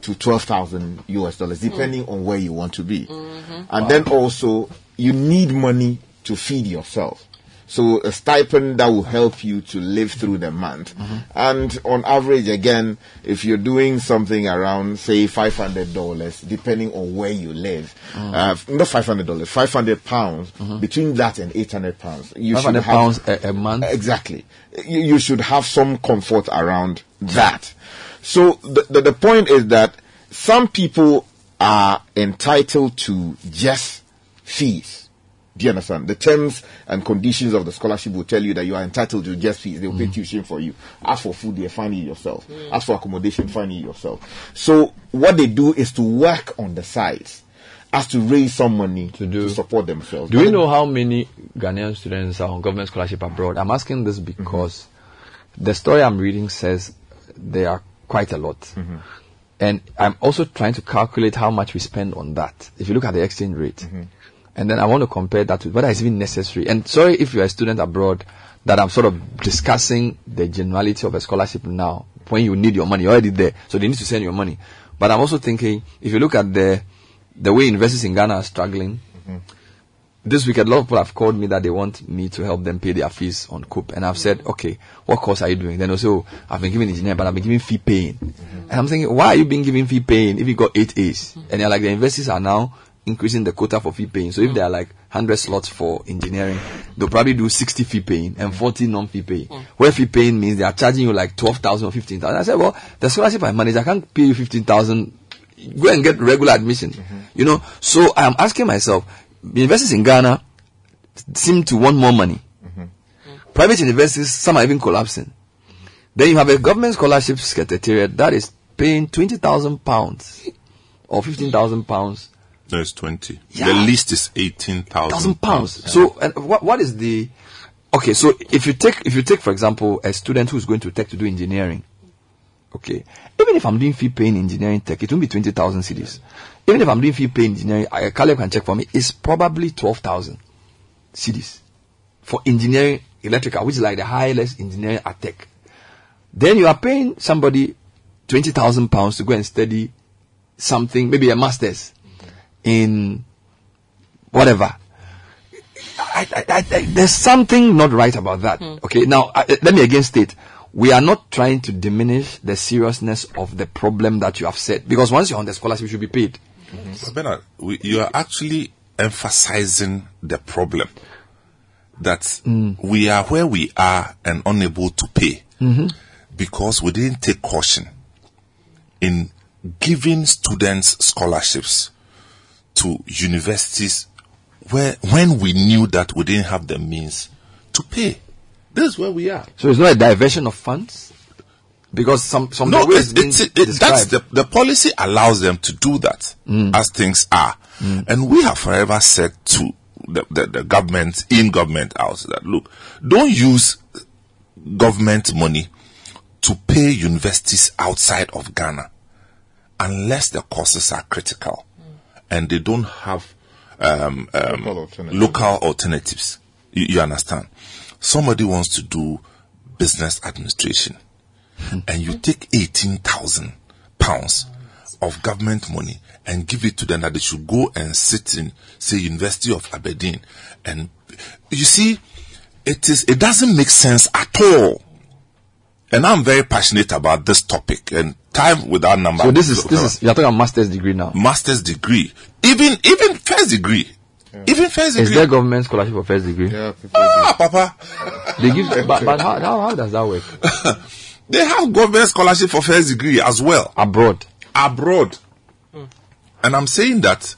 to twelve thousand US dollars, mm. depending on where you want to be. Mm-hmm. And then also, you need money to feed yourself. So a stipend that will help you to live through the month. Mm-hmm. And on average, again, if you're doing something around, say, five hundred dollars, depending on where you live, mm. uh, not five hundred dollars, five hundred pounds. Mm-hmm. Between that and eight hundred pounds, you should
500
have
pounds a, a month?
Exactly. You, you should have some comfort around that. So the, the, the point is that some people are entitled to just fees. Do you understand? The terms and conditions of the scholarship will tell you that you are entitled to just fees. They will pay tuition for you. As for food, they find it yourself. As for accommodation, find it yourself. So what they do is to work on the sides as to raise some money to, do, to support themselves.
Do we know how many Ghanaian students are on government scholarship abroad? I'm asking this because the story I'm reading says there are quite a lot.
Mm-hmm.
And I'm also trying to calculate how much we spend on that. If you look at the exchange rate,
Mm-hmm.
And then I want to compare that with whether it's even necessary. And sorry if you're a student abroad that I'm sort of discussing the generality of a scholarship now. When you need your money, you're already there, so they need to send your money. But I'm also thinking if you look at the the way universities in Ghana are struggling, mm-hmm. this week a lot of people have called me that they want me to help them pay their fees on COOP. And I've said, okay, what course are you doing? Then they'll say, oh, I've been giving engineering, but I've been giving fee paying. Mm-hmm. And I'm thinking, why are you being given fee paying if you got eight A's? Mm-hmm. And they're like, the universities are now increasing the quota for fee paying. So if mm. there are like 100 slots for engineering, they'll probably do 60 fee paying and 40 non-fee paying. Mm. Where fee paying means they are charging you like 12,000 or 15,000. I said, well, the scholarship I manage, I can't pay you 15,000 go and get regular admission. Mm-hmm. You know, so I'm asking myself, universities in Ghana seem to want more money. Mm-hmm. Private universities, some are even collapsing. Then you have a government scholarship secretariat that is paying twenty thousand pounds or fifteen thousand pounds.
No, it's 20.
Yeah.
The list is 18,000
Thousand pounds. So, and what what is the? Okay, so if you take if you take for example a student who's going to tech to do engineering, okay, even if I'm doing fee paying engineering tech, it won't be twenty thousand cedis. Even if I'm doing fee paying engineering, I, Caleb can check for me. It's probably twelve thousand cedis for engineering electrical, which is like the highest engineering at tech. Then you are paying somebody twenty thousand pounds to go and study something, maybe a master's in whatever. I, I, I, I- there's something not right about that. Hmm. Okay, now I, let me again state: we are not trying to diminish the seriousness of the problem that you have said, because once you're on the scholarship, you should be paid. Mm-hmm.
But Bernard, we, you are actually emphasizing the problem that hmm. we are where we are and unable to pay
Mhm.
because we didn't take caution in giving students scholarships to universities where when we knew that we didn't have the means to pay. This is where we are.
So it's not a diversion of funds, because some some
no, it's, it's, it, that's the, the policy allows them to do that mm. as things are. Mm. And we have forever said to the, the, the government, in government house, that look, don't use government money to pay universities outside of Ghana unless the courses are critical and they don't have um, um,
Local alternatives.
local alternatives. You, you understand? Somebody wants to do business administration and you take 18,000 pounds of government money and give it to them that they should go and sit in, say, University of Aberdeen. And you see, it is it doesn't make sense at all. And I'm very passionate about this topic and time without number.
So this is this is you're talking about master's degree now.
master's degree, even even first degree, even first degree.
Is
degree.
there government scholarship for first degree?
Yeah,
ah, Papa.
They give, but, but how, how how does that work?
They have government scholarship for first degree as well.
Abroad.
Abroad. And I'm saying that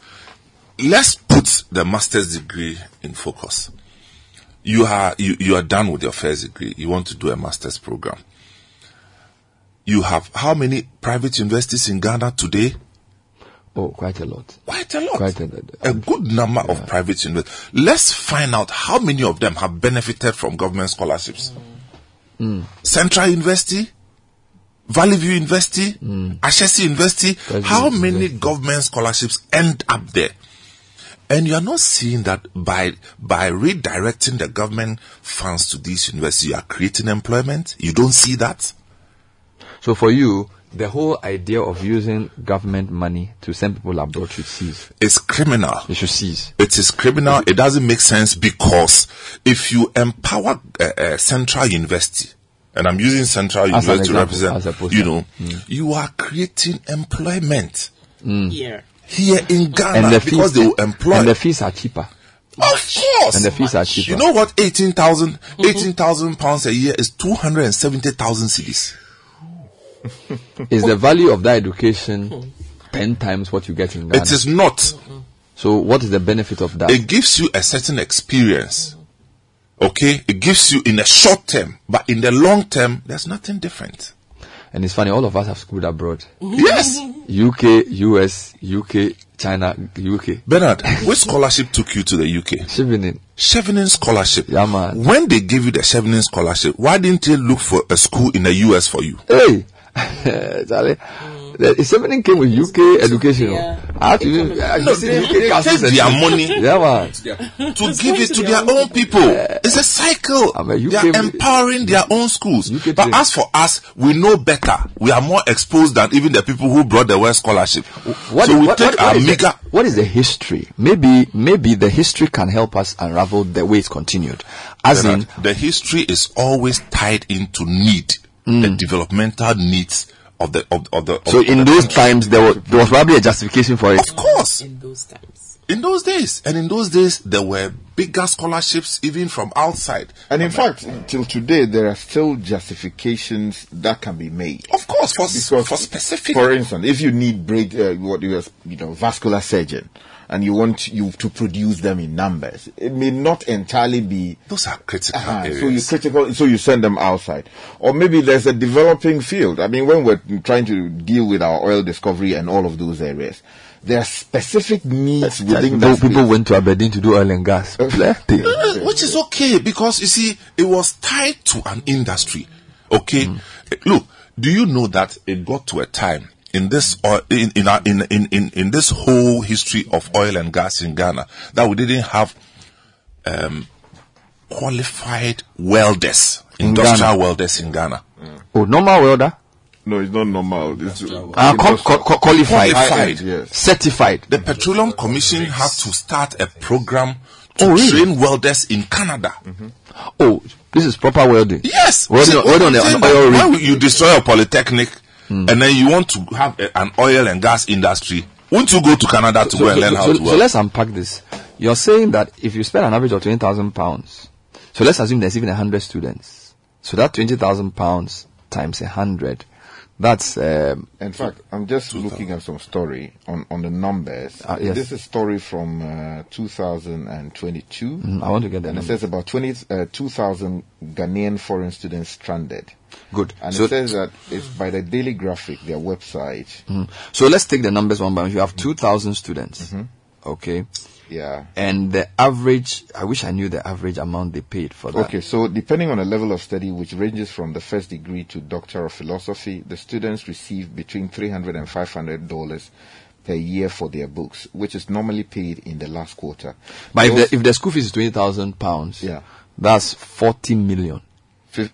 let's put the master's degree in focus. You are you, you are done with your first degree. You want to do a master's program. You have how many private universities in Ghana today?
Oh, quite a lot.
Quite a lot.
Quite a lot.
A good number of private universities. Let's find out how many of them have benefited from government scholarships.
Mm.
Central University, Valley View University, Ashesi University. How many government scholarships end up there? And you are not seeing that by by redirecting the government funds to these universities, you are creating employment. You don't see that.
So for you, the whole idea of using government money to send people abroad should cease.
It's criminal.
It should cease.
It is criminal. It doesn't make sense because if you empower uh, uh, Central University, and I'm using Central
As
University to
example, as a
represent,
poster.
you know,
Mm.
you are creating employment
Yeah.
here in Ghana
And the
because
fees,
they will employ.
and the fees are cheaper.
of course.
And the fees are cheaper.
You know what? 18,000 18,000 pounds a year is 270,000 cedis.
Is the value of that education ten times what you get in Ghana?
It is not.
So what is the benefit of that?
It gives you a certain experience. Okay? It gives you in a short term, but in the long term, there's nothing different.
And it's funny, all of us have schooled abroad.
Yes.
UK, US, UK, China, UK.
Bernard, which scholarship took you to the UK?
Chevening.
Chevening scholarship.
Yeah, man.
When they gave you the Chevening scholarship, why didn't they look for a school in the US for you?
Hey! Charlie, the Chevening came with UK education. I have to even, I
No,
see UK
they
council
take their money
Yeah, man.
to give it to their own people. It's a cycle.
UK
they are empowering their own schools. But as for us, we know better. We are more exposed than even the people who brought the West scholarship.
What
so we
what-
take
what-
our
what is the-
meager.
what is the history? Maybe, maybe the history can help us unravel the way it's continued. As in,
the history is always tied into need, the developmental needs of the of, of the. Of
Mm. so
of
in
the
those
country.
times there was, there was probably a justification for it.
Of course.
In those times.
In those days, and in those days, there were bigger scholarships even from outside.
And in fact, till today, there are still justifications that can be made.
Of course, for,
Because,
for specific.
For instance, if you need brain, uh, what you you know, vascular surgeon, and you want you to produce them in numbers, it may not entirely be.
Those are critical
Uh-huh,
areas.
so you critical, so you send them outside, or maybe there's a developing field. I mean, when we're trying to deal with our oil discovery and all of those areas, there are specific needs within
People,
that.
people went to Aberdeen to do oil and gas. Plenty.
Uh, which is okay because you see, it was tied to an industry. Okay, Uh, look, do you know that it got to a time in this oil, in in, our, in in in in this whole history of oil and gas in Ghana that we didn't have um, qualified welders,
In
industrial
Ghana.
welders in Ghana.
Oh, normal welder?
No, it's not normal. It's
Uh, qual- qual- qual- qualified.
Qualified.
Yes.
Certified.
The Petroleum Commission had to start a program to
Oh, really?
train welders in Canada.
Oh, this is proper welding.
Yes.
Welding,
See,
welding on, the,
I'm
on oil rig.
Why would you destroy a polytechnic Hmm. and then you want to have a, an oil and gas industry? Won't you go to Canada to go and learn how
so,
to
so let's unpack this. You're saying that if you spend an average of twenty thousand pounds, so let's assume there's even hundred students. So that twenty thousand pounds times a hundred, that's um,
In fact, I'm just looking at some story on, on the numbers.
Ah, yes.
This is a story from uh, 2022.
Mm, I want to get the
And it says about 20, uh, 2,000 Ghanaian foreign students stranded.
good.
And
so,
it says that it's by the Daily Graphic, their website.
mm. so let's take the numbers one by one. You have two thousand students. Okay.
Yeah.
And the average, I wish I knew the average amount they paid for that.
Okay, so depending on the level of study, which ranges from the first degree to Doctor of Philosophy, the students receive between 300 and 500 dollars per year for their books, which is normally paid in the last quarter.
But if the, if the school fees is twenty thousand pounds,
Yeah.
that's 40 million.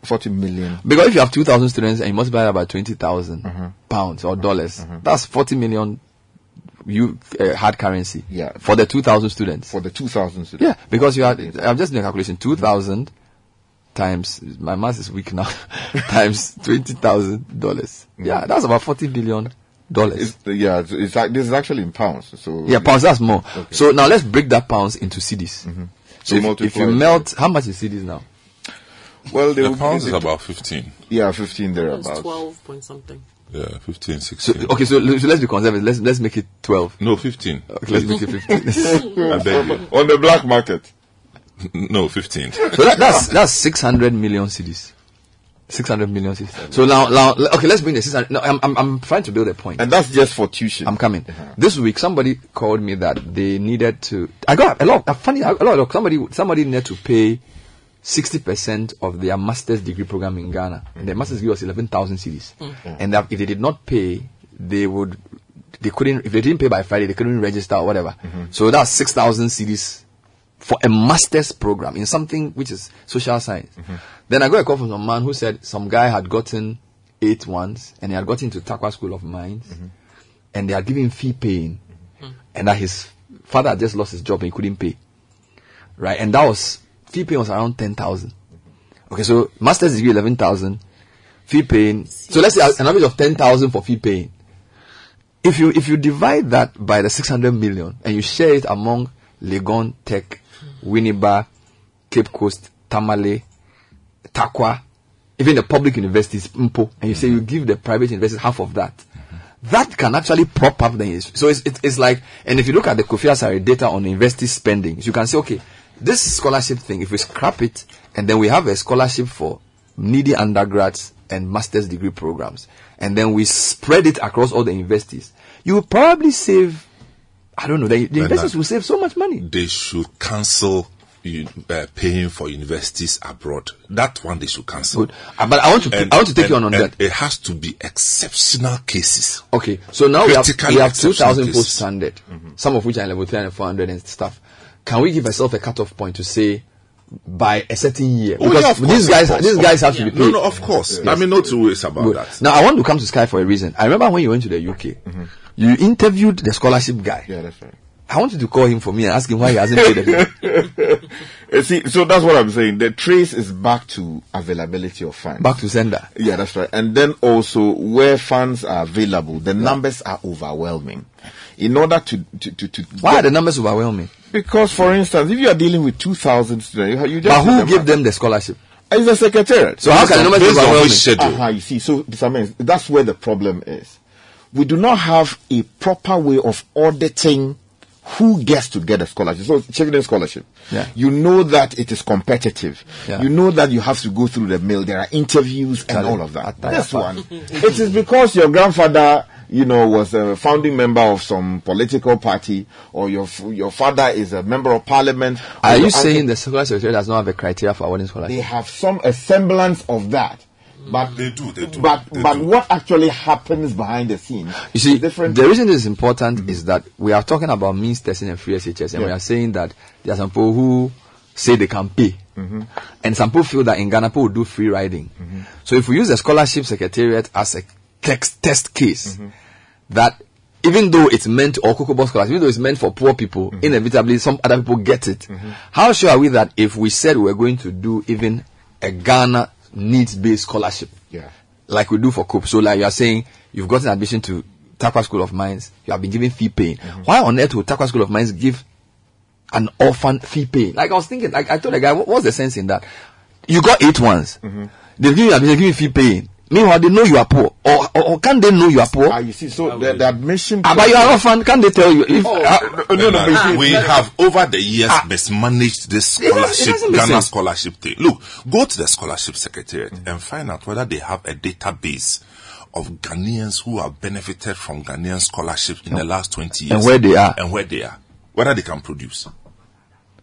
40 million.
Because if you have 2,000 students and you multiply that by 20,000
Uh-huh.
pounds or dollars, that's 40 million you, uh, hard currency.
Yeah.
For the 2,000 students.
For the 2,000 students.
Yeah, because you had, I'm just doing a calculation, 2,000 times my math is weak now times twenty thousand dollars. Yeah, that's about forty billion dollars.
It's, yeah, it's, it's like this is actually in pounds. So
Yeah, pounds. That's more. So now let's break that pounds into cedis.
Mm-hmm.
So
So
if, if you melt, how much is cedis now?
Well,
The pounds is
it-
about 15.
Yeah, fifteen
It's
thereabouts.
twelve point something.
Yeah, 15,
So
16.
okay, so, so let's be conservative. Let's let's make it twelve.
No, 15.
Okay, let's make it fifteen.
I beg you.
On the black market.
No, 15.
So that, that's that's six hundred million cedis. Six hundred million cedis. So now, now, okay, let's bring the six hundred. No, I'm, I'm I'm trying to build a point.
And that's just for tuition.
I'm coming. Uh-huh. This week, somebody called me that they needed to. I got a lot. A funny, a lot of somebody. Somebody needed to pay sixty percent of their master's degree program in Ghana. And their master's degree was eleven thousand cedis.
Mm.
And if they did not pay, they would. They couldn't. If they didn't pay by Friday, they couldn't register or whatever.
Mm-hmm.
So that's six thousand cedis for a master's program in something which is social science.
Mm-hmm.
Then I got a call from some man who said some guy had gotten eight ones and he had gotten into Tarkwa School of Mines
Mm-hmm.
and they had given fee paying and that his father had just lost his job and he couldn't pay. Right? And that was fee paying was around ten thousand. Okay, so master's degree eleven thousand, fee paying. So let's say an average of ten thousand for fee paying. If you if you divide that by the six hundred million and you share it among Legon Tech, Winneba, Cape Coast, Tamale, Tarkwa, even the public universities, MPO, and you say you give the private universities half of that, that can actually prop up the. So it's, it, it's like, and if you look at the Kofi Asare data on university spending, you can say, okay, this scholarship thing, if we scrap it, and then we have a scholarship for needy undergrads and master's degree programs, and then we spread it across all the universities, you will probably save, I don't know, the, the universities will save so much money.
They should cancel you, uh, paying for universities abroad. That one they should cancel.
Good. Uh, but I want to- I want to take you on on that.
It has to be exceptional cases.
Okay, so now we have, we have 2,000
cases.
posts standard, some of which are level 3 and 400 and stuff. Can we give ourselves a cutoff point to say by a certain year?
Oh,
because
yeah, of course,
these guys, these guys have
course.
to be paid.
no, no, of course.
Yes.
I mean, no two ways about
Good.
that.
Now I want to come to Sky for a reason. I remember when you went to the UK, you interviewed the scholarship guy.
Yeah, that's right.
I want you to call him for me and ask him why he hasn't paid the
Uh, See, so that's what I'm saying. The trace is back to availability of funds.
Back to sender.
Yeah, that's right. And then also where funds are available, the numbers are overwhelming. In order to to to, to
Why are the numbers overwhelming?
Because, for instance, if you are dealing with two thousand students, you, you just
But who
them
gave
up.
them the scholarship?
It's the secretariat.
So how can the numbers be overwhelming?
which schedule? Uh-huh, you see, so Mr. That's where the problem is. We do not have a proper way of auditing who gets to get a scholarship. So children's scholarship.
Yeah.
You know that it is competitive.
Yeah.
You know that you have to go through the mill. There are interviews and all of that. This one, it is because your grandfather, you know, was a founding member of some political party, or your f- your father is a member of parliament.
Are you saying the scholarship secretary does not have a criteria for awarding scholarship?
they have some a semblance of that. But
they do, they do.
But but what actually happens behind the scenes?
You see,
is different.
the reason this is important is that we are talking about means testing and free SHS, and we are saying that there are some people who say they can pay,
Mhm.
and some people feel that in Ghana people will do free riding. Mm-hmm. So if we use the scholarship secretariat as a text test case, mm-hmm. that even though it's meant or Kokobo scholarship, even though it's meant for poor people, mm-hmm. inevitably some other people get it. How sure are we that if we said we're going to do even a Ghana needs-based scholarship,
Yeah.
like we do for COPE. So like you are saying, you've gotten admission to Tarkwa School of Mines, you have been given fee paying. Mm-hmm. Why on earth would Tarkwa School of Mines give an orphan fee paying? Like I was thinking, like I told the guy, what, what's the sense in that? You got eight ones. Mm-hmm. They give you admission, give you fee paying. Meanwhile, they know you are poor. Or, or, or can they know you are poor?
Ah, you see, so the, the admission.
Ah, but you are orphan, can they tell you? If, ah,
no, no, but you see-
we have over the years mismanaged this
It it
scholarship, Ghana
sense.
scholarship thing. Look, go to the scholarship secretariat and find out whether they have a database of Ghanaians who have benefited from Ghanaian scholarships in the last 20 years.
And where they are.
And where they are. Whether they can produce.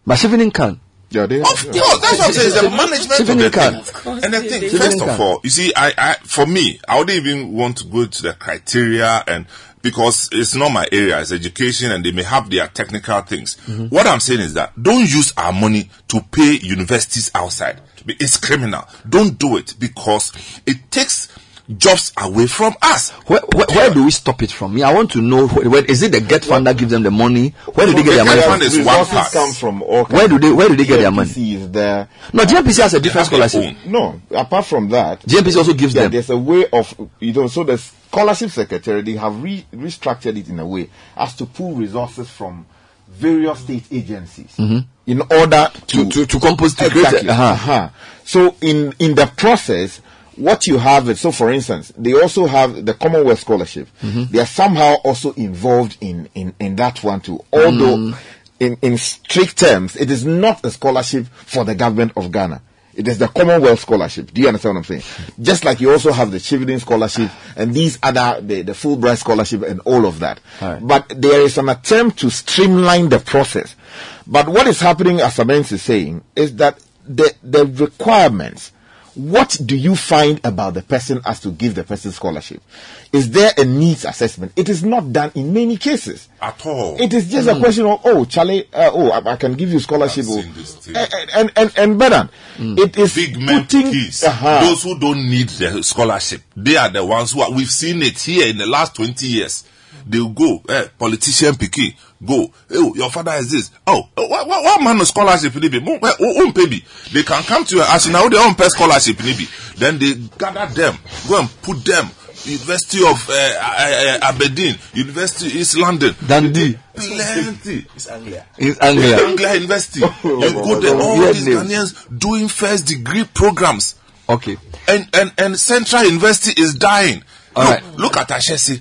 but Chevening can.
Yeah, they
Of course, that's what I'm saying. It's the management of the
can.
thing. And the thing,
Chevening
first
can.
of all, you see, I, I, for me, I wouldn't even want to go to the criteria and because it's not my area, it's education and they may have their technical things. What I'm saying is that don't use our money to pay universities outside. It's criminal. Don't do it because it takes jobs away from us.
Where, where, where do we stop it from? Me, I want to know. Where, where, is it the GETFund that gives them the money? Where do they get their money from?
Resources come from all
Where do they Where do they get their money?
GNPC is there.
No, GNPC has a different scholarship.
No, apart from that,
GNPC also gives
there-
them.
There's a way of you know. So the scholarship secretary they have re- restructured it in a way as to pull resources from various state agencies
Mhm.
in order to
To- to- to compose- to create
exactly.
uh-huh.
uh-huh. So in in the process. What you have is so, for instance, they also have the Commonwealth Scholarship.
Mhm.
They are somehow also involved in in in that one too. Although,
Mm.
in in strict terms, it is not a scholarship for the government of Ghana. It is the Commonwealth Scholarship. Do you understand what I'm saying? Just like you also have the Chevening Scholarship and these other, the, the Fulbright Scholarship and all of that. But there is an attempt to streamline the process. But what is happening, as Amens is saying, is that the, the requirements, what do you find about the person as to give the person scholarship? Is there a needs assessment? It is not done in many cases.
At all.
It is just a
Mm.
question of, oh, Charlie, uh, oh, I, I can give you scholarship. Oh, and, and, and, and better, it is
Big men
putting,
kids.
uh-huh.
Those who don't need the scholarship, they are the ones who are. We've seen it here in the last twenty years. They'll go, eh, politician picky, go. Oh, your father is this. Oh, oh, what, what, what man of scholarship in Ibi? Mo- eh, oh, oh, baby. They can come to you as now they own pay scholarship in Ibi. Then they gather them, go and put them. University of uh, Aberdeen, University East London,
Dundee,
plenty.
It's Anglia.
It's Anglia.
Anglia University. you go there, all
Weird
these
name.
Ghanaians doing first degree programs.
Okay.
And and and Central University is dying.
All
look,
right.
look at Ashesi.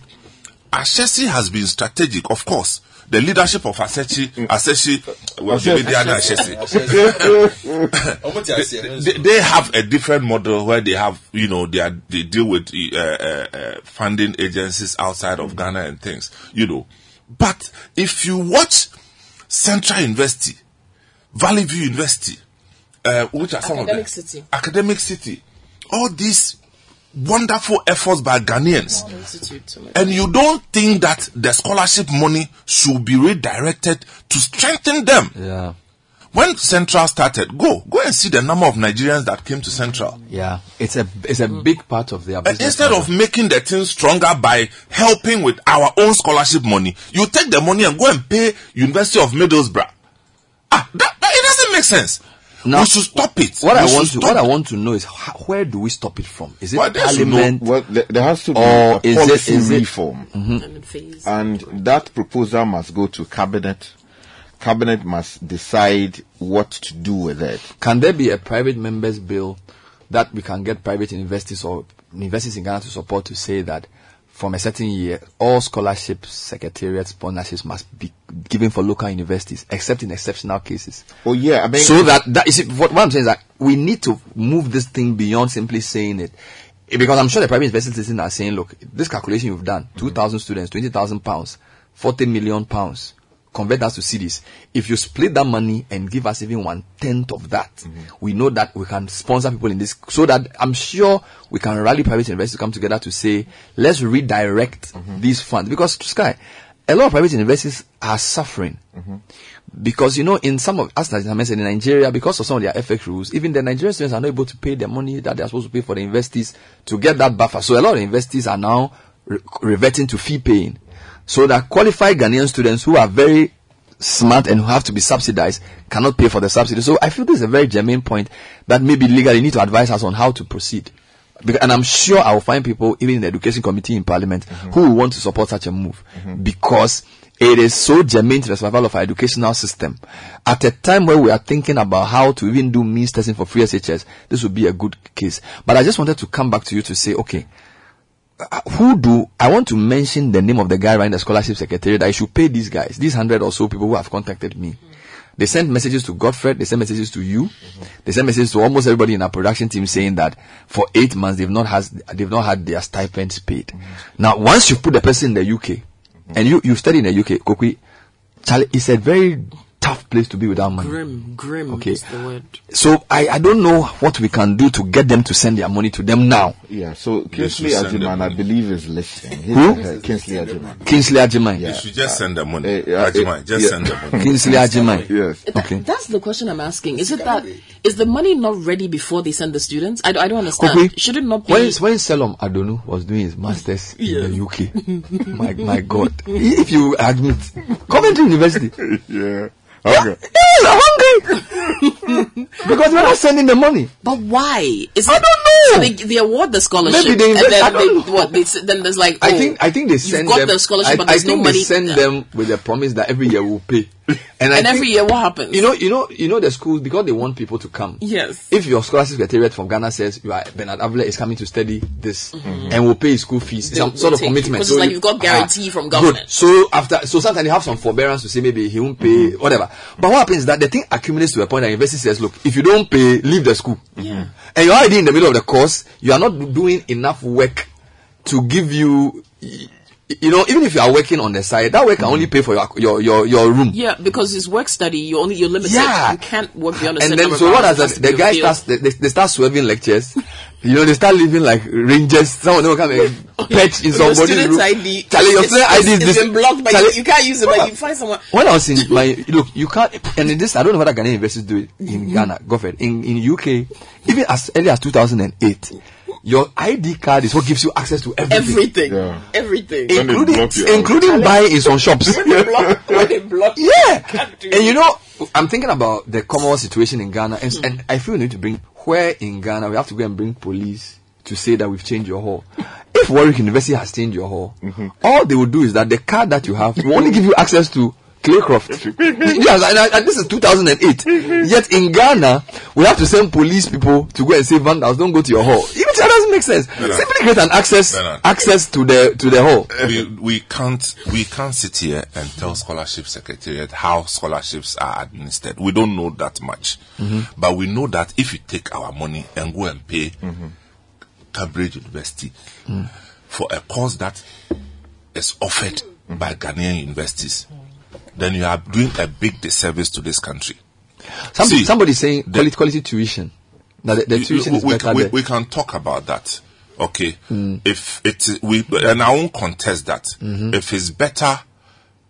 Ashesi has been strategic, of course. The leadership of Asechi, Asechi, well,
Ashesi.
maybe they Ashesi. they, they have a different model where they have, you know, they are they deal with uh, uh, uh, funding agencies outside of Ghana and things, you know. But if you watch Central University, Valley View University, uh, which are some of
Academic
them,
City.
Academic City, all these wonderful efforts by Ghanaians, and you don't think that the scholarship money should be redirected to strengthen them.
Yeah.
When Central started, go go and see the number of Nigerians that came to Central.
Yeah. It's a it's a big part of their
And
business.
instead of making the thing stronger by helping with our own scholarship money, you take the money and go and pay University of Middlesbrough. Ah, that, that- it doesn't make sense.
Now,
we should stop it.
What
We
I want to
stop
what I want to know is how, where do we stop it from? Is it
Well, there should
Parliament?
Well, there, there has to be
Or
a
is it-
policy
it-
reform,
Mhm.
and that proposal must go to cabinet. Cabinet must decide what to do with it.
Can there be a private members bill that we can get private universities or universities in Ghana to support to say that from a certain year, all scholarship secretariat sponsorships must be given for local universities, except in exceptional cases.
Oh yeah, I mean,
so that that is it, what, what I'm saying is that we need to move this thing beyond simply saying it. Eh, Because I'm sure the private universities are saying, look, this calculation you've done, 2,000 students, 20,000 pounds, 40 million pounds, convert that to cedis. If you split that money and give us even one tenth of that, mm-hmm. we know that we can sponsor people in this, so that I'm sure we can rally private investors to come together to say, let's redirect mm-hmm. these funds. Because, Sky, a lot of private investors are suffering. Mm-hmm. Because you know in some of as I mentioned in Nigeria because of some of their FX rules even the Nigerian students are not able to pay the money that they are supposed to pay for the universities to get that buffer. So a lot of universities are now re- reverting to fee paying so that qualified Ghanaian students who are very smart and who have to be subsidized cannot pay for the subsidy so I feel this is a very germane point that maybe legally need to advise us on how to proceed because, and I'm sure I will find people even in the education committee in parliament mm-hmm. who will want to support such a move mm-hmm. because it is so germane to the survival of our educational system. At a time where we are thinking about how to even do means testing for free SHS, this would be a good case. But I just wanted to come back to you to say, okay, Uh, who do I want to mention the name of the guy running the scholarship secretariat? I should pay these guys, these hundred or so people who have contacted me. They sent messages to Godfred, they sent messages to you, they sent messages to almost everybody in our production team saying that for eight months they've not has they've not had their stipends paid. Now once you put the person in the UK and you you study in the UK, Kokui, Charlie, it's a very tough place to be without money.
Grim, grim
Okay.
is the word.
So I, I don't know what we can do to get them to send their money to them now.
Yeah, so Kingsley
should Agyemang,
I believe, is listening. He's
Who?
the- Kingsley Agyemang.
Kingsley Agyemang.
You should just send the money.
Eh, uh,
Ajimai,
eh,
just
yeah.
send the money.
Kingsley Agyemang.
Yes.
Okay.
That's the question I'm asking. Is it that is the money not ready before they send the students? I, don't- I don't understand.
Okay.
Should it not be?
When, when Selom Adonu was doing his masters in the UK, my, my God, if you admit, Coventry University,
yeah. Okay.
Yes, I'm hungry. because we're not sending the money.
But why? Is
I
it,
don't know.
So they, they award the scholarship,
Maybe they
and
invest- I
then they, what? They, then there's like,
I
oh,
think I think they send
got
them.
the scholarship,
I,
but
I think
no
they
money.
send them with the promise that every year we'll pay. And,
and every
think-
year, what happens?
you know, you know, you know the schools because they want people to come.
Yes.
If your scholarship secretariat from Ghana says you are Bernard Avle is coming to study this
Mhm.
and will pay his school fees,
They
some sort of commitment.
because it's like
you-
you've got guarantee
Ah,
from
good.
government.
So after, so sometimes they have some forbearance to say maybe he won't pay whatever. But what happens is that the thing accumulates to a point that university says, look, if you don't pay, leave the school.
Yeah.
And you're already in the middle of the course, you are not doing enough work to give you, y- you know, even if you are working on the side, that work can only mm. pay for your your your, your room.
Yeah, because it's work study. You only you're limited.
Yeah.
You can't work beyond a
And then, so what does the, the guy starts? They, they start swerving lectures. You know, they start living like rangers. Some of them will come and oh, perch in
Your
somebody's
student
room.
ID.
Charlie, your student ID is this.
blocked, but
Charlie-
you, you can't use it. But you find someone.
When I was in my look, you can't. And in this, I don't know whether Ghanaian universities do it in mm-hmm. Ghana. Go for it. In in UK, even as early as 2008, your ID card is what gives you access to everything,
Everything. Everything.
including including buying in some shops.
When they block, when they block,
Yeah.
can't
And you know, I'm thinking about the common situation in Ghana, and, and I feel we need to bring where in Ghana we have to go and bring police to say that we've changed your hall. If Warwick University has changed your hall, all they will do is that the card that you have will only give you access to Claycroft. yes, and, I- and this is 2008. Yet in Ghana, we have to send police people to go and say vandals, don't go to your hall. Even that doesn't make sense.
Bernard.
Simply create an access
Bernard.
access to the to the hall.
we we can't we can't sit here and tell scholarship secretariat how scholarships are administered. We don't know that much, mm-hmm. but we know that if you take our money and go and pay mm-hmm. Cambridge University mm. for a course that is offered by Ghanaian universities, then you are doing a big disservice to this country.
Somebody,
See,
somebody saying quality, quality tuition. Now the, the
You-
tuition
we,
is
we,
better
we, we can talk about that. Okay. Hmm. If it is- we and I won't contest that. Mm-hmm. If it's better,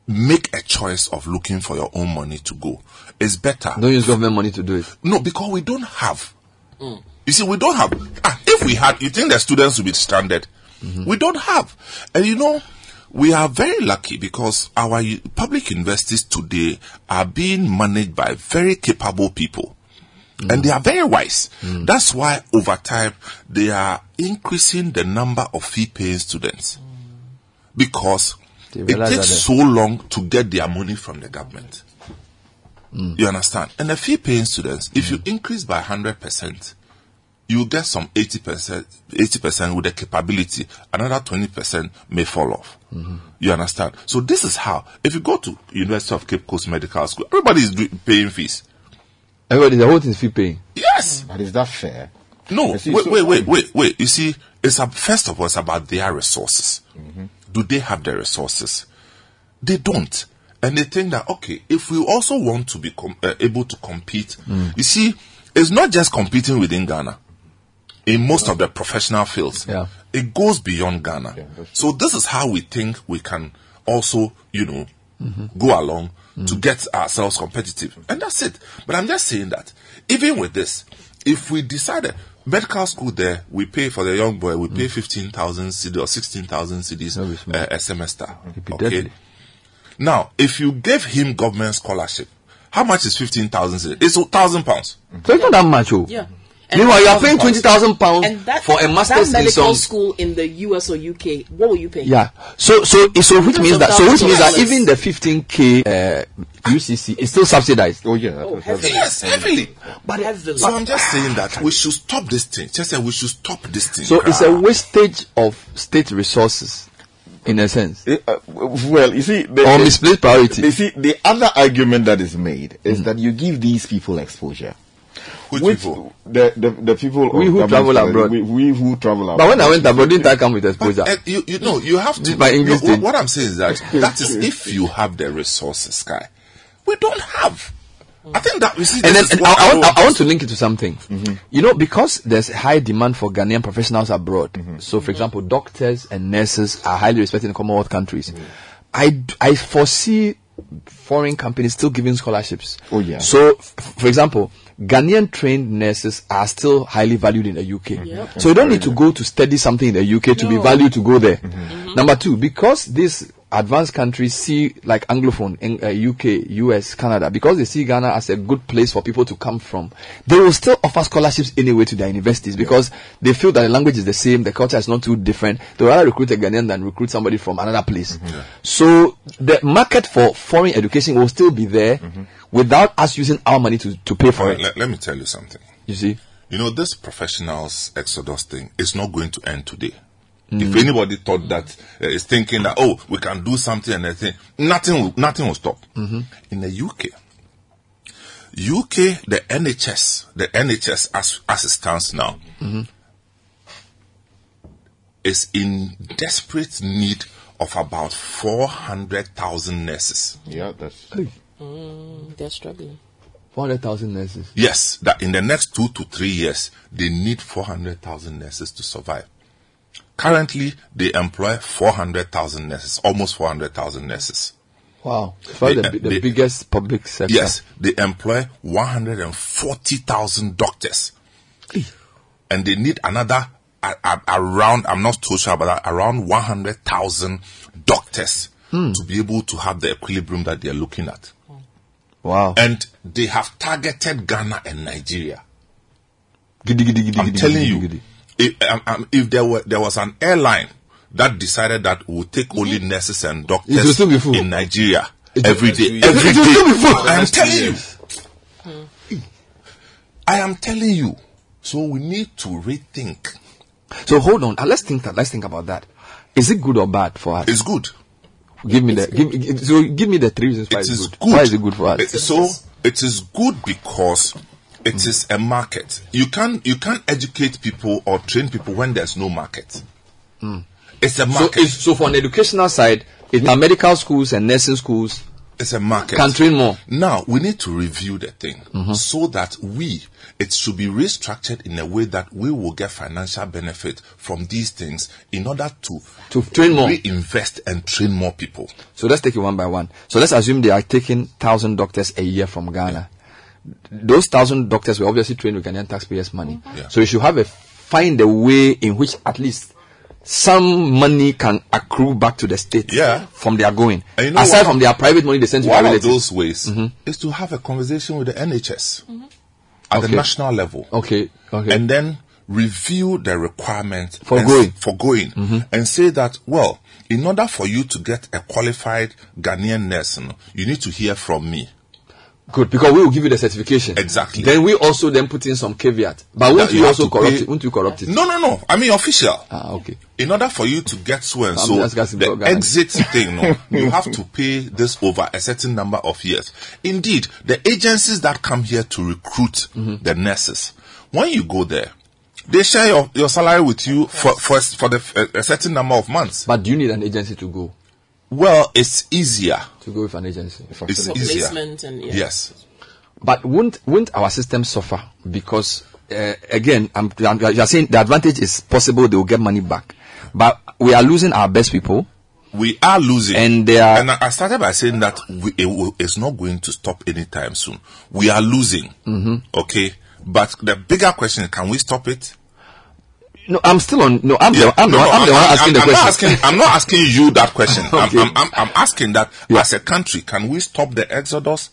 make a choice of looking for your own money to go. It's better.
Don't use government money to do it.
No, because we don't have. Hmm. You see, we don't have. Ah, if we had, you think the students would be stranded? Mm-hmm. We don't have. And you know, we are very lucky because our public universities today are being managed by very capable people. And they are very wise. That's why over time they are increasing the number of fee paying students. Because it takes so long to get their money from the government. You understand? And the fee paying students, if you increase by 100%, you get some 80%, 80% with the capability. Another 20% may fall off. You understand? So this is how, if you go to University of Cape Coast Medical School, everybody is do- paying fees.
Everybody, the whole thing is fee paying.
Yes.
But is that fair?
No, wait,
so-
wait, wait, wait, wait. You see, it's a, first of all, it's about their resources.
Mm-hmm.
Do they have the resources? They don't. And they think that, okay, if we also want to be com- uh, able to compete,
Mm.
you see, it's not just competing within Ghana. In most of the professional fields,
Yeah.
it goes beyond Ghana. so this is how we think we can also, you know, go along to get ourselves competitive. And that's it. But I'm just saying that even with this, if we decided medical school there, we pay for the young boy, we pay 15,000 cedi or 16,000 cedis uh, a semester. Okay.
deadly.
Now, if you gave him government scholarship, how much is 15,000 cedis? It's a thousand pounds.
So it's not that much, oh.
Yeah.
Meanwhile, you are paying twenty thousand pounds for a master's
that
in
medical
some.
school in the US or UK, what were you paying?
Yeah. So so so which means that so which means that even the fifteen k uh, UCC is still subsidized.
Oh yeah.
Oh, heavily.
Yes, heavily.
But heavily.
So I'm just saying that we should stop this thing. Just say we should stop this thing.
So it's a wastage of state resources, in a sense,
Eh, uh, well, you see, the,
or
the-
misplaced priority.
You see, the other argument that is made is that you give these people exposure.
Which
Which
people?
The, the the people
We who travel
salary,
abroad.
We, we who travel abroad.
But when I went abroad, didn't I come with exposure?
Uh, you, you know, you have to.
My English
no, what, I'm saying is that that is if you have the resources, Sky. we don't have. I think that we see.
and then and I, I, want,
I
I want to link it to something. Mm-hmm. You know, because there's high demand for Ghanaian professionals abroad. Mm-hmm. So, for example, doctors and nurses are highly respected in Commonwealth countries. Mm-hmm. I, I foresee foreign companies still giving scholarships.
Oh, yeah.
So, f- for example, Ghanaian trained nurses are still highly valued in the UK. Mm-hmm.
Yep.
So you don't need to go to study something in the UK to be valued to go there. Mm-hmm. Number two, because these advanced countries see like Anglophone in uh, UK, US, Canada, because they see Ghana as a good place for people to come from, they will still offer scholarships anyway to their universities because they feel that the language is the same, the culture is not too different. They rather recruit a Ghanaian than recruit somebody from another place. So the market for foreign education will still be there without us using our money to, to pay for it.
let, let me tell you something.
You see?
You know, this professionals exodus thing is not going to end today.
Mm.
If anybody thought that, uh, is thinking that, oh, we can do something and everything, nothing will, nothing will stop.
Mm-hmm.
In the UK, UK, the NHS, the NHS as, as it stands now,
Mm-hmm.
is in desperate need of about 400,000 nurses.
Yeah, that's.
Mm, they're struggling.
400,000 nurses.
Yes, that in the next two to three years, they need 400,000 nurses to survive. Currently, they employ 400,000 nurses, almost 400,000 nurses.
Wow.
They-
the, the
they-
biggest public sector.
Yes, they employ 140,000 doctors. And they need another a- around, I'm not too sure, but around 100,000 doctors
Hmm.
to be able to have the equilibrium that they're looking at.
Wow.
And they have targeted Ghana and Nigeria.
Giddy, giddy, giddy,
I'm telling you. If, um, um, if there were there was an airline that decided that we'll take only nurses and
It will
doctors
still
in Nigeria
It-
every
it-
day, every
it
day,
still.
I am telling you,
years.
I am telling you. So we need to rethink.
So hold on. Uh, let's think that. Let's think about that. Is it good or bad for us?
It's good.
Give me the. Give, give- so give me the three reasons why
It
it's
is
good.
good.
Why is it good for us?
It- so it is good because it is a market. You can't you can't educate people or train people when there's no market.
Mm.
It's a
So,
market.
it's, so for an educational side, it's our medical schools and nursing schools
It's a market.
can train more.
Now we need to review the thing
Mhm.
so that we it should be restructured in a way that we will get financial benefit from these things in order to
to train more,
reinvest and train more people.
So let's take it one by one. So let's assume they are taking thousand doctors a year from Ghana. Those thousand doctors were obviously trained with Ghanaian taxpayers' money.
Yeah.
So you should have a find a way in which at least some money can accrue back to the state
Yeah.
from their going.
And you know
Aside
what-
from their private money they send to
One
their
of
relatives.
those ways is to have a conversation with the NHS at the national level.
Okay. Okay.
and then review the requirements
For going.
for going
Mhm.
and say that well in order for you to get a qualified Ghanaian nurse you need to hear from me
Good, because we will give you the certification.
Exactly.
Then we also then put in some caveat. But won't
That
you,
you
also corrupt
pay-
it? Won't you corrupt it?
no no no I mean official
Ah, okay.
in order for you to get so and so the exit thing no you have to pay this over a certain number of years indeed the agencies that come here to recruit
Mm-hmm.
the nurses when you go there they share your, your salary with you for for, for the, a, a certain number of months
But do you need an agency to go?
Well it's easier.
To go with an agency.
it's
For
easier.
placement and yeah.
yes.
But won't won't our system suffer? Because uh, again, I'm, I'm you're saying the advantage is possible they will get money back, but we are losing our best people.
we are losing.
And they are-
and I I started by saying that we, it will, it's not going to stop anytime soon. We are losing.
Mhm.
okay? But the bigger question is can we stop it
No, I'm still on. No, I'm
Yeah,
the I'm the
no,
one,
no,
I'm the one
I'm-
asking the
I'm
question.
Not asking, I'm not asking you that question.
Okay.
I'm, I'm, I'm, I'm asking that as a country, can we stop the exodus?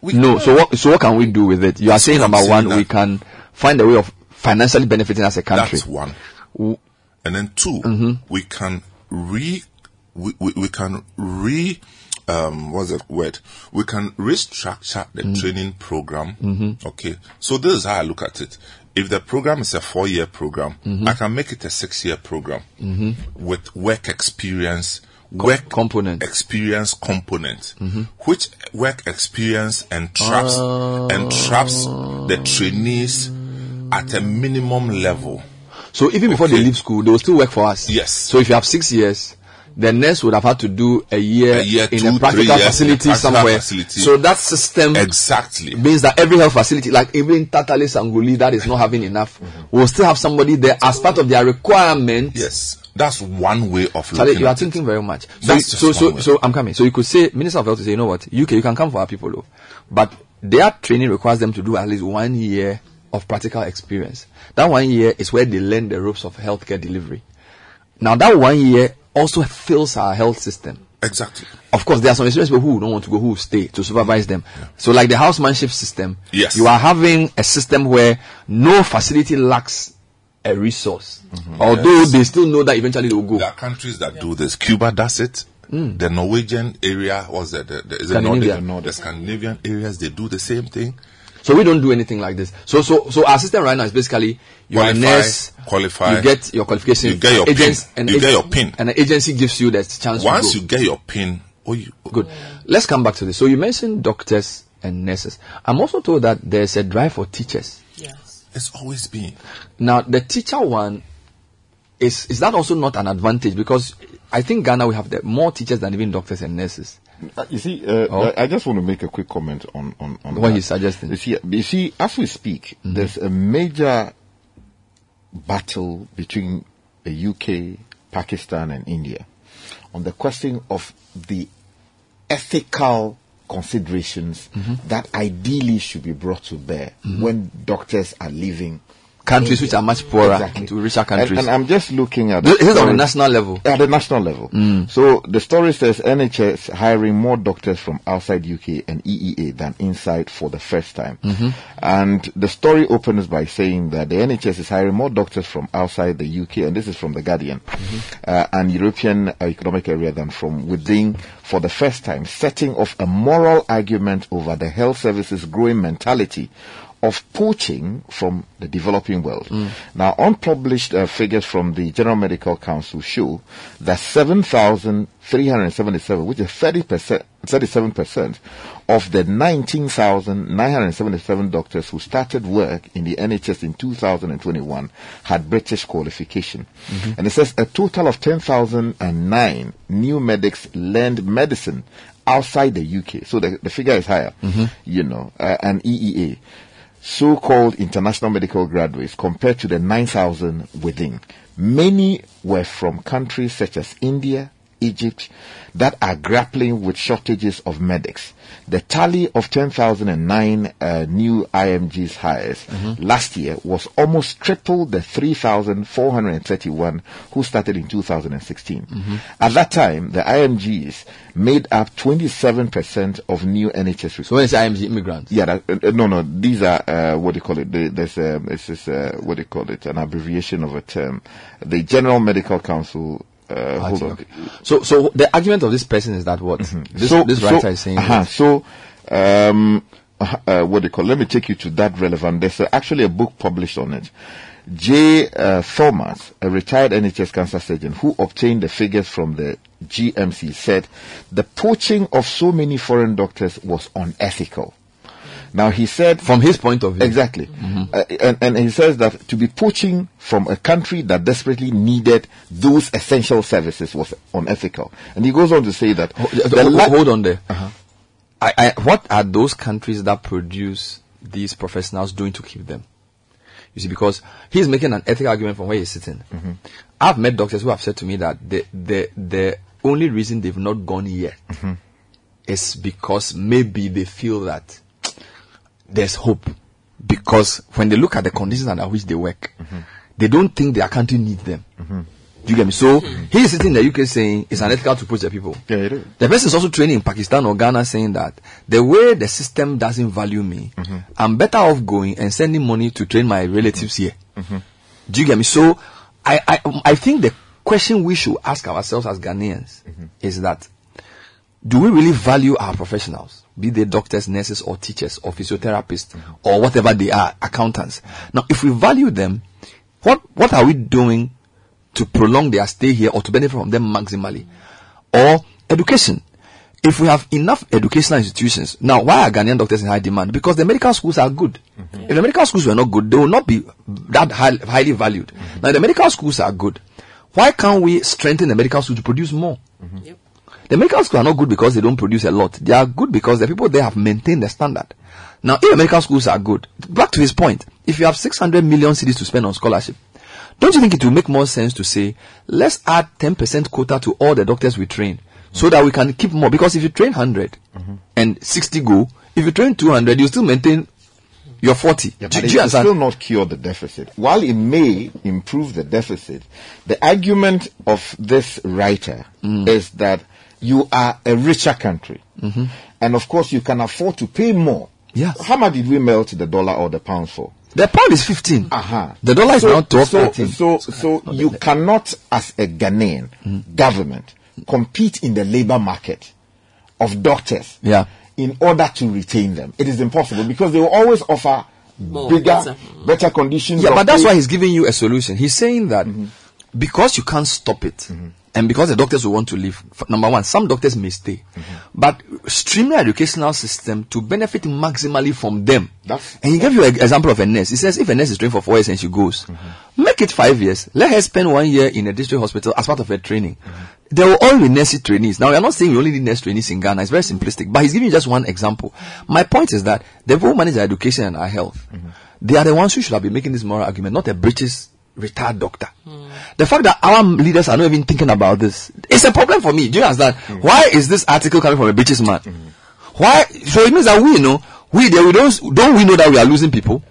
We
no,
can.
so what so what can we do with it? You are saying number
saying
one,
that-
we can find a way of financially benefiting as a country.
That's one.
W-
And then 2
Mm-hmm.
we can re, we, we, we can re, um, what's that word? We can restructure the
Mm-hmm.
training program. Okay. So this is how I look at it. If the program is a four year program,
Mm-hmm.
I can make it a six year program with work experience, work
component.
experience component,
Mm-hmm.
which work experience entraps, entraps the trainees at a minimum level.
So even before they leave school, they will still work for us.
Yes.
So if you have six years, the nurse would have had to do a year,
A year,
in
two,
a practical
years in a
facility
practical
somewhere.
facility.
So that system
exactly
means that every health facility, like even Tatale Sanguli, that is not having enough, mm-hmm. will still have somebody there as part of their requirement.
Yes, that's one way of looking
you are
at it.
thinking very much. So, so, so, so I'm coming. So you could say, Minister of Health, to say, you know what, UK, you can come for our people, though, but their training requires them to do at least one year of practical experience. That one year is where they learn the ropes of healthcare delivery. Now that one year also fills our health system.
Exactly.
Of course, there are some experienced people who don't want to go, who stay to supervise them. So, like the housemanship system,
Yes.
you are having a system where no facility lacks a resource. Although
Mm-hmm. Yes.
they still know that eventually they will go.
There are countries that do this. Cuba does it. The Norwegian area was the, the, the is it
Scandinavia.
Nordic? The Scandinavian areas they do the same thing.
So we don't do anything like this. So so so our system right now is basically you are a nurse,
qualify.
you get your qualification,
You get your
agents,
pin. You get your pin.
and the agency gives you that chance.
Once
to
you get your pin, oh, you,
good. Let's come back to this. So you mentioned doctors and nurses. I'm also told that there's a drive for teachers.
Yes, it's always been.
Now the teacher one is is that also not an advantage because I think Ghana we have the more teachers than even doctors and nurses.
Uh, You see, uh,
Oh.
I just want to make a quick comment on on, on
What
that.
he's suggesting.
You see, you see, as we speak, there's a major battle between the UK, Pakistan, and India on the question of the ethical considerations that ideally should be brought to bear when doctors are leaving
Countries which are much poorer
Exactly.
to richer countries.
And, and I'm just looking at.
This is on the national level.
At the national level. So the story says NHS hiring more doctors from outside UK and EEA than inside for the first time.
Mhm.
And the story opens by saying that the NHS is hiring more doctors from outside the UK, and this is from the Guardian, uh, and European uh, Economic Area than from within for the first time, setting off a moral argument over the health services growing mentality of poaching from the developing world. Now, unpublished uh, figures from the General Medical Council show that 7,377, which is 30%, 37% of the 19,977 doctors who started work in the NHS in 2021 had British qualification. And it says a total of 10,009 new medics learned medicine outside the UK. So the, the figure is higher, you know, uh, and EEA so-called international medical graduates compared to the 9,000 within. Many were from countries such as India, Egypt, that are grappling with shortages of medics. The tally of 10,009 uh, new IMGs hires last year was almost triple the 3,431 who started in 2016. At that time, the IMGs made up 27% of new NHS recruits.
So when it's IMG immigrants?
Yeah, that, uh, uh, no, no, these are, uh, what do you call it? The, there's, um, this is, uh, what do you call it? An abbreviation of a term. The General Medical Council, uh, hold on.
So so the argument of this person is that what this
so,
this
so-
writer is saying.
uh-huh, so, um, uh, uh, what do you call? Let me take you to that relevant. There's uh, actually a book published on it. J. Uh, Thomas, a retired NHS cancer surgeon who obtained the figures from the GMC, said the poaching of so many foreign doctors was unethical. Now he said,
from his point of view,
exactly, mm-hmm. uh, and, and he says that to be poaching from a country that desperately needed those essential services was unethical. And he goes on to say that
Hold,
the la-
hold on there. Uh-huh. I, I, what are those countries that produce these professionals doing to keep them? You see, because he's making an ethical argument from where he's sitting. Mm-hmm. I've met doctors who have said to me that the the the only reason they've not gone yet mm-hmm. is because maybe they feel that there's hope. Because when they look at the conditions under which they work, they don't think their country needs them. Do you get me? So he's sitting in the UK saying it's unethical to poach the people.
Yeah, it is.
The person is also training in Pakistan or Ghana saying that the way the system doesn't value me, I'm better off going and sending money to train my relatives here. Do you get me? So I, I, I think the question we should ask ourselves as Ghanaians is that do we really value our professionals? Be they doctors, nurses, or teachers, or physiotherapists, or whatever they are, accountants. Now, if we value them, what, what are we doing to prolong their stay here or to benefit from them maximally? Or education. If we have enough educational institutions, now why are Ghanaian doctors in high demand? Because the medical schools are good. Mm-hmm. If the medical schools were not good, they will not be that high, highly valued. Mm-hmm. Now, the medical schools are good. Why can't we strengthen the medical school to produce more? Mm-hmm. The medical schools are not good because they don't produce a lot. They are good because the people there have maintained the standard. Now, if the medical schools are good, back to his point, if you have 600 million cedis to spend on scholarship, don't you think it will make more sense to say, let's add 10% quota to all the doctors we train so that we can keep more? Because if you train 100 and 60 go, if you train 200, you still maintain your 40.
Yeah, but it will still not cure the deficit. While it may improve the deficit, the argument of this writer
Mm.
is that you are a richer country.
Mhm.
And of course, you can afford to pay more.
Yes.
How much did we melt the dollar or the pound for?
The pound is 15.
Uh-huh.
The dollar is
so,
now 12,
so,
13.
So, so you cannot, as a Ghanaian
Mm.
government, compete in the labor market of doctors
Yeah.
in order to retain them. It is impossible because they will always offer
More,
bigger,
better.
better, conditions.
Yeah,
of
but that's
pay.
why he's giving you a solution. He's saying that because you can't stop it, mm-hmm. and because the doctors will want to leave. Number one, some doctors may stay, mm-hmm. but streamline educational system to benefit maximally from them.
That's-
and he gave you an example of a nurse. He says if a nurse is trained for four years and she goes, mm-hmm. make it five years. Let her spend one year in a district hospital as part of her training. There will all be nurse trainees. Now, we are not saying we only need nurse trainees in Ghana. It's very simplistic, but he's giving you just one example. My point is that the people who manage our education and our health, they are the ones who should have been making this moral argument, not the British retired doctor. The fact that our leaders are not even thinking about this, it's a problem for me. Do you understand? Mm. Why is this article coming from a British man? Mm. Why? So it means that we you know, we, there, we don't, don't we know that we are losing people?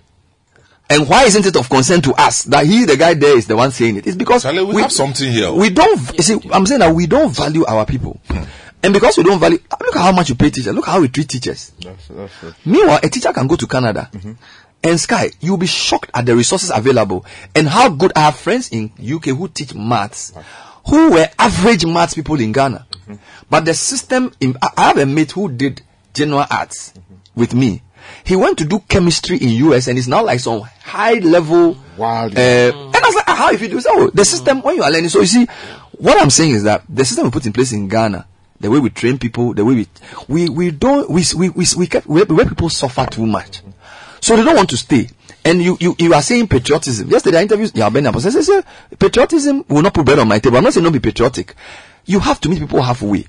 And why isn't it of concern to us that he, the guy there, is the one saying it? It's because
Charlie, we have something here.
We don't. You see, I'm saying that we don't value our people, hmm. and because we don't value, look at how much you pay teachers. Look how we treat teachers.
That's, that's it.
Meanwhile, a teacher can go to Canada mm-hmm. And Sky, you'll be shocked at the resources available and how good I have friends in UK who teach maths, who were average maths people in Ghana. But the system, in, I have a mate who did general arts with me. He went to do chemistry in US and is now like some high level.
Wow.
Uh, and I was like, how if you do so? The system when you are learning. So you see, what I'm saying is that the system we put in place in Ghana, the way we train people, the way we we we don't we we we, we kept where, where people suffer too much, so they don't want to stay. And you you, you are saying patriotism. Yesterday I interviewed Yabeni Apostle. I said, patriotism will not put bread on my table. I'm not saying don't be patriotic. You have to meet people halfway.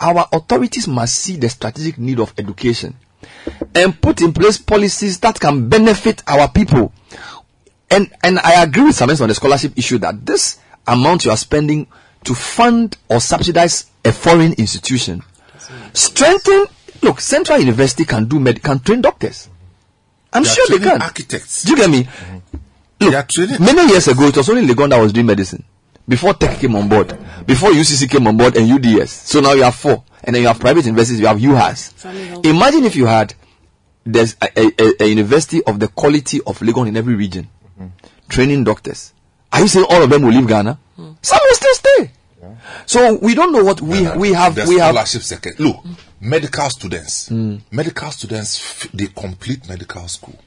Our authorities must see the strategic need of education and put in place policies that can benefit our people. And and I agree with Samis on the scholarship issue that this amount you are spending to fund or subsidize a foreign institution strengthen. Look, Central University can do med can train doctors. I'm
They
sure they
training
can.
architects.
Do you get me? Look, many years ago, it was only Legon that was doing medicine. Before Tech came on board, before UCC came on board and UDS. So now you have four. And then you have private universities, you have UHAS. Imagine if you had there's a, a, a- a university of the quality of Legon in every region, mm-hmm. training doctors. Are you saying all of them will leave Ghana? Mm. Some will still stay. So we don't know what we we have.
the
We have.
scholarship second. Look, mm. Medical students, medical students, they complete medical school,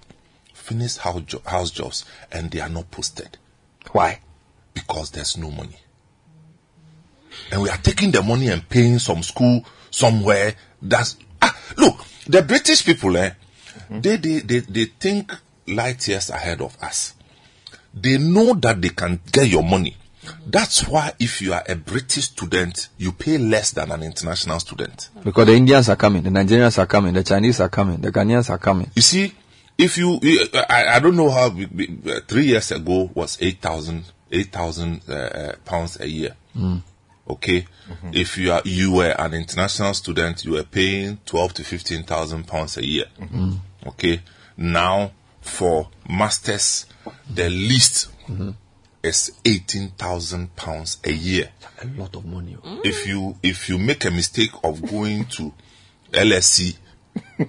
finish house, jo- house jobs, and they are not posted.
Why?
Because there's no money. And we are taking the money and paying some school somewhere. That's ah, look, the British people, eh, they, they they they think light years ahead of us. They know that they can get your money. That's why if you are a British student, you pay less than an international student.
Because the Indians are coming, the Nigerians are coming, the Chinese are coming, the Ghanaians are coming.
You see, if you, I, I don't know how, we- we- uh, three years ago was 8,000, 8,000 uh, uh, pounds a year.
Mm.
Okay. If you are, you were an international student, you were paying 12 to 15,000 pounds a year.
Mm.
Okay. Now for masters, the least is 18,000 pounds a year.
A lot of money.
If you, if you make a mistake of going to LSE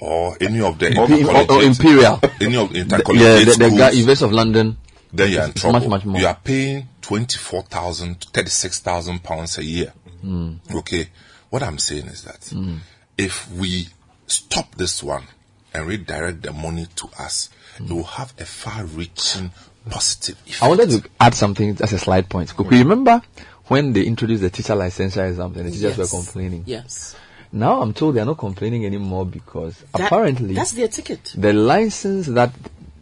or any of the
Or- or- or Imperial.
any of the
The-
intercollegiate
yeah, the- the guy- University of London.
then you are in trouble.
much, much more.
You are paying 24,000 to 36,000 pounds a year.
Mm.
Okay. What I'm saying is that
Mm.
if we stop this one and redirect the money to us, it will have a far reaching positive effect.
I wanted to add something as a slide point. Could you remember when they introduced the teacher licensure exam and the teachers
Yes.
were complaining?
Yes.
Now I'm told they are not complaining anymore because
That-
apparently
that's their ticket.
The license that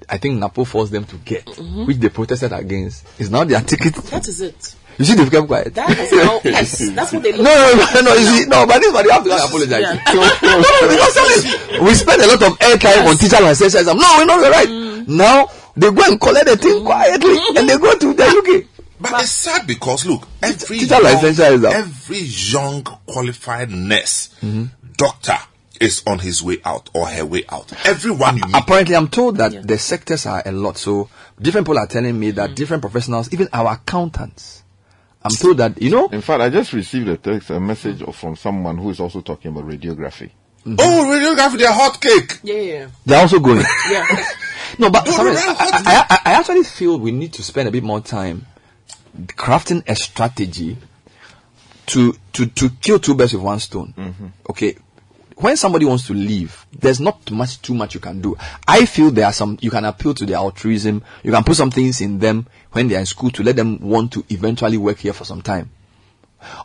I think Napo forced them to get,
Mhm.
which they protested against, is now their ticket.
That is it.
You see, they've kept quiet.
That is how, yes, that's what they
No,
look
no, no, no, you see, no, but this one, you have to go and apologize.
Yeah.
no, because me, we spend a lot of airtime on teacher license exam. No, we're not right.
Mm.
Now, they go and collect the thing mm. quietly, and they go to the UK.
But it's sad because look, every
teacher
young,
licensure is up.
every young qualified nurse, mm-hmm. doctor is on his way out or her way out. Everyone you meet.
Apparently, I'm told that the sectors are a lot. So, different people are telling me that mm. different professionals, even our accountants, I'm told that, you know.
In fact, I just received a text, a message from someone who is also talking about radiography. Mm-hmm.
Oh, radiography, they're hot cake.
Yeah, yeah.
They're also going.
Yeah.
No, but sorry,
no, no,
I, I, I- I actually feel we need to spend a bit more time crafting a strategy to to to kill two birds with one stone. Mm-hmm. Okay, when somebody wants to leave, there's not much too much you can do. I feel there are some you can appeal to their altruism. You can put some things in them when they are in school to let them want to eventually work here for some time.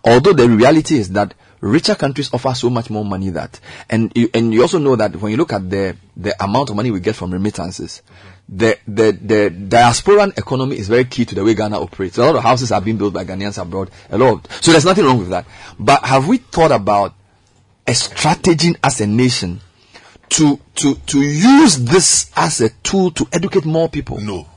Although the reality is that richer countries offer so much more money that, and you, and you also know that when you look at the the amount of money we get from remittances, the the the diasporan economy is very key to the way Ghana operates. A lot of houses are being built by Ghanaians abroad. A lot, of, so there's nothing wrong with that. But have we thought about a strategy as a nation to to to use this as a tool to educate more people?
No.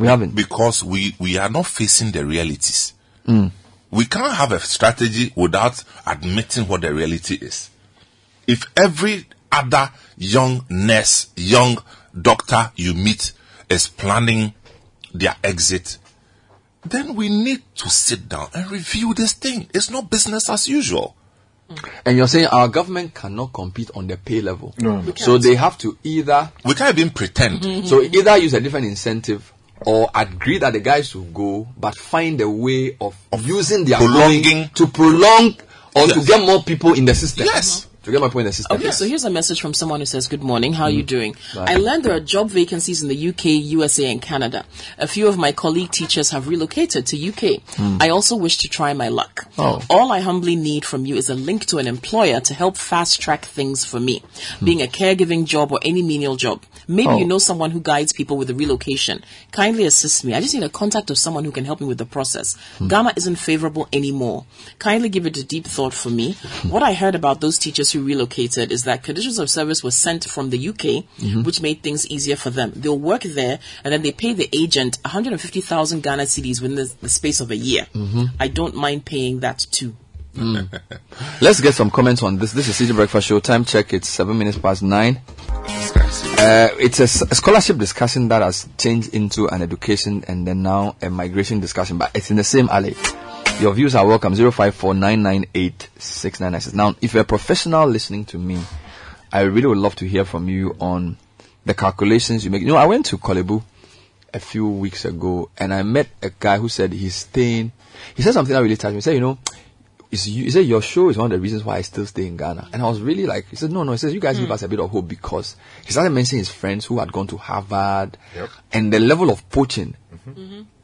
We haven't.
Because we, we are not facing the realities.
Mm.
We can't have a strategy without admitting what the reality is. If every other young nurse, young doctor you meet is planning their exit, then we need to sit down and review this thing. It's not business as usual.
And you're saying our government cannot compete on the pay level.
No.
So they have to either
we can't even pretend.
So either use a different incentive or agree that the guys should go, but find a way of, of using their
prolonging-
to prolong or to get more people in the system.
Yes.
To get in the system.
Okay, so here's a message from someone who says, Good morning, how are you doing?
Bye.
I learned there are job vacancies in the UK, USA, and Canada. A few of my colleague teachers have relocated to UK.
Hmm.
I also wish to try my luck.
Oh.
All I humbly need from you is a link to an employer to help fast track things for me, being a caregiving job or any menial job. Maybe.
Oh.
you know someone who guides people with the relocation. Kindly assist me. I just need a contact of someone who can help me with the process.
Hmm.
Ghana isn't favorable anymore. Kindly give it a deep thought for me.
Hmm.
What I heard about those teachers who relocated is that conditions of service were sent from the UK,
Mhm.
which made things easier for them. They'll work there and then they pay the agent 150,000 Ghana cedis within the, the space of a year.
Mhm.
I don't mind paying that too.
Mm. Let's get some comments on this. This is Citi Breakfast Show. Time check. It's seven minutes past nine. Uh, it's a scholarship discussion that has changed into an education and then now a migration discussion, but it's in the same alley. Your views are welcome. 054 Now, if you're a professional listening to me, I really would love to hear from you on the calculations you make. You know, I went to Korle Bu a few weeks ago and I met a guy who said he's staying. He said something that really touched me. He said, you know, is you, he said your show is one of the reasons why I still stay in Ghana. And I was really like, he said, no, no, he says, you guys give hmm. us a bit of hope because he started mentioning his friends who had gone to Harvard and the level of poaching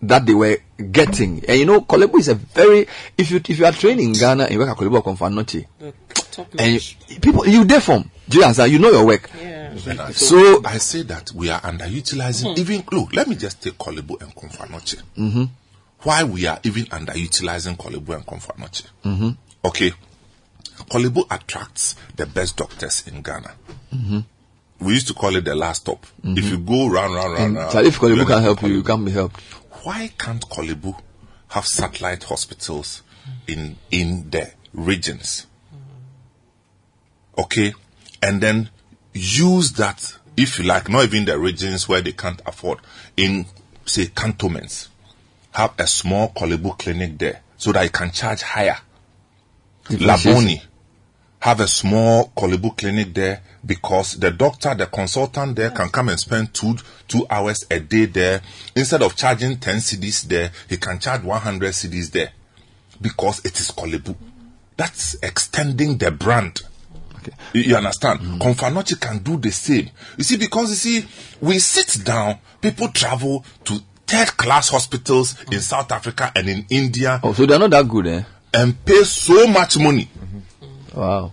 that they were getting. And you know, Korle Bu is a very, if you, if you are training in Ghana you work at Korle Bu or Komfo Anokye, and you, people, you there from, do you understand? You know your work.
So
So-
I say that we are underutilizing
Hmm.
even look, let me just take Korle Bu and Komfo Anokye.
Mm-hmm.
Why we are even underutilizing Korle Bu and Komfo Anokye.
Mm-hmm.
Okay. Kolebu attracts the best doctors in Ghana.
Mm-hmm.
We used to call it the last stop. If you go round, round, round,
And
round.
Charlie, if
you're
can help you, you can't be helped.
Why can't Korle Bu have satellite hospitals in in the regions? Okay, and then use that if you like, not even the regions where they can't afford, in say cantonments, have a small Korle Bu clinic there so that you can charge higher. Labone have a small Korle Bu clinic there because the doctor, the consultant there can come and spend two two hours a day there. Instead of charging 10 cedis there, he can charge 100 cedis there because it is Korle Bu. That's extending the brand. You, you understand? Komfo Anokye can do the same. You see, because you see, we sit down, people travel to third class hospitals in South Africa and in India
Oh, so they're not that good, eh?
and pay so much money.
Wow.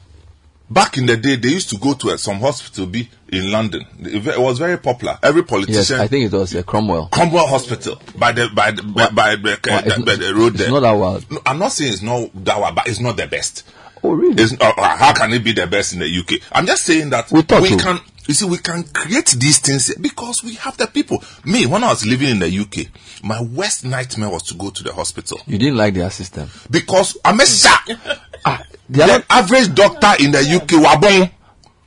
Back in the day, they used to go to uh, some hospital be in London. It was very popular. Every politician. Yes.
I think it was uh, Cromwell.
Cromwell Hospital by the by the by, by, the, uh,
it's
by
not-
the road
it's
there.
not that wild.
No, I'm not saying it's not that wild, but it's not the best.
Oh really?
It's, uh, uh, how can it be the best in the UK? I'm just saying that we,
so.
can. You see, we can create these things because we have the people. Me, when I was living in the UK, my worst nightmare was to go to the hospital
You didn't like their system.
because I'm a shock.
Ah,
the average doctor in the UK, wabong.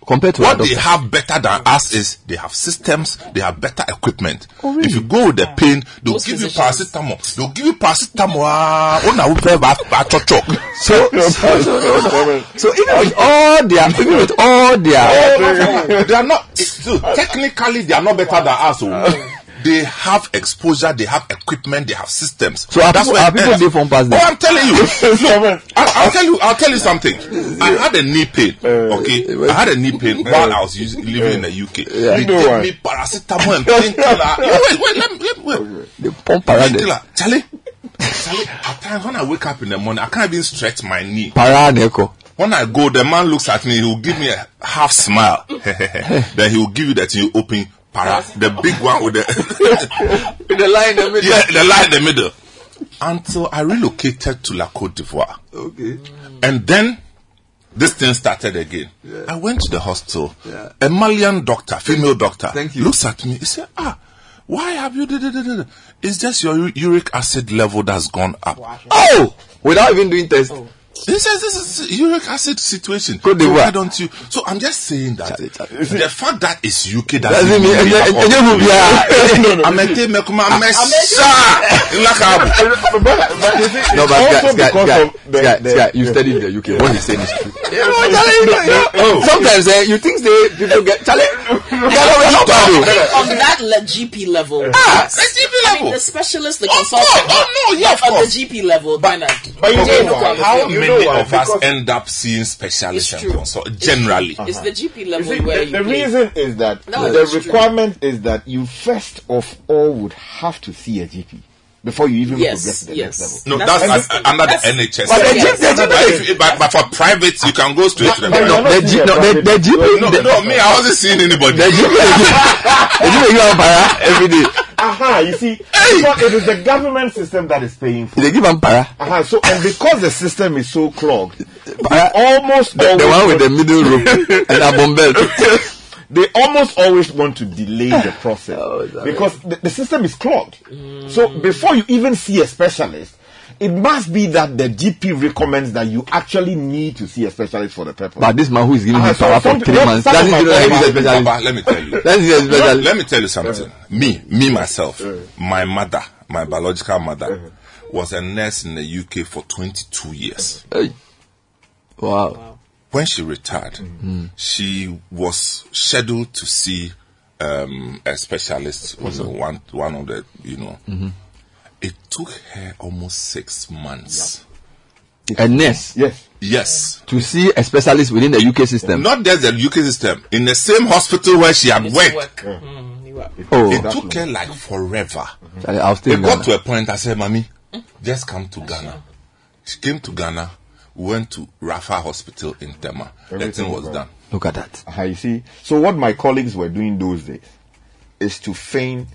Compared to
what they have better than us is they have systems, they have better equipment.
Oh,
If you go with the pain, they'll
Most
give you
physicians.
paracetamol. They'll give you paracetamol. ah, oh.
So, so, so, so, so even with all their, even with all their,
they are not. So technically, they are not better than us. They have exposure, they have equipment, they have systems.
So are people-
where
are people
ends.
different past
Oh. I'm telling you. Look, I, I'll tell you. I'll tell you something. I had a knee pain. Uh, okay, uh, I had a knee pain uh, while I was using, living in the UK. They
You know
gave
why?
me paracetamol and painkiller. Wait, wait, let me, let me wait.
they pump.
Painkiller, Charlie. Charlie, at times when I wake up in the morning, I can't even stretch my knee.
Para.
When I go, the man looks at me, he will give me a half smile. then he will give you that you open para, the big one with the,
With the line in the middle.
yeah, the line in the middle. Until I relocated to La Cote d'Ivoire.
Okay.
And then this thing started again. I went to the hospital. A Malian doctor, female doctor, looks at me. He said, Ah, why have you? da- da- da- da- da?" It's just your u- uric acid level that's gone up.
Oh! Without even doing test.
He says this is uric acid situation.
Cote
so why don't you? So I'm just saying that the fact that it's UK doesn't
Doesn't mean-
mean we have
enye-
all-
enye mu bia.
Amete mekuma mesha. Ilakabu.
No, but
Also
Sky, Sky,
because
Sky,
of the-
Sky,
the-
Sky, you studied in the UK. What he's saying is true. No, Charlie, you know, you know. Sometimes eh, you think they people get Charlie. Ghana, we're not
on that GP level.
Ah, the GP level.
the specialist, the consultant.
course. Oh, no, yeah,
but
of
on the. GP level, kind of.
But you
Okay,
know You
many
know why?
of us end up seeing specialists
It's
and consult generally?
It's uh-huh. the GP level
see,
where
the,
you
the
play.
reason is that
No,
the
it's true.
requirement is that you first of all would have to see a GP before you even
Yes,
progress to the
yes.
next level.
No,
That's
that's, uh, under
That's-
the NHS.
But the
Yes.
G-
But if but, but for private, you can go straight to the
But
private.
not
The G- no, the- the GP
No, no, me, I wasn't seeing anybody.
The GP, the GP, you have para every day.
Aha, you see, because it is the government system that is paying for.
They give them para.
Aha, so and because the system is so clogged,
Para-
almost
The, the one with the middle rope and a bomb belt.
they almost always want to delay the process
Oh,
because the, the system is clogged. So before you even see a specialist, it must be that the GP recommends that you actually need to see a specialist for the purpose.
But this man who is giving
Ah,
me
so
para for three months
some
doesn't
of
even
my
like
friends-
he's a specialist.
Let me tell you.
That's a specialist.
Let me tell you something. Me, me myself, my mother, my biological mother, was a nurse in the UK for 22 years.
Hey. Wow.
When she retired, she was scheduled to see um, a specialist, you know, one one of the, you know. It took her almost six months.
A nurse
yes,
Yes.
to see a specialist within the UK system.
Not just the UK system, in the same hospital where she had
It's
worked.
work. Mm, you work.
Oh,
It took her like forever.
Charlie, I'll stay
It
in
got
Ghana.
to a point I said, Mommy, just come to Ghana. She came to Ghana, we went to Rafa Hospital in Tema. The
Everything was
was
done.
done.
Look at that.
Aha, you see. So what my colleagues were doing those days is to feign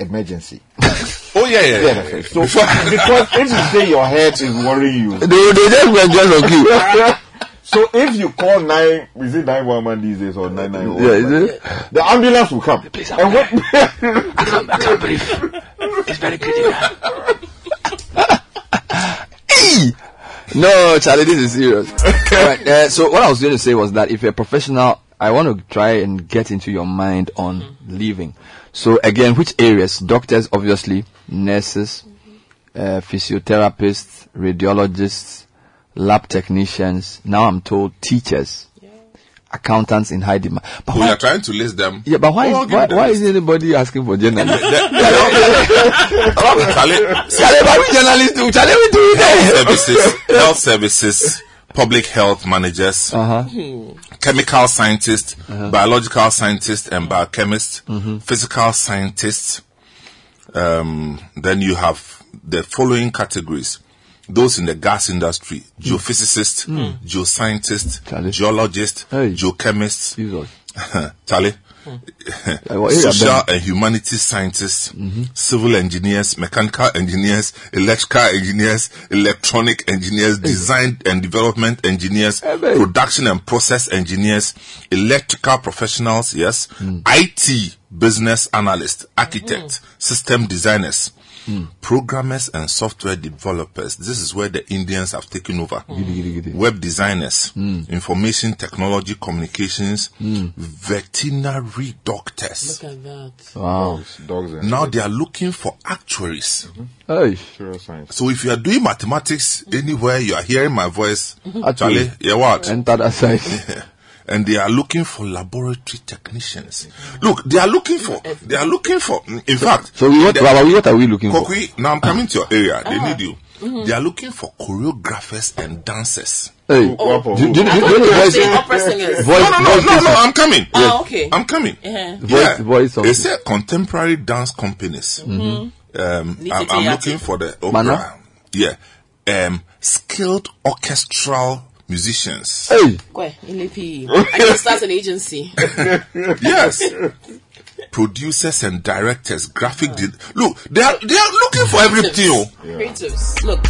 emergency.
Oh yeah, yeah, yeah.
Yeah, so because if you say your head is worrying you,
They, they just went just on cue.
so if you call nine, is it nine one one these days or nine nine?
Yeah, is it?
The ambulance will come. and when,
I can't, I can't believe it's very critical. hey! No, Charlie, this is serious. Alright, uh, so what I was going to say was that if you're a professional, I want to try and get into your mind on leaving. So again, which areas? Doctors, obviously, nurses, uh, physiotherapists, radiologists, lab technicians. Now I'm told teachers, accountants in high demand. But
We
why,
are trying to list them.
yeah, but why,
Oh,
is, why, why is anybody asking for journalists?
Charlie,
Charlie, we journalists do. Charlie, we do
health services, health services, public health managers,
Uh-huh.
chemical scientists, biological scientists and biochemists, physical scientists. Um, then you have the following categories: those in the gas industry, geophysicists,
Mm.
geoscientists, geologists, geochemists, Charlie,
are
social and humanities scientists, civil engineers, mechanical engineers, electrical engineers, electronic engineers, design and development engineers, production and process engineers, electrical professionals, yes, IT business analysts, architects, system designers. Programmers and software developers. This is where the Indians have taken over. Mm. Web designers, mm. information technology communications, mm. veterinary doctors.
Look at that.
Wow.
Dogs and
Now they are looking for actuaries. Mm-hmm.
Hey.
So if you are doing mathematics anywhere, you are hearing my voice,
Actually,
Charlie, yeah, what?
Enter that side.
and they are looking for laboratory technicians. Look, they are looking for, they are looking for, in fact,
So we what,
they-
what, are we- what are we looking for?
Kokui, now I'm coming to your area. They
Ah.
need you.
Mm-hmm.
They are looking for choreographers and dancers.
Hey,
Oh.
do, do, do, do, voice,
saying opera singers.
voice,
no, no, no,
voice
no, no,
station?
I'm coming.
Ah, okay.
I'm coming.
Yeah.
Voice, voice
They
something.
say contemporary dance companies. Um, I'm, I'm looking for the opera.
Mana?
Yeah. Um, skilled orchestral musicians.
Hey,
Kwe, Ilepi. I can start an agency.
yes. Producers and directors, graphic. De- Look, they are they are looking for everything. oh.
Creatives. Look.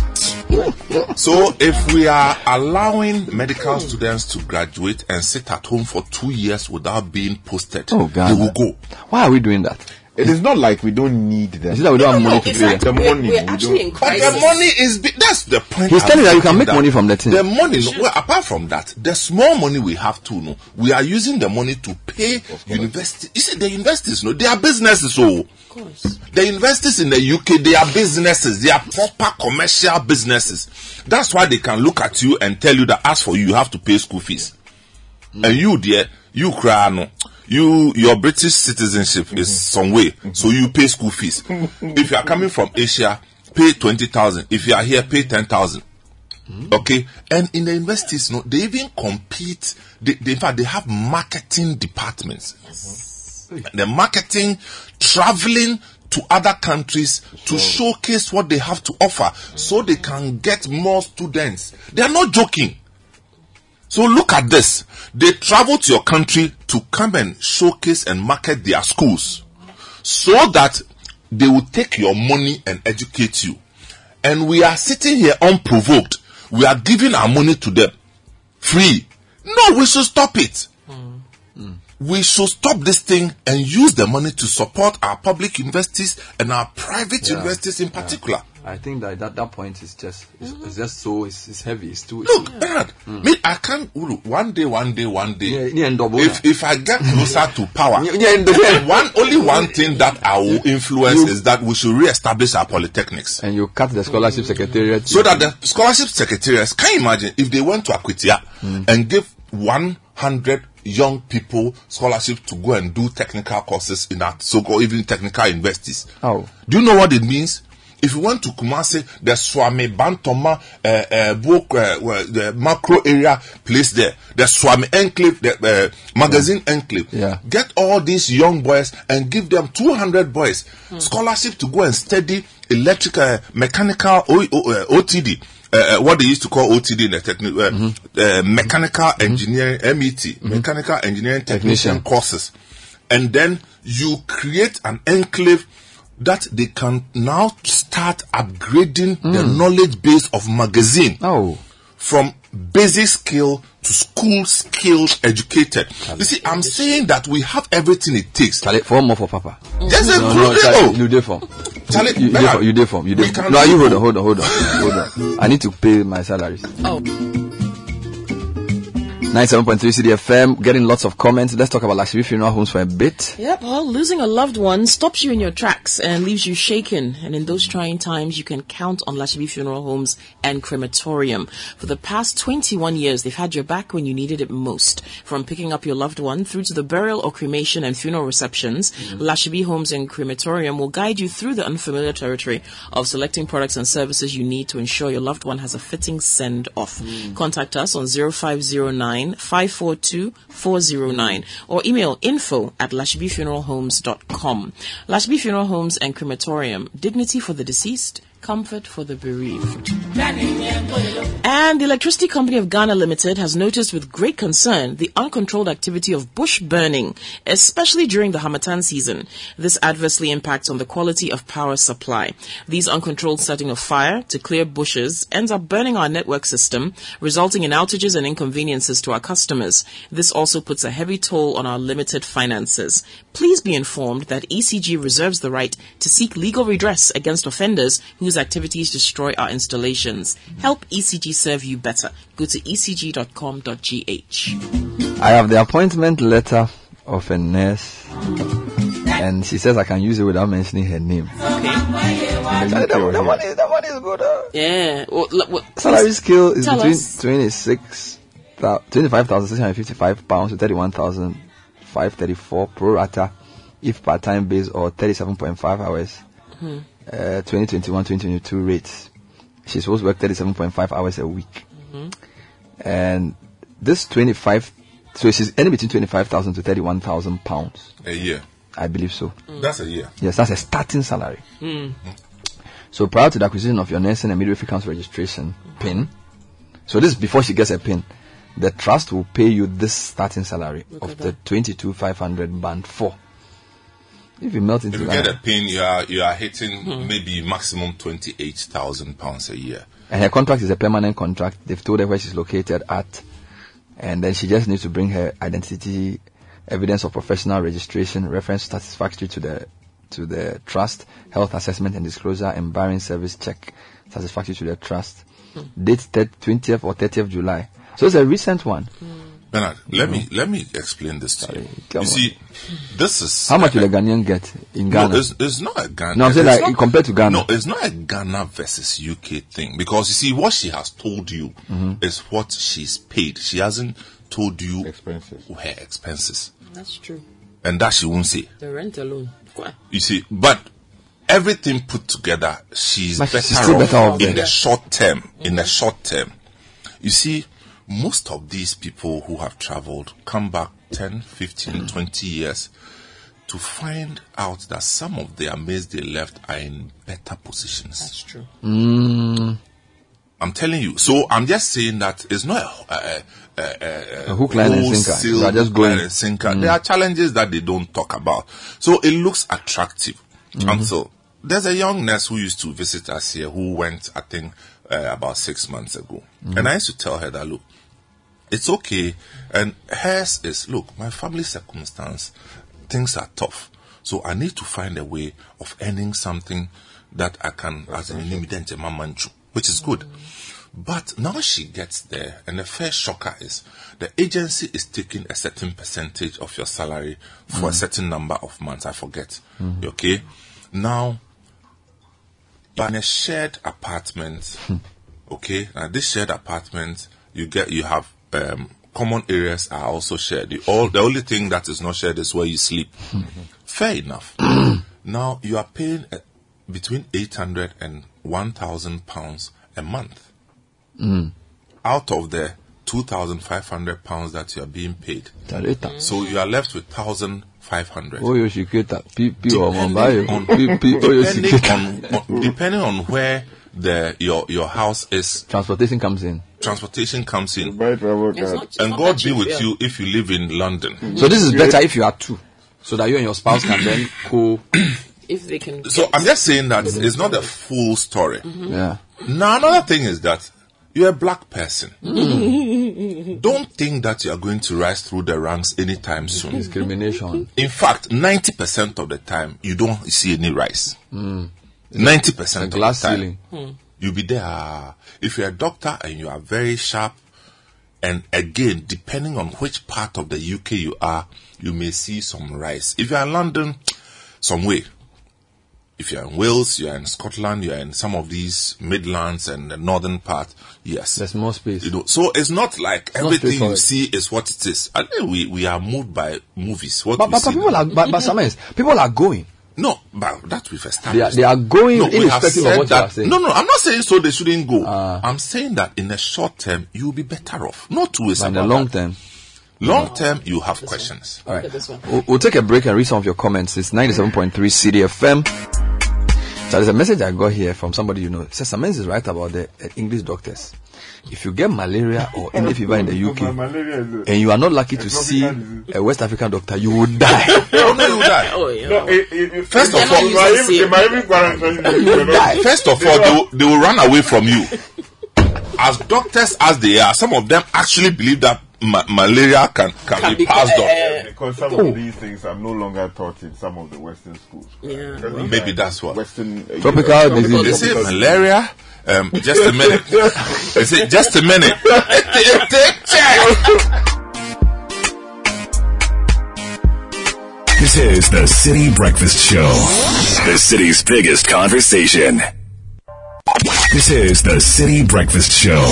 So if we are allowing medical students to graduate and sit at home for two years without being posted,
Oh, God.
they will go.
why are we doing that?
It is not like we don't need them.
Is it that we don't have money
No,
to
in
pay
fact,
them?
The
we're,
money,
we're
we
actually in
But
crisis.
the money is big. That's the point.
He's
I'm
telling that you can make
that
money from the thing.
The money, no, well, apart from that, the small money we have to know, we are using the money to pay university. You see, the universities, no, they are businesses. So
Of course.
the universities in the UK, they are businesses. They are proper commercial businesses. That's why they can look at you and tell you that as for you, you have to pay school fees. Hmm. And you, dear, you cry no. You, your British citizenship is mm-hmm. some way, so you pay school fees. Mm-hmm. if you are coming from Asia, pay twenty thousand. If you are here, pay ten thousand. Mm-hmm. Okay, and in the universities, no, they even compete. They, they, in fact, they have marketing departments. The marketing, traveling to other countries to showcase what they have to offer, so they can get more students. They are not joking. So look at this. They travel to your country to come and showcase and market their schools so that they will take your money and educate you. And we are sitting here unprovoked. We are giving our money to them free. No, we should stop it. Hmm. We should stop this thing and use the money to support our public universities and our private
Yeah.
universities in particular.
I think that that, that point is just it's,
Mm-hmm.
it's just so it's, it's heavy. It's too.
Look, Bernard, me, I can't. look, One day, one day, one day.
Yeah, yeah,
if if I get closer to power,
Yeah, yeah,
one only one thing that I will influence
You-
is that we should re-establish our polytechnics.
and you cut the scholarship secretariat.
So that the scholarship secretariats can you imagine if they went to Akwitia
Mm.
and gave 100 young people scholarship to go and do technical courses in our so-called even technical universities.
How?
Do you know what it means? If you went to Kumasi, the Suame Bantama, uh, uh, book, uh, well, the macro area place there, the Suame Enclave, the uh, magazine enclave.
Yeah.
Get all these young boys and give them 200 boys scholarship to go and study electrical, uh, mechanical, o- o- uh, OTD. Uh, what they used to call OTD in the technical, uh, uh, mechanical engineering, MET, mechanical engineering technician
Technician.
courses. And then you create an enclave that they can now start upgrading the knowledge base of magazine
Oh.
from basic skill to school skills educated. You see, I'm saying that we have everything it takes.
Charlie, for more for Papa.
Just a
No, no, Charlie,
oh.
you did for.
Charlie,
you, you, you did for. You
can
No, you hold on, hold on, hold on, hold on. I need to pay my salaries.
Oh.
97.3 Citi FM, getting lots of comments. Let's talk about Lashibi Funeral Homes for a bit.
Yep, well, losing a loved one stops you in your tracks and leaves you shaken. And in those trying times, you can count on Lashibi Funeral Homes and Crematorium. For the past 21 years, they've had your back when you needed it most. From picking up your loved one through to the burial or cremation and funeral receptions, mm-hmm. Lashibi Homes and Crematorium will guide you through the unfamiliar territory of selecting products and services you need to ensure your loved one has a fitting send off. Mm. Contact us on 0509 542 409 or email info at lashibifuneralhomes.com. Lashibi Funeral Homes and Crematorium, dignity for the deceased, comfort for the bereaved. And the Electricity Company of Ghana Limited has noticed with great concern the uncontrolled activity of bush burning, especially during the Harmattan season. This adversely impacts on the quality of power supply. These uncontrolled setting of fire to clear bushes ends up burning our network system, resulting in outages and inconveniences to our customers. This also puts a heavy toll on our limited finances. Please be informed that ECG reserves the right to seek legal redress against offenders whose activities destroy our installations. Help ECG serve you better. Go to ecg.com.gh.
I have the appointment letter of a nurse, and she says I can use it without mentioning her name. Actually, that, that one is, that one is good. Uh.
Yeah. Well,
Salary scale is between
us.
26, 25,655 pounds to 31,534 pro rata if part-time base or 37.5 hours.
Hmm.
Uh, 2021 2022 rates. She's supposed to work 37.5 hours a week.
Mhm.
And this 25, so she's earning between 25,000 to 31,000 pounds.
A year.
I believe so.
That's a year.
Yes, that's a starting salary.
Mm.
So prior to the acquisition of your nursing and midwifery council registration pin, so this is before she gets a pin, the trust will pay you this starting salary
Look
of
at
the 22,500 band 4. If you melt into
If you
that,
get a pin, you are you are hitting
Hmm.
maybe maximum twenty eight thousand pounds a year.
and her contract is a permanent contract, they've told her where she's located at, and then she just needs to bring her identity, evidence of professional registration, reference satisfactory to the to the trust, health assessment and disclosure, and barring service check satisfactory to the trust. Date thir- 20th or 30th July. So it's a recent one.
Bernard, let me let me explain this to you. you
on.
see, this is
How much will a Ghanaian get in Ghana?
No, it's, it's not a Ghana.
No, I'm saying like
not-
compared to Ghana.
No, it's not a Ghana versus UK thing because you see what she has told you
Mhm.
is what she's paid. She hasn't told you
expenses.
her expenses,
That's true.
and that she won't say.
The rent alone. Why?
You see, but everything put together, she's better,
she's still
off
better off
in
there.
the short term. In the short term, you see, most of these people who have traveled come back 10, 15, 20 years to find out that some of the mates they left are in better positions.
That's true.
Mm,
I'm telling you. So I'm just saying that it's not a, a, a, a,
A hook, line, and sinker.
wholesale
You are just
hook, line,
going.
and sinker.
Mm.
There are challenges that they don't talk about. So it looks attractive
Mhm.
until there's a young nurse who used to visit us here who went, I think, uh, about six months ago.
Mhm.
And I used to tell her that, look, it's okay. And hers is, look, my family circumstance, things are tough. So I need to find a way of earning something that I can, as an immediate manchu, which is good. But now she gets there, and the first shocker is the agency is taking a certain percentage of your salary for a
Mm.
certain number of months. I forget.
Mhm.
Okay. Now, in a shared apartment. okay. Now, this shared apartment, you get, you have um, common areas are also shared. The, all the only thing that is not shared is where you sleep. Fair enough. now you are paying uh, between eight hundred and one thousand pounds a month
Mm.
out of the 2,500 pounds that you are being paid.
Tareta.
So you are left with 1,500.
Oyo shiketa. Pi pi ọmọ báyìí.
on,
Pi pi oyo
depending, on, on, depending on where the your your house is,
Transportation comes in.
transportation comes in.
Buy travel
It's
card.
not-
And God be with
yeah.
you if you live in London. Mm-hmm.
So this is better if you are two, so that you and your spouse can then co.
If they can.
So I'm just saying that mm-hmm. it's not a full story. Mm-hmm.
Yeah.
Now another thing is that you're a black person. Don't think that you are going to rise through the ranks anytime soon.
Discrimination.
In fact, 90% of the time, you don't see any rise.
Mm.
90%
A
of
glass
the time.
ceiling.
Hmm.
You'll be there. If you're a doctor and you are very sharp, and again, depending on which part of the UK you are, you may see some rise. If you're in London, some way. If you're in Wales, you're in Scotland, you're in some of these Midlands and the northern part, yes.
There's more space.
You know, so it's not like
not
everything you see is what it is. I think we, we are moved by movies. What
But,
we
but, but people are but, but sometimes people are going.
No, but that we've
They are,
established.
they are going
no, we have
irrespective
said
of what you
that.
are saying.
No, no, I'm not saying so they shouldn't go.
Ah.
I'm saying that in the short term, you'll be better off. Not two ways
But in the long
that.
term.
Long term, you have questions.
All
Look
right.
at this one.
We'll, we'll take a break and read some of your comments. It's 97.3 Citi FM. So there's a message I got here from somebody you know. It says Samens is right about the uh, English doctors. If you get malaria or any fever in the UK and you are not lucky to see a West African doctor, you will die.
no, no, you will die.
Oh, yeah.
No, it- it- First of
They're
all,
not
you die. First of all, they will, they will run away from you. As doctors as they are, some of them actually believe that ma- malaria can, can, be passed on.
Because some of these things are no longer taught in some of the Western schools.
Yeah.
Maybe that's what.
Western uh,
Tropical
Europe-
disease.
They say malaria. Um, just a minute. They say just a minute. Take check.
This is the Citi Breakfast Show, the city's biggest conversation. This is the Citi Breakfast Show,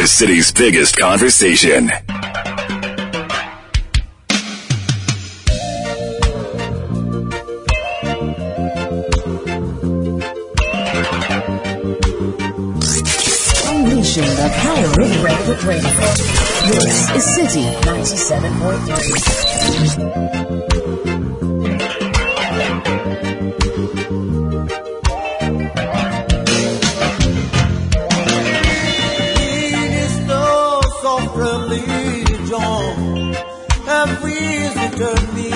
the city's biggest conversation.
Redwood Radio. This is Citi 97.3.
It is no soft religion have visited me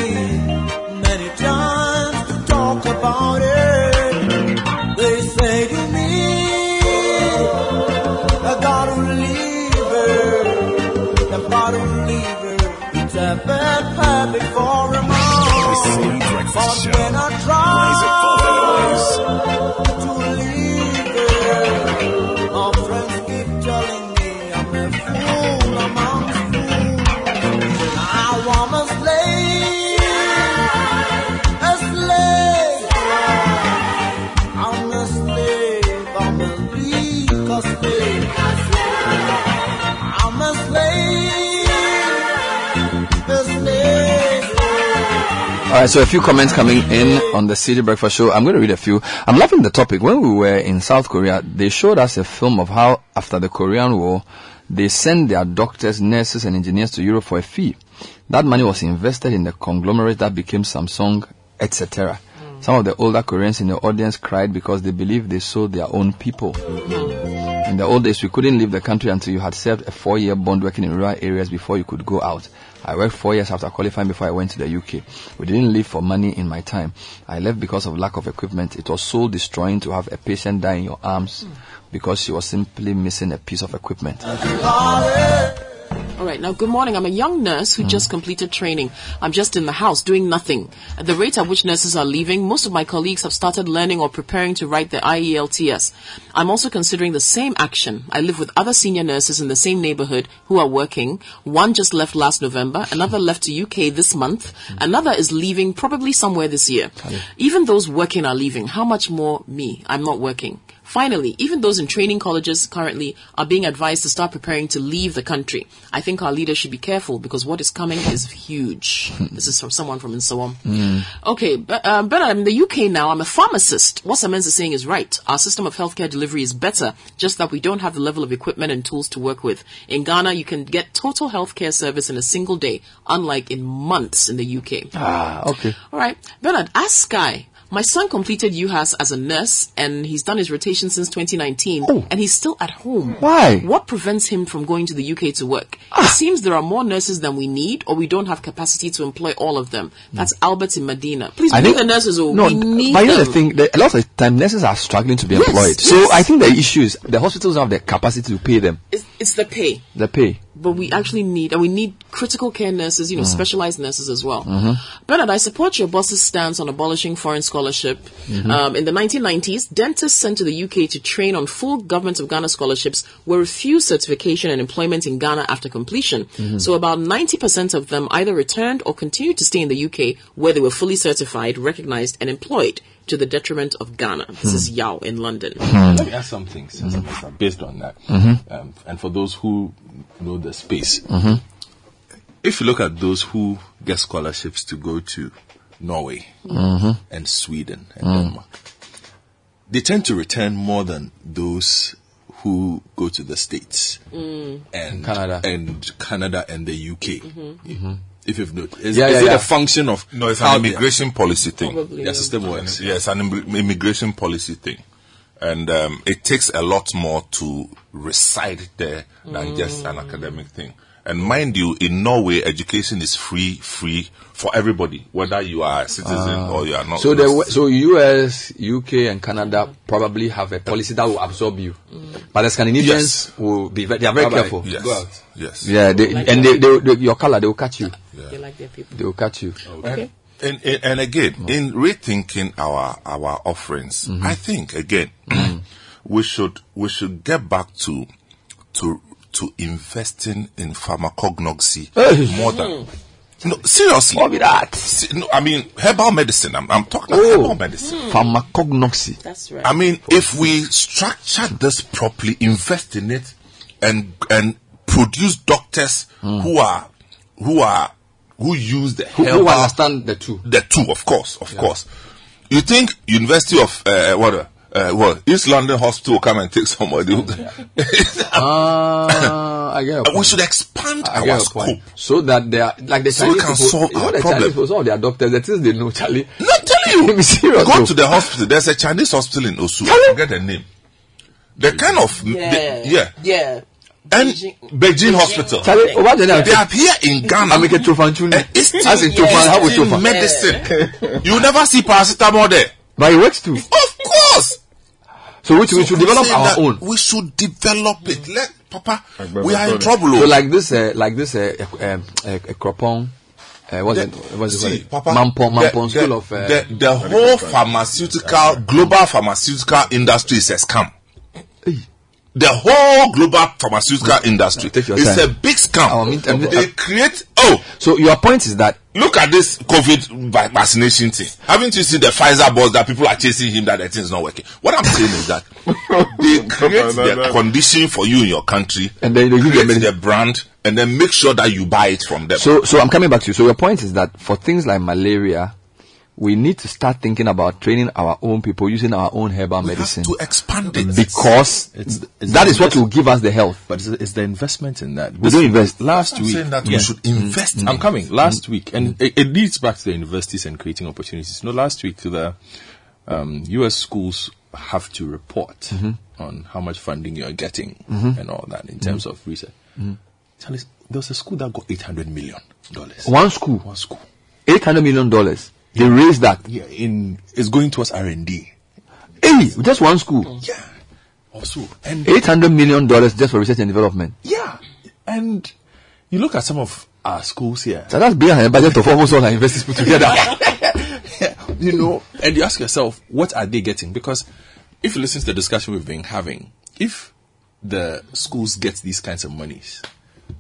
many times to talk about it.
Right, so a few comments coming in on the Citi Breakfast Show. I'm going to read a few. I'm loving the topic. When we were in South Korea, they showed us a film of how, after the Korean War, they sent their doctors, nurses, and engineers to Europe for a fee. That money was invested in the conglomerate that became Samsung, etc. Mm. Some of the older Koreans in the audience cried because they believed they sold their own people. Mm. In the old days, we couldn't leave the country until you had served a four-year bond working in rural areas before you could go out. I worked four years after qualifying before I went to the UK. We didn't leave for money in my time. I left because of lack of equipment. It was soul destroying to have a patient die in your arms because she was simply missing a piece of equipment.
All right. Now, good morning. I'm a young nurse who just hmm. completed training. I'm just in the house doing nothing. At the rate at which nurses are leaving, most of my colleagues have started learning or preparing to write the E IELTS. I'm also considering the same action. I live with other senior nurses in the same neighborhood who are working. One just left last November. Another left to UK this month. Hmm. Another is leaving probably somewhere this year. Even those working are leaving. How much more me? I'm not working. Finally, even those in training colleges currently are being advised to start preparing to leave the country. I think our leaders should be careful because what is coming is huge. this is from someone from Insawam. Okay, but, uh, but I'm in the UK now. I'm a pharmacist. What Samens is saying is right. Our system of healthcare delivery is better, just that we don't have the level of equipment and tools to work with. In Ghana, you can get total healthcare service in a single day, unlike in months in the UK.
Ah, okay.
All right, Bernard, ask Sky. My son completed UHAS as a nurse and he's done his rotation since 2019 and he's still at home.
Why?
What prevents him from going to the UK to work? Ah. It seems there are more nurses than we need or we don't have capacity to employ all of them. Hmm. That's Albert in Medina. Please
I think-
the nurses. Oh,
No,
we need
but you know the thing, the, a lot of the time nurses are struggling to be
Yes,
employed. So. I think the issue is the hospitals don't have the capacity to pay them.
It's, it's the pay.
The pay.
But we actually need, and we need critical care nurses, you know,
Mm.
specialized nurses as well.
Mhm.
Bernard, I support your boss's stance on abolishing foreign scholarship.
Mhm.
Um, in the 1990s, dentists sent to the UK to train on full government of Ghana scholarships were refused certification and employment in Ghana after completion.
Mhm.
So about 90% of them either returned or continued to stay in the UK where they were fully certified, recognized, and employed to the detriment of Ghana. This
Hmm.
is Yao in London.
Let me ask some things
Mm-hmm.
Samantha, based on that.
Mhm.
Um, and for those who know the space,
Mhm.
if you look at those who get scholarships to go to Norway
Mhm.
and Sweden and
Mm.
Denmark, they tend to return more than those who go to the States
Mm.
and
Canada.
and Canada and the UK.
If you've noticed, is,
Yeah,
is
yeah,
it
yeah.
a function of
No, it's an
the-
immigration policy thing.
Probably, Their yeah. system works.
Yes, an immig- immigration policy thing. And um, it takes a lot more to reside there than just an academic thing. And mind you, in Norway, education is free, free for everybody, whether you are a citizen
Ah.
or you are not.
So the so US, UK, and Canada probably have a policy that will absorb you, but the Scandinavians will be they are very
Bye-bye.
careful.
Yes. Yes.
Yeah, they, and they, they, they your color they will catch you.
They like their people.
They will catch you.
And, and, and, and again, in rethinking our our offerings,
Mhm.
I think again we should we should get back to to to investing in pharmacognosy more than mm-hmm. no seriously.
What be that?
Se- no, I mean herbal medicine. I'm, I'm talking about oh. herbal medicine. Mm-hmm.
Pharmacognosy.
That's right.
I mean, if we structure this properly, invest in it, and and produce doctors mm. who are who are who use the
Who- who understand the two.
the two, of course, of course. You think University of uh, what? Uh, uh, what East London Hospital will come and take somebody? who-
Ah, I get your
we should expand
I
our scope.
point. so that they are like the
So we
Chinese
can
people.
solve
you know
our
the
problem.
Chinese people, some of their doctors, the things they know, Charlie.
Not telling you.
Be serious.
Go
though.
to the hospital. There's a Chinese hospital in Osu. I forget the name. The kind of
Yeah.
the- yeah.
Yeah.
And Beijing, Hospital.
Charlie, there,
They are here in Ghana.
I make a trofanchuni.
Eastern,
As in Trofan, how with Trofan?
medicine. you never see paracetamol there.
But it works too.
Of course.
So which we should develop our own.
We should develop it. Let Papa. We are in trouble.
So
oh.
like this, uh, like this, uh, uh, um, uh, uh, Cropon, uh, what's
The-
it, what's it
see,
called?
Papa,
Mampon,
the-
Mampon
the-
School of, uh,
the, the whole pharmaceutical, global pharmaceutical industry is a scam. The whole global pharmaceutical industry
your
is
time.
a big scam.
I mean, I mean,
they
uh,
create. Oh,
so your point is that
look at this COVID vaccination thing. Haven't you seen the Pfizer boss that people are chasing him that the thing is not working? What I'm saying is that they create the condition for you in your country,
And then they give you a
create the brand, and then make sure that you buy it from them.
So, so I'm coming back to you. So your point is that for things like malaria, we need to start thinking about training our own people using our own herbal medicine
to expand it
because
It's- it's
that
the
what will give us the health.
But it's, it's the investment in that.
We don't invest.
Last
I'm
week,
saying that we should invest in
I'm coming. Last week, and it, it leads back to the universities and creating opportunities. No, last week the um, U.S. schools have to report on how much funding you are getting
Mhm.
and all that in terms of research.
Mhm.
Charlie, there was a school that got 800 million dollars.
One school,
One school.
eight hundred million dollars. They raised that.
Yeah, in it's going towards R and D.
Hey, just one school,
Yeah. Also, and
eight hundred million dollars just for research and development.
yeah, and you look at some of our schools here.
So that's than the budget of almost all our universities put together.
you know, and you ask yourself, what are they getting? Because if you listen to the discussion we've been having, if the schools get these kinds of monies,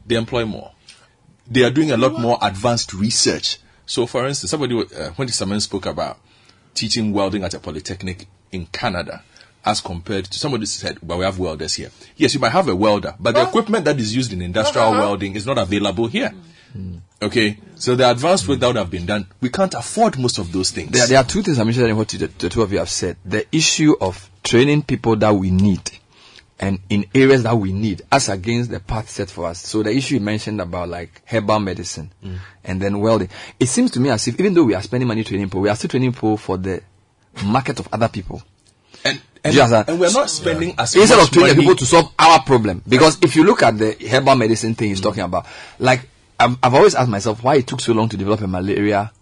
they employ more. They are doing a lot more advanced research. So, for instance, somebody, uh, when someone spoke about teaching welding at a polytechnic in Canada, as compared to somebody said, "But we have welders here." Yes, you might have a welder, but the equipment that is used in industrial welding is not available here. Okay, so the advanced work that would have been done, we can't afford most of those things.
There, there are two things I'm interested in what you, the, the two of you have said. The issue of training people that we need and in areas that we need as against the path set for us. So the issue you mentioned about like herbal medicine mm. and then welding. It seems to me as if even though we are spending money training people, we are still training people for the market of other people.
and, and, and we're not spending as
Instead of training people to solve our problem. Because if you look at the herbal medicine thing he's mm. talking about, like I've, I've always asked myself why it took so long to develop a malaria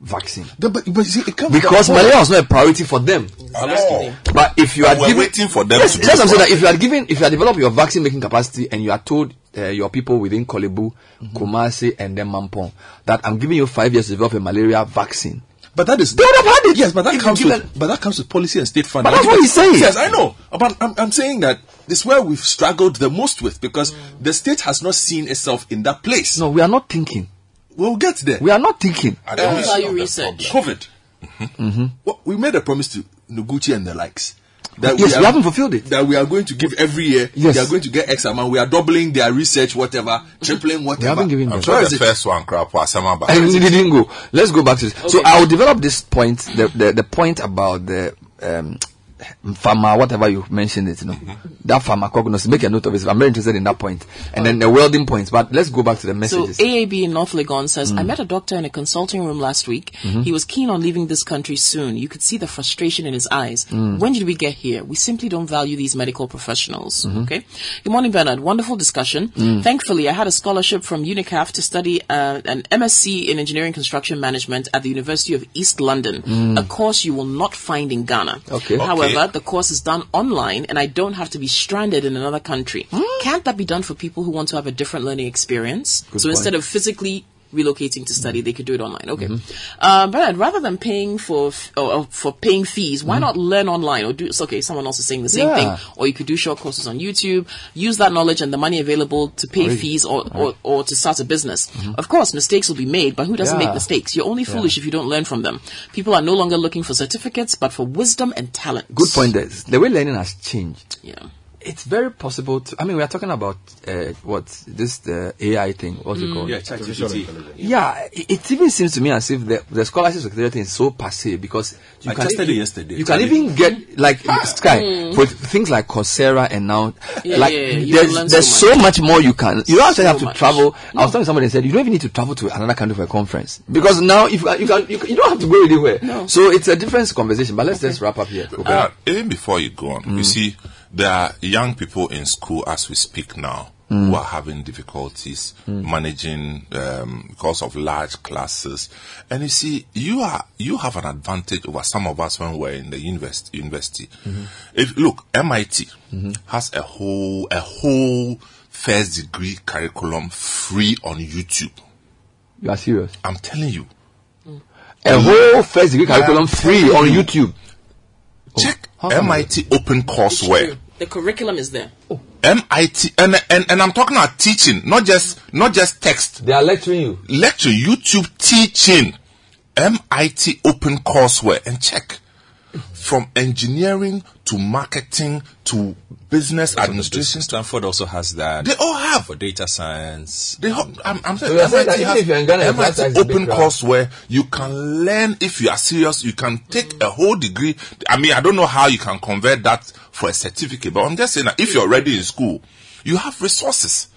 vaccine.
but, but see, it comes
Because malaria was not a priority for them.
Oh.
But if you are
we're
giving,
waiting for them
yes,
to
yes, I'm saying that if you are giving, if you are developing your vaccine making capacity and you are told uh, your people within Korle Bu, Kumasi, and then Mampong that I'm giving you five years to develop a malaria vaccine.
But that is
They would have had it.
yes, but that
If
comes
give
with
them-
but that comes with policy and state funding.
But that's what he's saying.
Yes, I know. But I'm, I'm saying that this is where we've struggled the most with because the state has not seen itself in that place.
No, we are not thinking.
We'll get there.
We are not thinking.
And the
how you
of the
research.
problem.
COVID. Well, we made a promise to Noguchi and the likes. That
Yes, we haven't fulfilled it.
That we are going to give every year.
Yes.
They are going to get X amount. We are doubling their research, whatever, tripling whatever.
We haven't given
I'm
them.
sure the
it?
first one, crap, was Sama Ba-
And it didn't go. Let's go back to this. So I will develop this point, the, the, the point about the um, pharma, whatever you mentioned it, you know. that pharmacognosis. Make a note of it. I'm very interested in that point. And then the welding points. But let's go back to the
So
messages.
AAB in North Legon says, I
Mm.
met a doctor in a consulting room last week.
Mhm.
He was keen on leaving this country soon. You could see the frustration in his eyes.
Mm.
When did we get here? We simply don't value these medical professionals.
Mhm.
Okay. Good morning, Bernard. Wonderful discussion.
Mm.
Thankfully, I had a scholarship from UNICAF to study uh, an MSc in Engineering Construction Management at the University of East London,
Mm.
a course you will not find in Ghana.
Okay.
However,
Okay.
the course is done online and I don't have to be stranded in another country. Hmm. Can't that be done for people who want to have a different learning experience?
Good
so
point.
instead of physically relocating to study, they could do it online. Okay.
Mhm.
Um, Bernard, rather than paying for f- or, or for paying fees, why
Mhm.
not learn online or do? It's okay. Someone else is saying the same
Yeah.
thing, or you could do short courses on YouTube. Use that knowledge and the money available to pay fees or, or,
Right.
or to start a business. Of course, mistakes will be made, but who doesn't
Yeah.
make mistakes? You're only
Yeah.
foolish if you don't learn from them. People are no longer looking for certificates, but for wisdom and talent.
Good point there. The way learning has changed.
Yeah.
It's very possible to, I mean, we are talking about, uh, what, this, the AI thing, what's it
Mm.
called?
Yeah, ChatGPT.
Yeah, it, it even seems to me as if the, the scholarship secretariat thing is so passe because you
I
can
tested
even,
it yesterday.
You can
Charlie.
even get like Sky
Mm.
with things like Coursera and now
Yeah,
like
yeah, you
there's there's
so
so much. more you can. You don't actually
So
have to
much.
travel. I was telling somebody they said you don't even need to travel to another country for a conference because now if you can, you can you, you don't have to go anywhere.
No.
So it's a different conversation. But let's just wrap up here. Go
Uh, even before you go on, you see, there are young people in school as we speak now
Mm.
who are having difficulties
Mm.
managing um, because of large classes. And you see, you are you have an advantage over some of us when we're in the university. university. If look, MIT has a whole a whole first degree curriculum free on YouTube.
You are serious?
I'm telling you.
A whole first degree curriculum free on YouTube.
Check MIT Open Courseware.
The curriculum is there. Oh.
MIT and, and and I'm talking about teaching, not just not just text.
They are lecturing you.
Lecture, YouTube teaching. MIT Open Courseware and check. From engineering to marketing to business administration.
Stanford also has that.
They all have.
For data science.
They ho- I'm, I'm saying
you are saying
MIT
even
has
if you're in Ghana,
MIT
size
Open
course
where You can learn if you are serious. You can take a whole degree. I mean, I don't know how you can convert that for a certificate, but I'm just saying that if you're already in school, you have resources.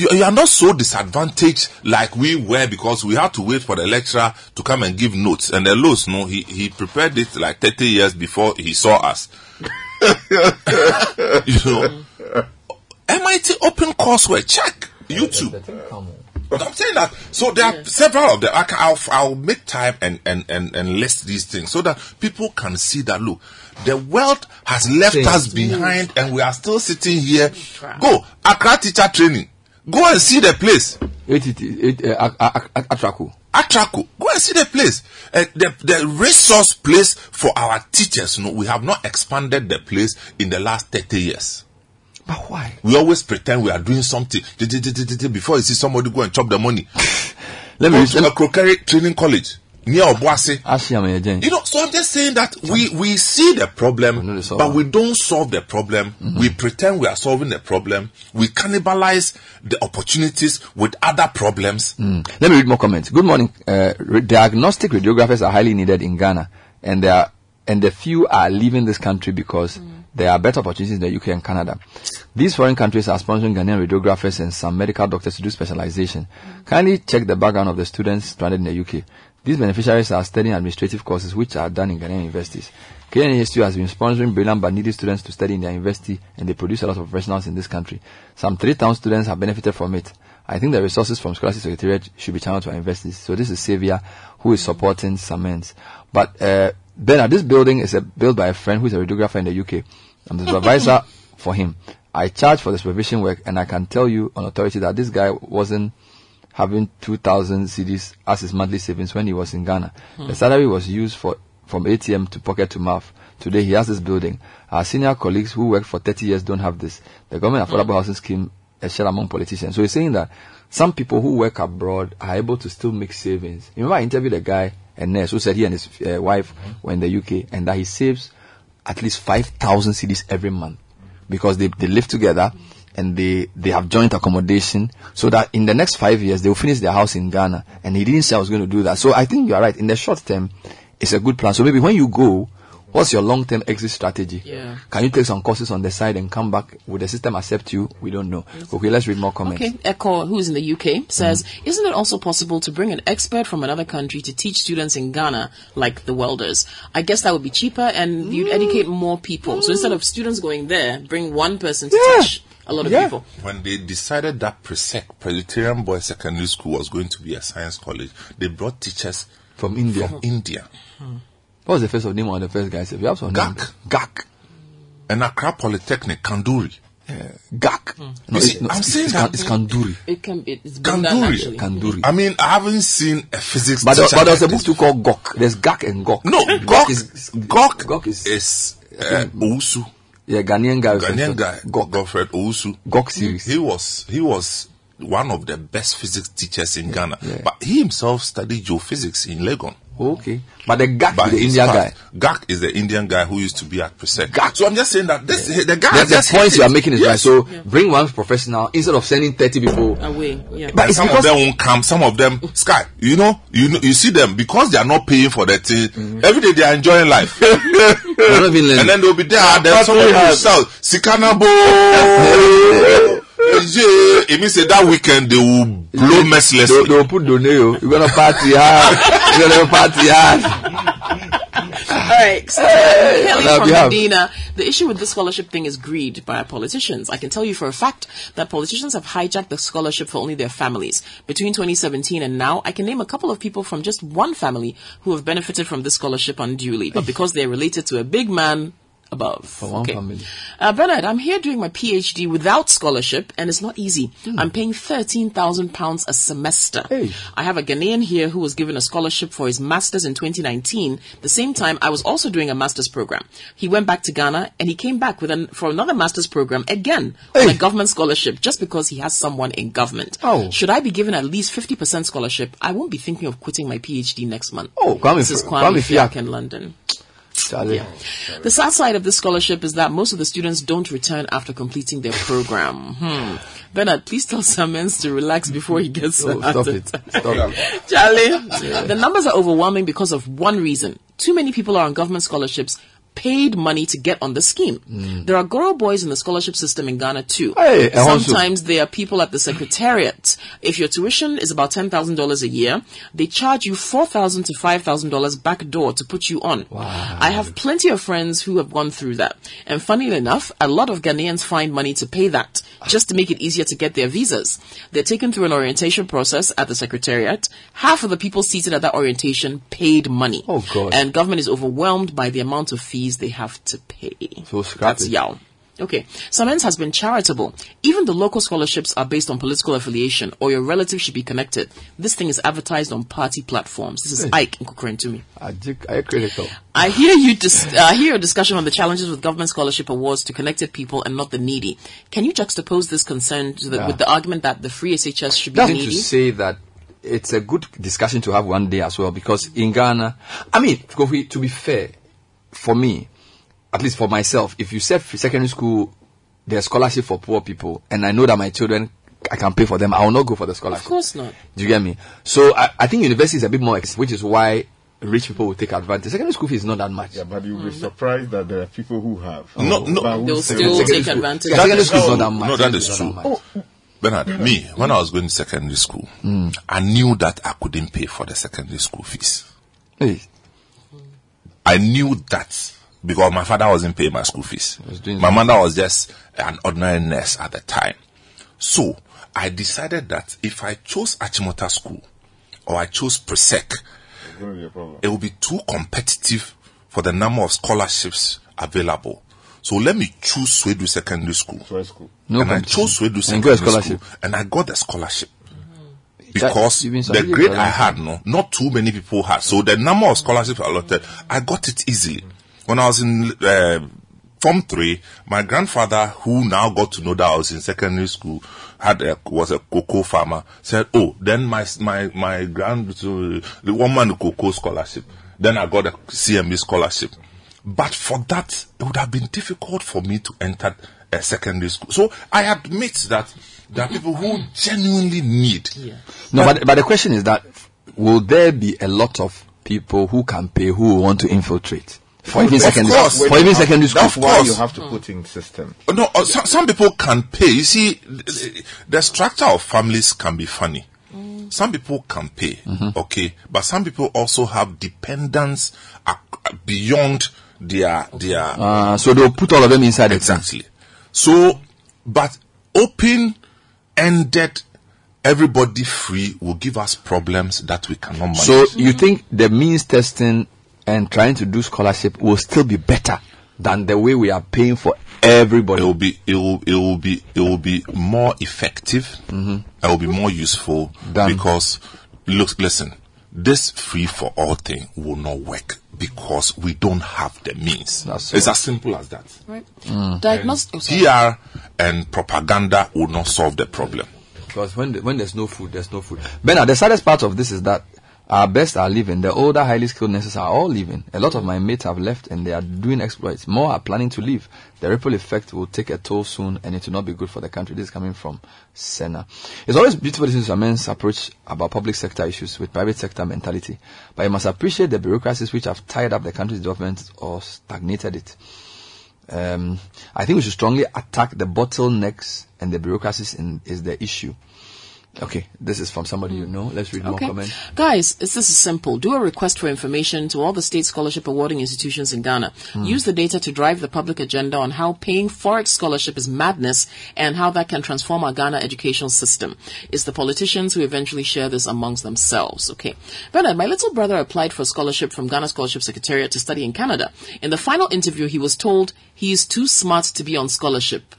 You, you are not so disadvantaged like we were because we had to wait for the lecturer to come and give notes. And the Los, no, he, he prepared it like 30 years before he saw us. you know, MIT Open Courseware, check YouTube. But I'm saying that, so there are several of them. I can, I'll, I'll make time and, and, and, and list these things so that people can see that, look, the world has left
Changed.
us behind and we are still sitting here. Go, Accra teacher training. Go and see the place.
ATT, uh, uh, uh, Atraku.
Atraco. Go and see the place. Uh, the, the resource place for our teachers, you know, we have not expanded the place in the last 30 years.
But why?
We always pretend we are doing something before you see somebody go and chop the money.
Let me
Go to a crockery training college near Obuasi. You know, so I'm just saying that we, we see the problem, but we don't solve the problem. We pretend we are solving the problem. We cannibalize the opportunities with other problems.
Mm. Let me read more comments. Good morning. Uh, re- diagnostic radiographers are highly needed in Ghana, and they are, and the few are leaving this country because there are better opportunities in the UK and Canada. These foreign countries are sponsoring Ghanaian radiographers and some medical doctors to do specialization. Kindly check the background of the students stranded in the UK. These beneficiaries are studying administrative courses which are done in Ghanaian universities. KNHSU has been sponsoring brilliant but needy students to study in their university and they produce a lot of professionals in this country. Some 3,000 students have benefited from it. I think the resources from Scholarship Secretariat should be channeled to our universities. So this is Xavier who is supporting Samens. But uh, Bernard, this building is a, built by a friend who is a radiographer in the UK. I'm the supervisor for him. I charge for the supervision work and I can tell you on authority that this guy wasn't having 2,000 cedis as his monthly savings when he was in Ghana.
Hmm.
The salary was used for from ATM to pocket to mouth. Today he has this building. Our senior colleagues who worked for 30 years don't have this. The government affordable housing scheme is shared among politicians. So he's saying that some people who work abroad are able to still make savings. You remember I interviewed a guy, a nurse, who said he and his uh, wife were in the UK and that he saves at least 5,000 cedis every month because they, they live together and they, they have joint accommodation so that in the next five years they will finish their house in Ghana. And he didn't say I was going to do that. So I think you are right. In the short term, it's a good plan. So maybe when you go, What's your long-term exit strategy?
Yeah.
Can you take some courses on the side and come back? Will the system accept you? We don't know. Okay, let's read more comments.
Okay, Echo, who's in the UK, says, mm-hmm. Isn't it also possible to bring an expert from another country to teach students in Ghana, like the welders? I guess that would be cheaper and you'd mm. educate more people. So instead of students going there, bring one person to teach a lot of people.
When they decided that Presec, Presbyterian Boys Secondary School, was going to be a science college, they brought teachers
from India.
From India. Hmm.
What was the first of name of the first guy? If you have some
Gak.
name. Gak.
And Accra Polytechnic, Kanduri.
Eh, Gak. Hmm.
You
No,
see,
it's, no,
I'm
it's,
saying
it's,
that-
it's Kanduri.
It can be, it's been done actually.
Kanduri.
I mean, I haven't seen a physics
But,
teacher
but there's a book
this.
too called Gok. There's Gak and Gok.
No, Gok is Gok,
Gok is,
is uh, Owusu.
Yeah, Ghanaian guy.
Ghanaian guy, Godfred Owusu.
Gok series.
He was he was one of the best physics teachers in Ghana, but he himself studied geophysics in Legon.
Okay, but the Gak
But
is the Indian
part-
guy.
Gak is the Indian guy who used to be at Presec. So I'm just saying that this the guy.
The, the
just
points you are making is
Yes.
right. So bring one professional instead of sending 30 people.
Away, yeah.
But some of them won't come. Some of them, Sky, you know, you know, you see them because they are not paying for that thing.
Mm-hmm.
Every day they are enjoying life, and then they'll be there. Then
That's
somebody
very
will shout, "Sikanabo!" Yeah, it means that that weekend they will blow mercilessly.
They, they will put Doneo. You're gonna party hard. You're gonna party hard.
All right. So,
Hey,
Kelly from
behalf.
Medina. The issue with this scholarship thing is greed by our politicians. I can tell you for a fact that politicians have hijacked the scholarship for only their families. Between 2017 and now, I can name a couple of people from just one family who have benefited from this scholarship unduly, but because they're related to a big man above.
For one family.
Uh, Bernard, I'm here doing my PhD without scholarship, and it's not easy. I'm paying thirteen thousand pounds a semester. I have a Ghanaian here who was given a scholarship for his masters in 2019. The same time, I was also doing a master's program. He went back to Ghana, and he came back with an, for another master's program again on a government scholarship, just because he has someone in government.
Oh.
Should I be given at least 50% scholarship? I won't be thinking of quitting my PhD next month.
Oh, Kwame
this is Kwame,
Kwame. Fiak
in London.
Charlie.
The sad side of this scholarship is that most of the students don't return after completing their program. Hmm. Bernard, please tell Simmons to relax before he gets
Oh,
a
stop it. Stop it.
Charlie, the numbers are overwhelming because of one reason. Too many people are on government scholarships paid money to get on the scheme. There are Goro boys in the scholarship system in Ghana too.
Hey.
Sometimes there are people at the secretariat. If your tuition is about $10,000 a year, they charge you $4,000 to $5,000 back door to put you on. I have plenty of friends who have gone through that. And funnily enough, a lot of Ghanaians find money to pay that just to make it easier to get their visas. They're taken through an orientation process at the secretariat. Half of the people seated at that orientation paid money.
Oh, God.
And government is overwhelmed by the amount of fees they have to pay.
So scrap
That's
it.
yow. Okay. Samens has been charitable. Even the local scholarships are based on political affiliation or your relative should be connected. This thing is advertised on party platforms. This is. Ike in Kukurantumi.
to me. I critical.
I hear you dis- uh, hear your discussion on the challenges with government scholarship awards to connected people and not the needy. Can you juxtapose this concern to the,
Yeah.
with the argument that the free SHS should be
to
needy?
say that it's a good discussion to have one day as well because in Ghana, I mean, to be fair, for me, at least for myself, if you said secondary school, there's scholarship for poor people, and I know that my children, I can pay for them, I will not go for the scholarship.
Of course not.
Do you get me? So I, I think university is a bit more, ex- which is why rich people will take advantage. Secondary school fee is not that much.
Yeah, but you'll be mm. surprised that there are people who have.
No,
oh, no.
They'll still
Secondary
take
school.
advantage.
Yeah, secondary school is not that much.
No, that is true.
not that much.
Oh, Bernard, me, when I was going to secondary school, mm. I knew that I couldn't pay for the secondary school fees.
Hey,
I knew that because my father wasn't paying my school fees. My mother was just an ordinary nurse at the time. So I decided that if I chose Achimota School or I chose Presec,
It's going to be a problem.
it will be too competitive for the number of scholarships available. So let me choose Swedru Secondary School.
Swedru School.
No
and I chose Swedru
And you got
Secondary
a.
School. And I got the scholarship. Because the grade I had, no, not too many people had. So the number of scholarships allotted, I got it easily. When I was in uh, Form 3, my grandfather, who now got to know that I was in secondary school, had a, was a cocoa farmer, said, oh, then my, my, my grand, so the woman cocoa scholarship. Then I got a CME scholarship. But for that, it would have been difficult for me to enter a secondary school. So I admit that there are people who genuinely need.
No, but, but the question is that will there be a lot of people who can pay who want to infiltrate? For even
Of
secondary
course.
school. For even secondary school.
Of
Why you have to put in system.
No, uh, some, some people can pay. You see, the, the structure of families can be funny. Some people can pay, okay, but some people also have dependence ac- beyond their their.
Uh, so they'll put all of them inside
exactly. So, but open ended, everybody free will give us problems that we cannot manage.
So you think the means testing and trying to do scholarship will still be better than the way we are paying for everybody?
It will be it will it will be it will be more effective.
Mhm.
It will be more useful because look, listen, this free for all thing will not work because we don't have the means. it's as simple as that.
Right.
Mm.
Diagnostic. sorry.
PR and propaganda will not solve the problem.
Because when the, when there's no food, there's no food. Bernard, the saddest part of this is that our best are leaving. The older, highly skilled nurses are all leaving. A lot of my mates have left and they are doing exploits. More are planning to leave. The ripple effect will take a toll soon and it will not be good for the country. This is coming from Senna. It's always beautiful to see some men's approach about public sector issues with private sector mentality. But you must appreciate the bureaucracies which have tied up the country's development or stagnated it. Um, I think we should strongly attack the bottlenecks and the bureaucracies in, is the issue. Okay, this is from somebody you know. Let's read more
Okay.
comments.
Guys, it's, this is simple. Do a request for information to all the state scholarship awarding institutions in Ghana.
Hmm.
Use the data to drive the public agenda on how paying Forex scholarship is madness and how that can transform our Ghana educational system. It's the politicians who eventually share this amongst themselves. Okay. Bernard, my little brother applied for a scholarship from Ghana Scholarship Secretariat to study in Canada. In the final interview, he was told he is too smart to be on scholarship.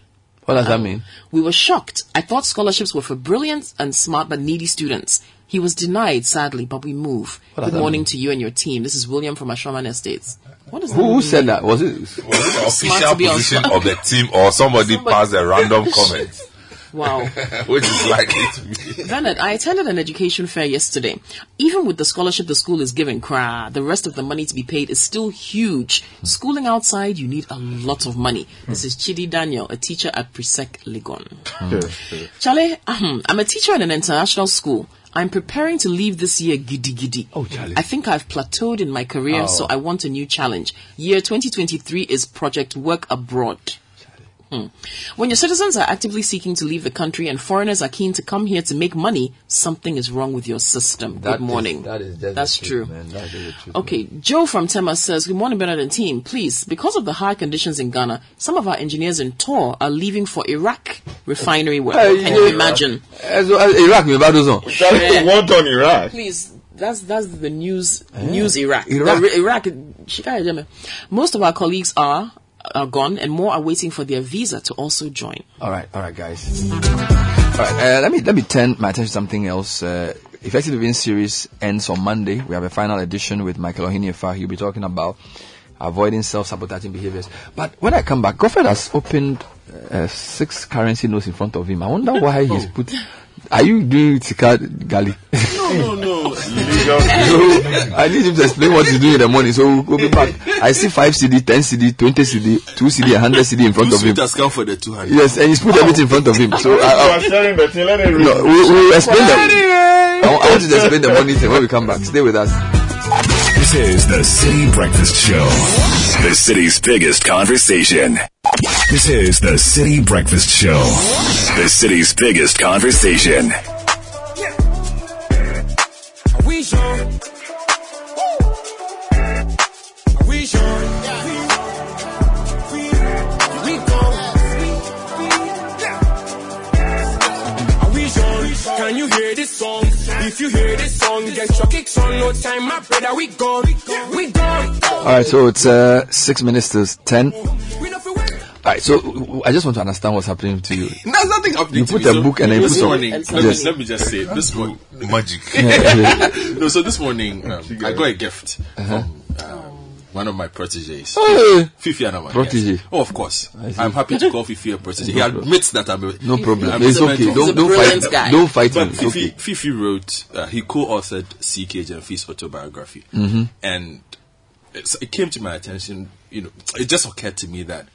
What does that um, mean?
We were shocked. I thought scholarships were for brilliant and smart but needy students. He was denied, sadly, but we move.
What
Good morning
mean?
to you and your team. This is William from Ashraman Estates. What does that
Who, who said that? Was it?
Was it the official
to be on
position of the team or somebody,
Somebody-
passed a random comment?
Wow.
Which is likely to be.
Bernard, I attended an education fair yesterday. Even with the scholarship the school is giving, cra, the rest of the money to be paid is still huge. Schooling outside, you need a lot of money. This is Chidi Daniel, a teacher at Presec Legon. Hmm. Charlie, ahem, I'm a teacher in an international school. I'm preparing to leave this year giddy giddy. Oh, Charlie. I think I've plateaued in my career,
Oh.
so I want a new challenge. Year 2023 is Project Work Abroad. Hmm. When your citizens are actively seeking to leave the country and foreigners are keen to come here to make money, something is wrong with your system.
That
Good
is-
morning.
that is just
That's
the truth,
true.
man. That is the truth.
Okay, Joe from Tema says, Good morning, Bernard and team. Please, because of the hard conditions in Ghana, some of our engineers in Tor are leaving for Iraq refinery work.
Hey,
Can you
yeah.
imagine?
So, eh, Iraq, mi ba do so.
Charlie,
on Iraq.
Please, that's that's the news. News Iraq.
Iraq.
The- Iraq. Most of our colleagues are are gone, and more are waiting for their visa to also join.
All right, all right, guys. All right, uh, let me let me turn my attention to something else. Uh, Effective Living series ends on Monday. We have a final edition with Michael Ohiniefa. He'll be talking about avoiding self-sabotaging behaviors. But when I come back, Godfred has opened uh, six currency notes in front of him. I wonder why he's put. Are you doing Tika Gali?
No, no, no.
So I need him to explain what he's doing in the morning. So we'll, we'll be back. I see five cedi, ten cedi, twenty cedi, two cedi, hundred cedi in front of him.
has come for the 200.
Yes, and he's put everything in front of him. So I, I,
sharing the thing. Let it read.
no, we will explain the. I, want- I want you to explain the money thing when we come back. Stay with us.
This is the Citi Breakfast Show, the city's biggest conversation. This is the Citi Breakfast Show, the city's biggest conversation.
Are we sure? Are we sure? We go. We sure? Can you hear this song? If you hear this song, get your kicks on. No time, my brother. We go. We go.
All right, so it's uh, six minutes to ten. All right, so I just want to understand what's happening to you.
There's nothing happening
You
to
put
me.
a
So
book and then you put
this
some.
morning, let,
Yes.
me, let me just say this morning
magic.
no, so this morning um, I got a gift
Uh-huh.
from um, one of my proteges,
Hey.
Fiifi Anaman.
Protege.
Yes. Oh, of course.
I see.
I'm happy to call Fiifi a protege. He admits that I'm a
No problem.
I'm
It's
a
okay. Don't don't fight. Don't fight
But
me.
Fiifi,
okay.
Fiifi wrote, uh, he co-authored CK Gyamfi's autobiography,
Mhm.
and it's, it came to my attention. You know, it just occurred to me that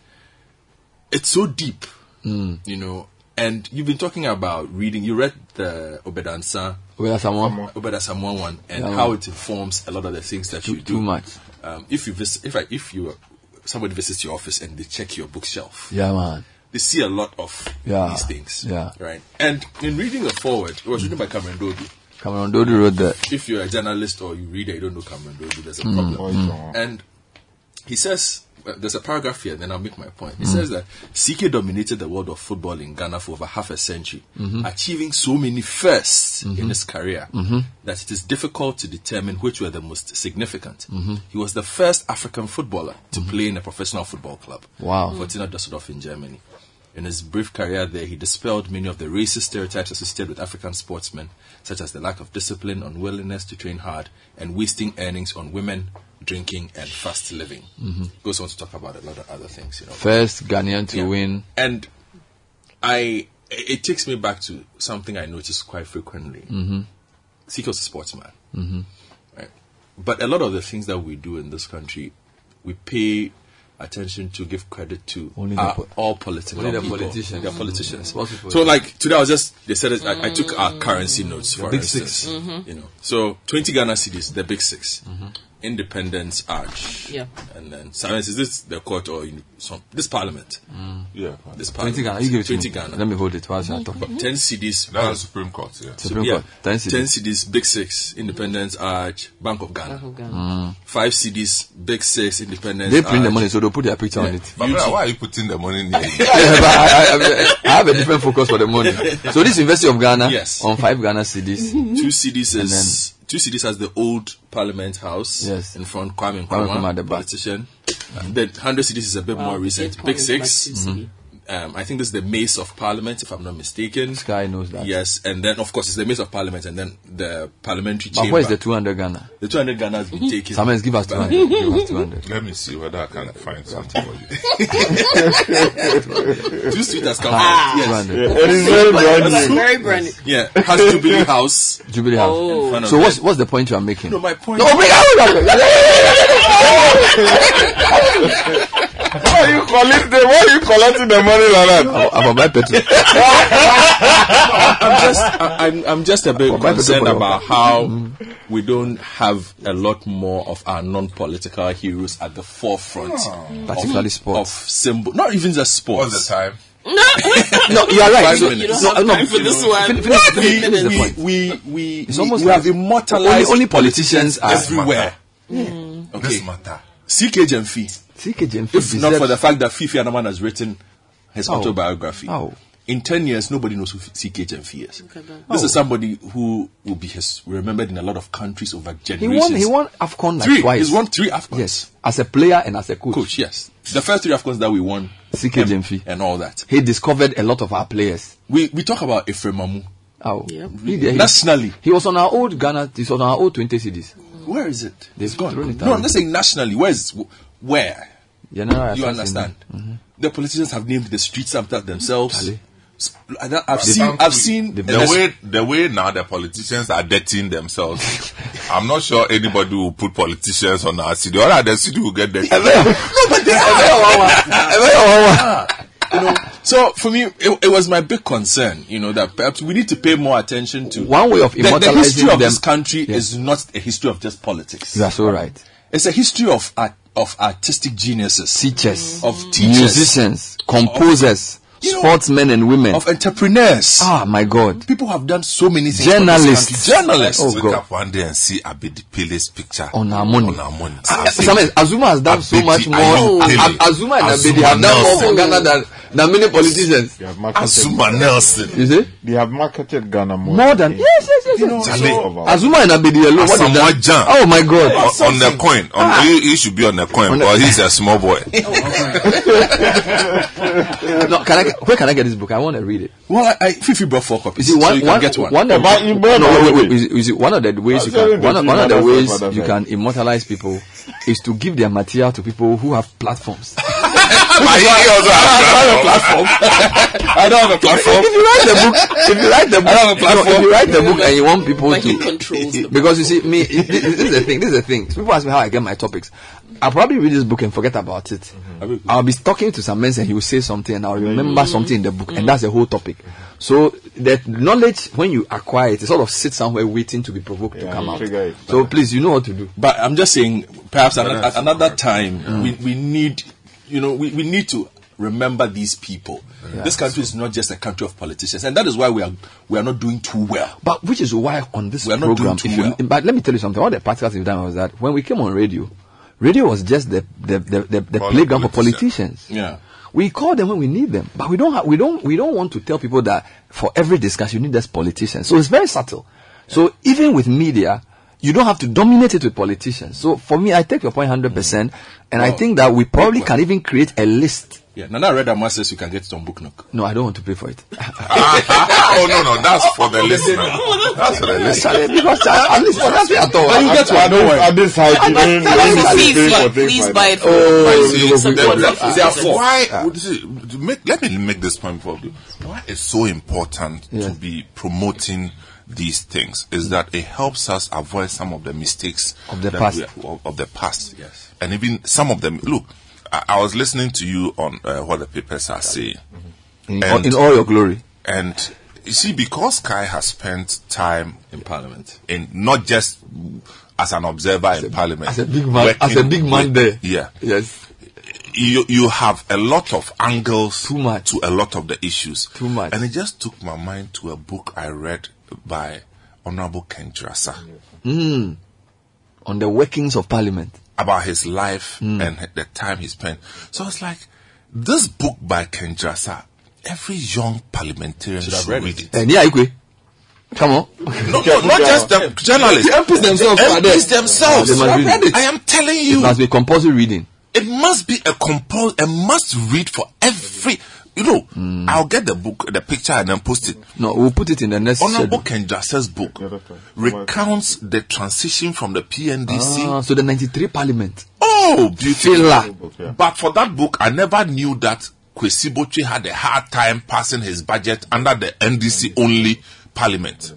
it's so deep.
Mm.
You know, and you've been talking about reading. You read the Obedansa
Obeda Samoa.
One, and
Yeah,
how it informs a lot of the things that
Too-
you do.
too much.
Um, if you visit, if I, if you somebody visits your office and they check your bookshelf,
Yeah, man.
they see a lot of
Yeah.
these things.
Yeah.
Right. And in reading the forward, it was written by Cameron Duodu.
Cameron Duodu wrote that.
If you're a journalist or you read it, you don't know Cameron Duodu, there's a
Mm,
problem.
mm.
And he says, there's a paragraph here, then I'll make my point. It
Mm.
says that CK dominated the world of football in Ghana for over half a century,
Mhm.
achieving so many firsts in
Mhm.
his career
Mhm.
that it is difficult to determine which were the most significant.
Mhm.
He was the first African footballer to play in a professional football club.
Wow.
Fortuna Düsseldorf in Germany. In his brief career there, he dispelled many of the racist stereotypes associated with African sportsmen, such as the lack of discipline, unwillingness to train hard, and wasting earnings on women, drinking, and fast living.
Mhm.
Goes on to talk about a lot of other things, you know.
First Ghanaian to
Yeah.
win.
And I, it takes me back to something I notice quite frequently.
Mm-hmm.
CK's a sportsman,
Mm-hmm.
right? But a lot of the things that we do in this country, we pay attention to, give credit to,
Only the
are
po-
all political
only the
people.
politicians.
They're politicians. Mm-hmm.
Sports people.
So, like today, I was just they said it, I, I took our mm-hmm. currency notes
The
for
big
instance.
six. Mhm.
You know, so twenty Ghana cedis, the big 6 mm-hmm. Independence Arch,
Yeah.
and then silence. Is this the court or you know, some, this Parliament?
Yeah.
This
20
Parliament.
Ghana. You give it to
20
me.
Ghana.
Let me hold it whilst I talk.
Ten cedis.
That's the Supreme Court, yeah.
Supreme
yeah.
Court. 10 cedis.
Ten cedis, Big Six, Independence Arch, Bank of Ghana.
Mm.
Five cedis, Big Six, Independence.
They print the money, so they'll put their picture on it.
But brother, why are you putting the money near you?
yeah, but I, I, I have a different focus for the money. So this University of Ghana
Yes.
on five Ghana cedis.
Two cedis
And
is two cedis has the old Parliament House.
Yes.
In front, Kwame
Kwame
Nkrumah,
Nkrumah at the back.
politician. The hundred cedis is a bit
Wow,
more recent.
eight
Big Six.
back to cedi.
Um, I think this is the Mace of Parliament, if I'm not mistaken.
Sky knows that.
Yes, and then of course it's the Mace of Parliament, and then the Parliamentary
But
Chamber.
where's the 200 Ghana?
The 200 Ghana has been taken.
Summers, give us 200. give us 200.
Let me see whether I can find something for you.
Two sweet has come
Ah.
out. Yes.
It is very brand new.
Very brand new.
Yeah, has Jubilee House.
Jubilee House.
Oh.
In front of
So what's what's the point you are making?
No, my point.
No, bring
Why are you collecting the, why are you collecting the money like that?
I'm about petrol.
I'm just, I- I'm, I'm just a bit
Well,
concerned about how mm-hmm. we don't have a lot more of our non-political heroes at the forefront, oh, of,
Particularly
of
sports.
symbol, not even just sports.
What's the time?
no, you are right.
Five
So,
minutes.
no, no,
time for this one.
finish- finish- finish
we,
point.
we, we,
It's
we,
almost
we
like
have immortalized
only- only politicians are-
everywhere.
This
Okay,
matter.
CK Gyamfi.
CK Gyamfi
If not for the fact that Fiifi Anaman has written his
Oh.
autobiography,
Oh.
in 10 years, nobody knows who CK Gyamfi is.
at that.
This
Oh.
is somebody who will be his, remembered in a lot of countries over
He
generations.
won. He won Afcon like
three.
twice.
He's won three Afcons.
Yes, as a player and as a coach.
Coach, yes. The first three Afcons that we won.
CK
and-
Gyamfi.
And all that.
He discovered a lot of our players.
We, we talk about Ephraim Amu.
Oh,
Yep.
he, he,
Nationally.
he was on our old Ghana. He was on our old 20 cedis.
Where is it?
They've
It's gone.
thrown it
No. I'm just saying nationally. Where is, where?
General
You understand?
Mm-hmm.
The politicians have named the streets after themselves.
Charlie.
S- I don't- I've seen, I've seen
the
and
way the way now the politicians are dirtying themselves. I'm not sure anybody will put politicians on our city. Or the city will get dirty.
you know, so for me, it, it was my big concern, you know, that perhaps we need to pay more attention to
One way of
immortalizing the,
the
history of
them-
this country
Yeah.
is not a history of just politics.
That's are so right.
It's a history of art, of artistic geniuses,
Teachers,
of teachers,
musicians, composers,
know,
sportsmen and women.
of entrepreneurs.
ah, my God.
People have done so many things.
Journalists.
journalists.
Oh,
Wake
God.
up one day and see Abedi Pele's picture
On our money.
On our money.
Ah, Azuma has done so
Abedi
much more. Ab- Azuma and Abedi have done more for Ghana than, than many politicians.
They have marketed,
Azumah Nelson.
You see?
they have marketed Ghana more.
More than yes, yes, yes.
You know,
yes.
So-
Azumah and Abedi alone. What they've
Asamoah
done?
Gyan.
Oh my God.
on, on the coin. On, ah. he, he should be on the coin,
On the-
but he's a small boy.
Oh, no, can I? Where can I get this book? I want to read it.
Well, I, I Fiifi brought four copies.
You see, one,
so you can get one.
one of
But you bought
no,
one
wait, wait,
of it.
is, is it one of the ways you can one of, one of the ways you can immortalize people is to give their material to people who have platforms.
My he also
I
has
don't have a platform. I don't have a platform.
If you write the book, if you write the book,
I don't have a
no,
platform.
if you write the book and you want people
But
to,
he controls the
because you see, me, this, this is the thing. This is the thing. People ask me how I get my topics. I'll probably read this book and forget about it.
Mm-hmm.
I'll be talking to some men and he will say something and I'll remember
Mm-hmm.
something in the book and that's the whole topic. So that knowledge, when you acquire it, it sort of sits somewhere waiting to be provoked to come out. So please, you know what to do.
But I'm just saying, perhaps another, another time we, we need, you know, we, we need to remember these people. This country is not just a country of politicians, and that is why we are we are not doing too well.
But which is why on this
We are not
program,
doing
if
too
you,
well.
but let me tell you something. All the practicals we've done was that when we came on radio, radio was just the the the, the, the
All
playground for
politicians.
politicians.
Yeah.
We call them when we need them, but we don't have, we don't we don't want to tell people that for every discussion you need just politicians. So it's very subtle. So even with media, you don't have to dominate it with politicians. So for me, I take your point hundred percent, and I think that we probably can even create a list.
Yeah. Nana read Amma says you can get it on Book Nook.
No, I don't want to pay for it.
oh no no, that's for the oh, listener. That's for the listener.
Because I, at least for that at all.
But you get
At
one, don't
this,
worry.
at this height, you don't, you need to
Please,
pay for
please buy it
Oh,
for ah.
you will
support
be-
the-
Therefore, why would you, to make, let me make this point before you. Why it's so important to be promoting these things is that it helps us avoid some of the mistakes
Of the past.
are- of, of the past. Yes, and even some of them. Look, I, I was listening to you on uh, what the papers are saying,
in,
And-
in all your glory.
and you see, because Kai has spent time
in Parliament,
in not just as an observer in Parliament,
as a big man- as a big man there.
Yeah,
Yes.
you you have a lot of angles
Too much.
to a lot of the issues.
Too much.
And it just took my mind to a book I read by Honorable Ken Dzirasah
Mm. On the workings of Parliament.
about his life
Mm.
and the time he spent. So it's like this book by Ken Dzirasah, every young parliamentarian should,
have read
read
it.
it.
Eh, Nia Ikwe. Come on.
No, no, not just the journalists.
The MPs themselves are there.
MPs themselves.
They must read it.
I am telling you.
It
you,
must be compulsory reading.
it must be a compul a must read for every you know i'll get the book the picture and then post it
No, we'll put it in the next
honorable
schedule.
ken Jasser's book recounts the transition from the pndc
Ah, so the 93 Parliament.
oh beautiful
Filler.
but for that book i never knew that Kwesi Botchwey had a hard time passing his budget under the ndc only parliament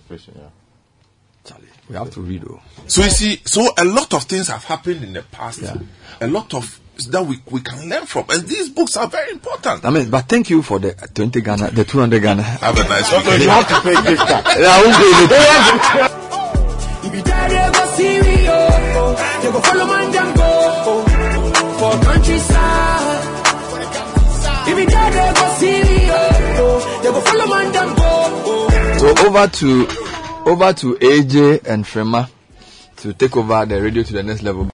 We have to read. Oh.
So you see, so a lot of things have happened in the past.
Yeah.
A lot of that we, we can learn from, and these books are very important.
I mean, but thank you for the 20 Ghana, the 200 Ghana.
Have a nice weekend.
you have to pay gift card.
I won't go in it.
You go see me. They go follow man, them go. For countryside. If you die, they go see me. They go follow man, them go, oh.
So over to over to AJ and Frema to take over the radio to the next level.